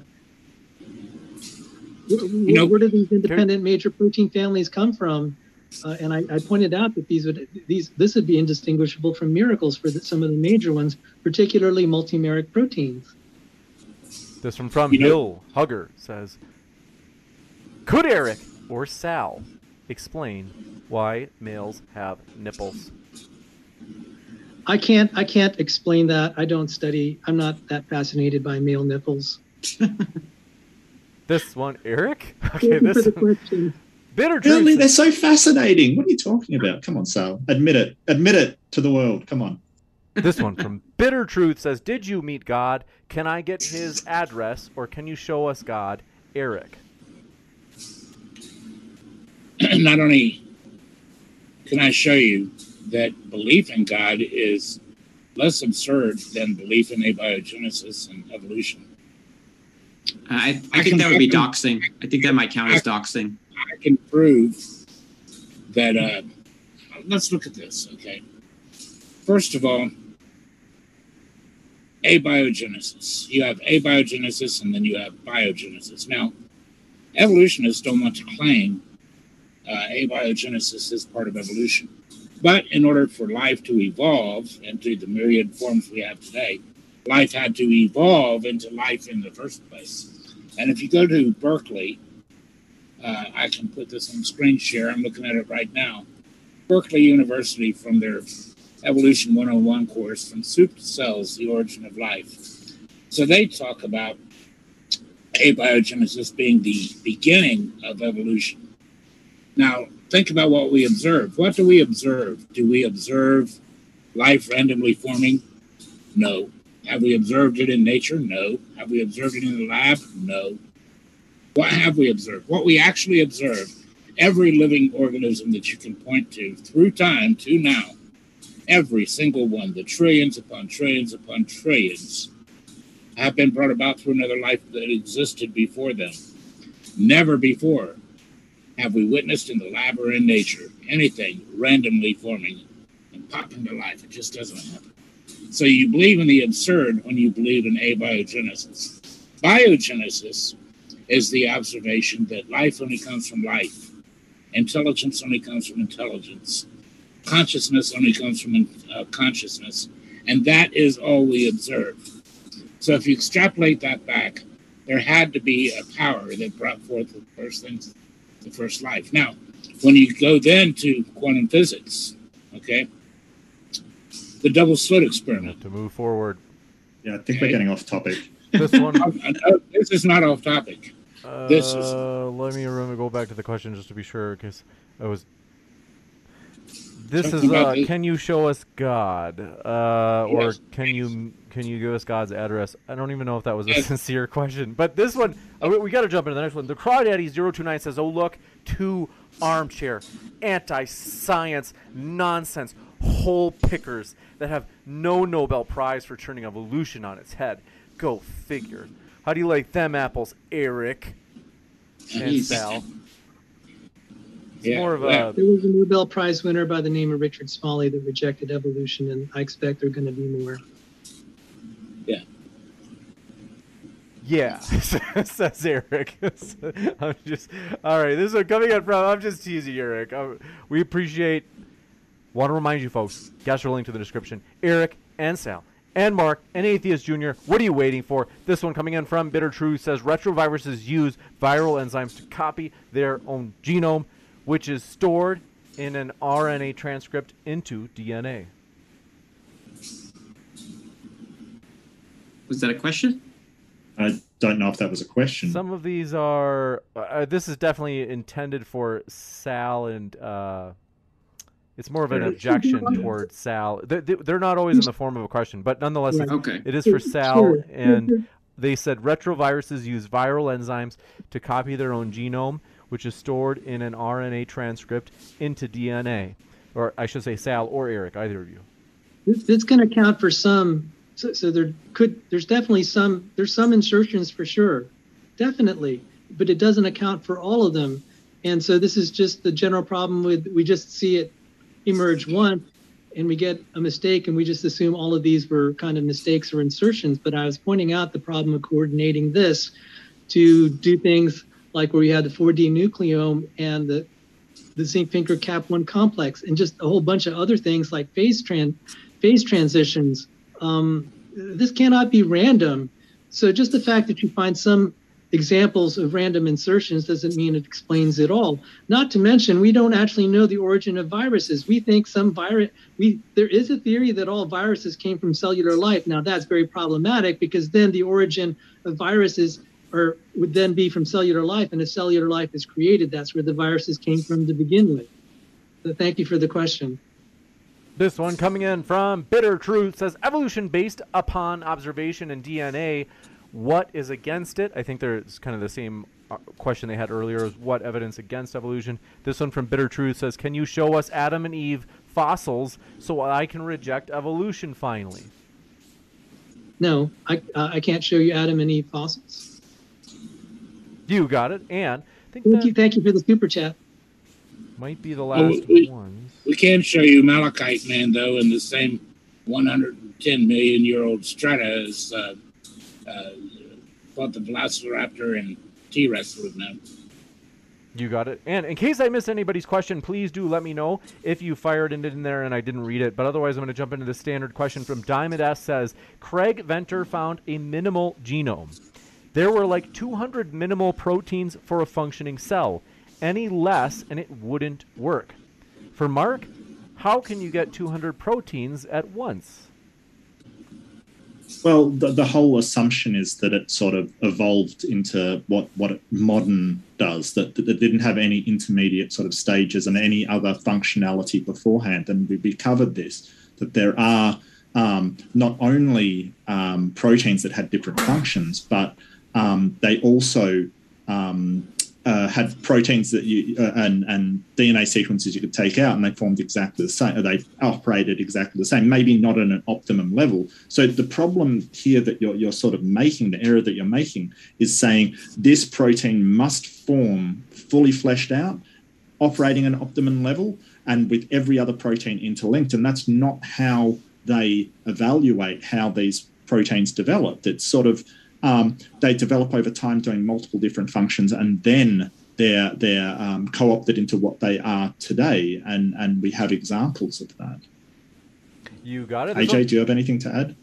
you know, where do these independent major protein families come from? Uh, and I, I, pointed out that these would these this would be indistinguishable from miracles for the, some of the major ones, particularly multimeric proteins. This from from you Bill Hugger says, could Eric or Sal explain why males have nipples. I can't I can't explain that. I don't study. I'm not that fascinated by male nipples. this one, Eric. Okay, this one. Bitter Really, they're so fascinating. What are you talking about? Come on, Sal. Admit it. Admit it to the world. Come on. This one from Bitter Truth says, "Did you meet God? Can I get his address, or can you show us God, Eric?" Not only can I show you that belief in God is less absurd than belief in abiogenesis and evolution? I, I, I think that would be doxing. I think that might count as doxing. I can prove that. Uh, let's look at this, okay? First of all, abiogenesis. You have abiogenesis and then you have biogenesis. Now, evolutionists don't want to claim uh, abiogenesis is part of evolution. But in order for life to evolve into the myriad forms we have today, life had to evolve into life in the first place. And if you go to Berkeley, uh, I can put this on screen share. I'm looking at it right now. Berkeley University, from their Evolution 101 course, From Soup to Cells The Origin of Life. So they talk about abiogenesis being the beginning of evolution. Now, think about what we observe. What do we observe? Do we observe life randomly forming? No. Have we observed it in nature? No. Have we observed it in the lab? No. What have we observed? What we actually observe, every living organism that you can point to through time to now, every single one, the trillions upon trillions upon trillions, have been brought about through another life that existed before them. Never before have we witnessed in the lab or in nature anything randomly forming and popping to life. It just doesn't happen. So you believe in the absurd when you believe in abiogenesis. Biogenesis is the observation that life only comes from life, intelligence only comes from intelligence, consciousness only comes from uh, consciousness, and that is all we observe. So if you extrapolate that back, there had to be a power that brought forth the first things, the first life. Now, when you go then to quantum physics, okay, the double slit experiment. To move forward. Yeah, I think okay. we're getting off topic. This one. this is not off topic. Uh, this is. Let me remember, go back to the question just to be sure, because I was. This is. Uh, can you show us God, uh, or can you can you give us God's address? I don't even know if that was a sincere question, but this one uh, we, we got to jump into the next one. The Crawdaddy 029 says, "Oh look, two armchair, anti-science nonsense, hole pickers that have no Nobel Prize for turning evolution on its head. Go figure." How do you like them apples, Eric and Sal? It's yeah, more of a. There was a Nobel Prize winner by the name of Richard Smalley that rejected evolution, and I expect there are going to be more. Yeah. Yeah, says Eric. I'm just all right. This is coming in from. I'm just teasing Eric. Um, we appreciate. Want to remind you folks. Guys, link to the description. Eric and Sal and Mark and Atheist Jr. What are you waiting for? This one coming in from Bitter Truth says retroviruses use viral enzymes to copy their own genome, which is stored in an RNA transcript into DNA. Was that a question? I don't know if that was a question. Some of these are. Uh, this is definitely intended for Sal and uh, it's more of an objection towards Sal. They're not always in the form of a question, but nonetheless, okay. it is for Sal. And they said retroviruses use viral enzymes to copy their own genome, which is stored in an RNA transcript into DNA. Or I should say Sal or Eric, either of you. This can account for some. So, so there could, there's definitely some, there's some insertions for sure, definitely, but it doesn't account for all of them. And so this is just the general problem with we just see it emerge once and we get a mistake and we just assume all of these were kind of mistakes or insertions. But I was pointing out the problem of coordinating this to do things like where we had the 4D nucleome and the the zinc finger KAP1 complex and just a whole bunch of other things like phase tran phase transitions. Um, this cannot be random. So just the fact that you find some examples of random insertions doesn't mean it explains it all. Not to mention, we don't actually know the origin of viruses. We think some virus, we there is a theory that all viruses came from cellular life. Now that's very problematic because then the origin of viruses are would then be from cellular life, and if cellular life is created, that's where the viruses came from to begin with. So thank you for the question. This one coming in from Bitter Truth says evolution based upon observation and DNA what is against it? I think there's kind of the same uh, question they had earlier is what evidence against evolution. This one from Bitter Truth says, Can you show us Adam and Eve fossils so I can reject evolution finally? No, I, uh, I can't show you Adam and Eve fossils. You got it. And thank you, thank you for the super chat. Might be the last we, ones. We can show you Malachite Man, though, in the same 110 million year old strata as. Uh, uh, what the Velociraptor and T Rex would have known. You got it. And in case I missed anybody's question, please do let me know if you fired it in there and I didn't read it. But otherwise, I'm going to jump into the standard question from Diamond S. Says Craig Venter found a minimal genome. There were like 200 minimal proteins for a functioning cell. Any less, and it wouldn't work. For Mark, how can you get 200 proteins at once? Well, the, the whole assumption is that it sort of evolved into what what modern does. That, that it didn't have any intermediate sort of stages and any other functionality beforehand. And we, we covered this that there are um, not only um, proteins that had different functions, but um, they also um, uh, had proteins that you uh, and, and DNA sequences you could take out, and they formed exactly the same. They operated exactly the same, maybe not at an optimum level. So the problem here that you're you're sort of making, the error that you're making, is saying this protein must form fully fleshed out, operating at an optimum level, and with every other protein interlinked, and that's not how they evaluate how these proteins developed. It's sort of um, they develop over time doing multiple different functions, and then they're they're um, co-opted into what they are today, and and we have examples of that. You got it. AJ, do you have anything to add?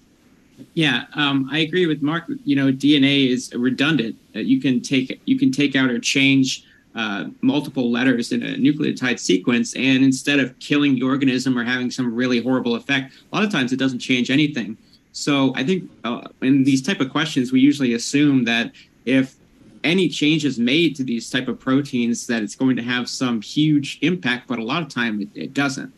Yeah, um, I agree with Mark. You know, DNA is redundant. Uh, you can take you can take out or change uh, multiple letters in a nucleotide sequence, and instead of killing the organism or having some really horrible effect, a lot of times it doesn't change anything. So I think uh, in these type of questions, we usually assume that if any change is made to these type of proteins, that it's going to have some huge impact, but a lot of time it, it doesn't.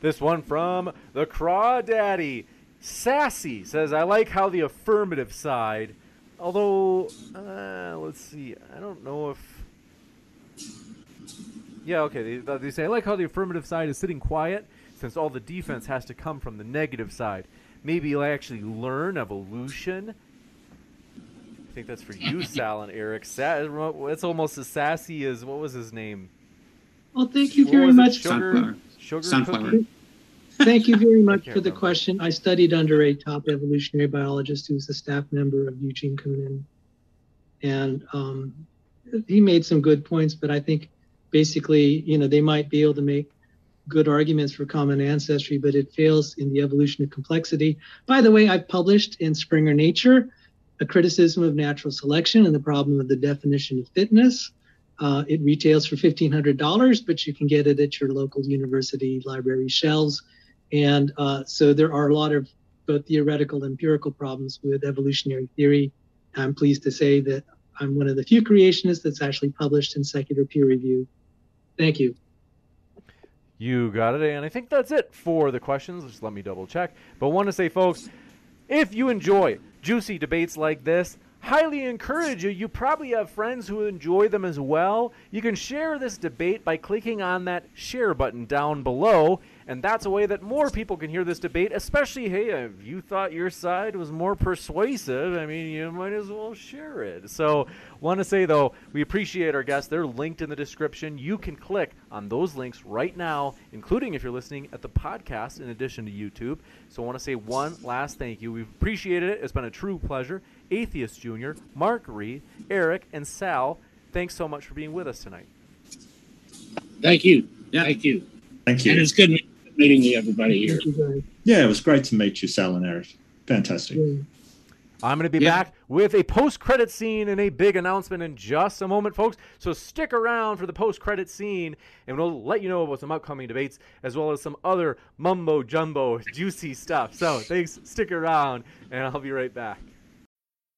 This one from the Crawdaddy. Sassy says, I like how the affirmative side, although, uh, let's see, I don't know if. Yeah, okay, they, they say, I like how the affirmative side is sitting quiet since all the defense has to come from the negative side maybe you'll actually learn evolution. I think that's for you, Sal and Eric. Sa- it's almost as sassy as what was his name? Well, thank you very much. Sugar, Sunflower. sugar Sunflower. cookie? Thank you very much for the remember. question. I studied under a top evolutionary biologist who was a staff member of Eugene Koonin. And um, he made some good points, but I think basically, you know, they might be able to make good arguments for common ancestry, but it fails in the evolution of complexity. By the way, I've published in Springer Nature a criticism of natural selection and the problem of the definition of fitness. Uh, it retails for $1,500, but you can get it at your local university library shelves. And uh, so there are a lot of both theoretical and empirical problems with evolutionary theory. I'm pleased to say that I'm one of the few creationists that's actually published in secular peer review. Thank you. You got it, and I think that's it for the questions. Just let me double check. But want to say, folks, if you enjoy juicy debates like this, highly encourage you. You probably have friends who enjoy them as well. You can share this debate by clicking on that share button down below. And that's a way that more people can hear this debate, especially, hey, if you thought your side was more persuasive, I mean, you might as well share it. So, want to say, though, we appreciate our guests. They're linked in the description. You can click on those links right now, including if you're listening at the podcast in addition to YouTube. So, I want to say one last thank you. We've appreciated it. It's been a true pleasure. Atheist Jr., Mark Reed, Eric, and Sal, thanks so much for being with us tonight. Thank you. Yeah. Thank you. Thank you. And it's good meeting you, everybody here. Thank you. Yeah, it was great to meet you, Sal and Eric. Fantastic. Yeah. I'm going to be Yeah. back with a post credit scene and a big announcement in just a moment, folks. So stick around for the post credit scene, and we'll let you know about some upcoming debates as well as some other mumbo jumbo juicy stuff. So thanks, stick around, and I'll be right back.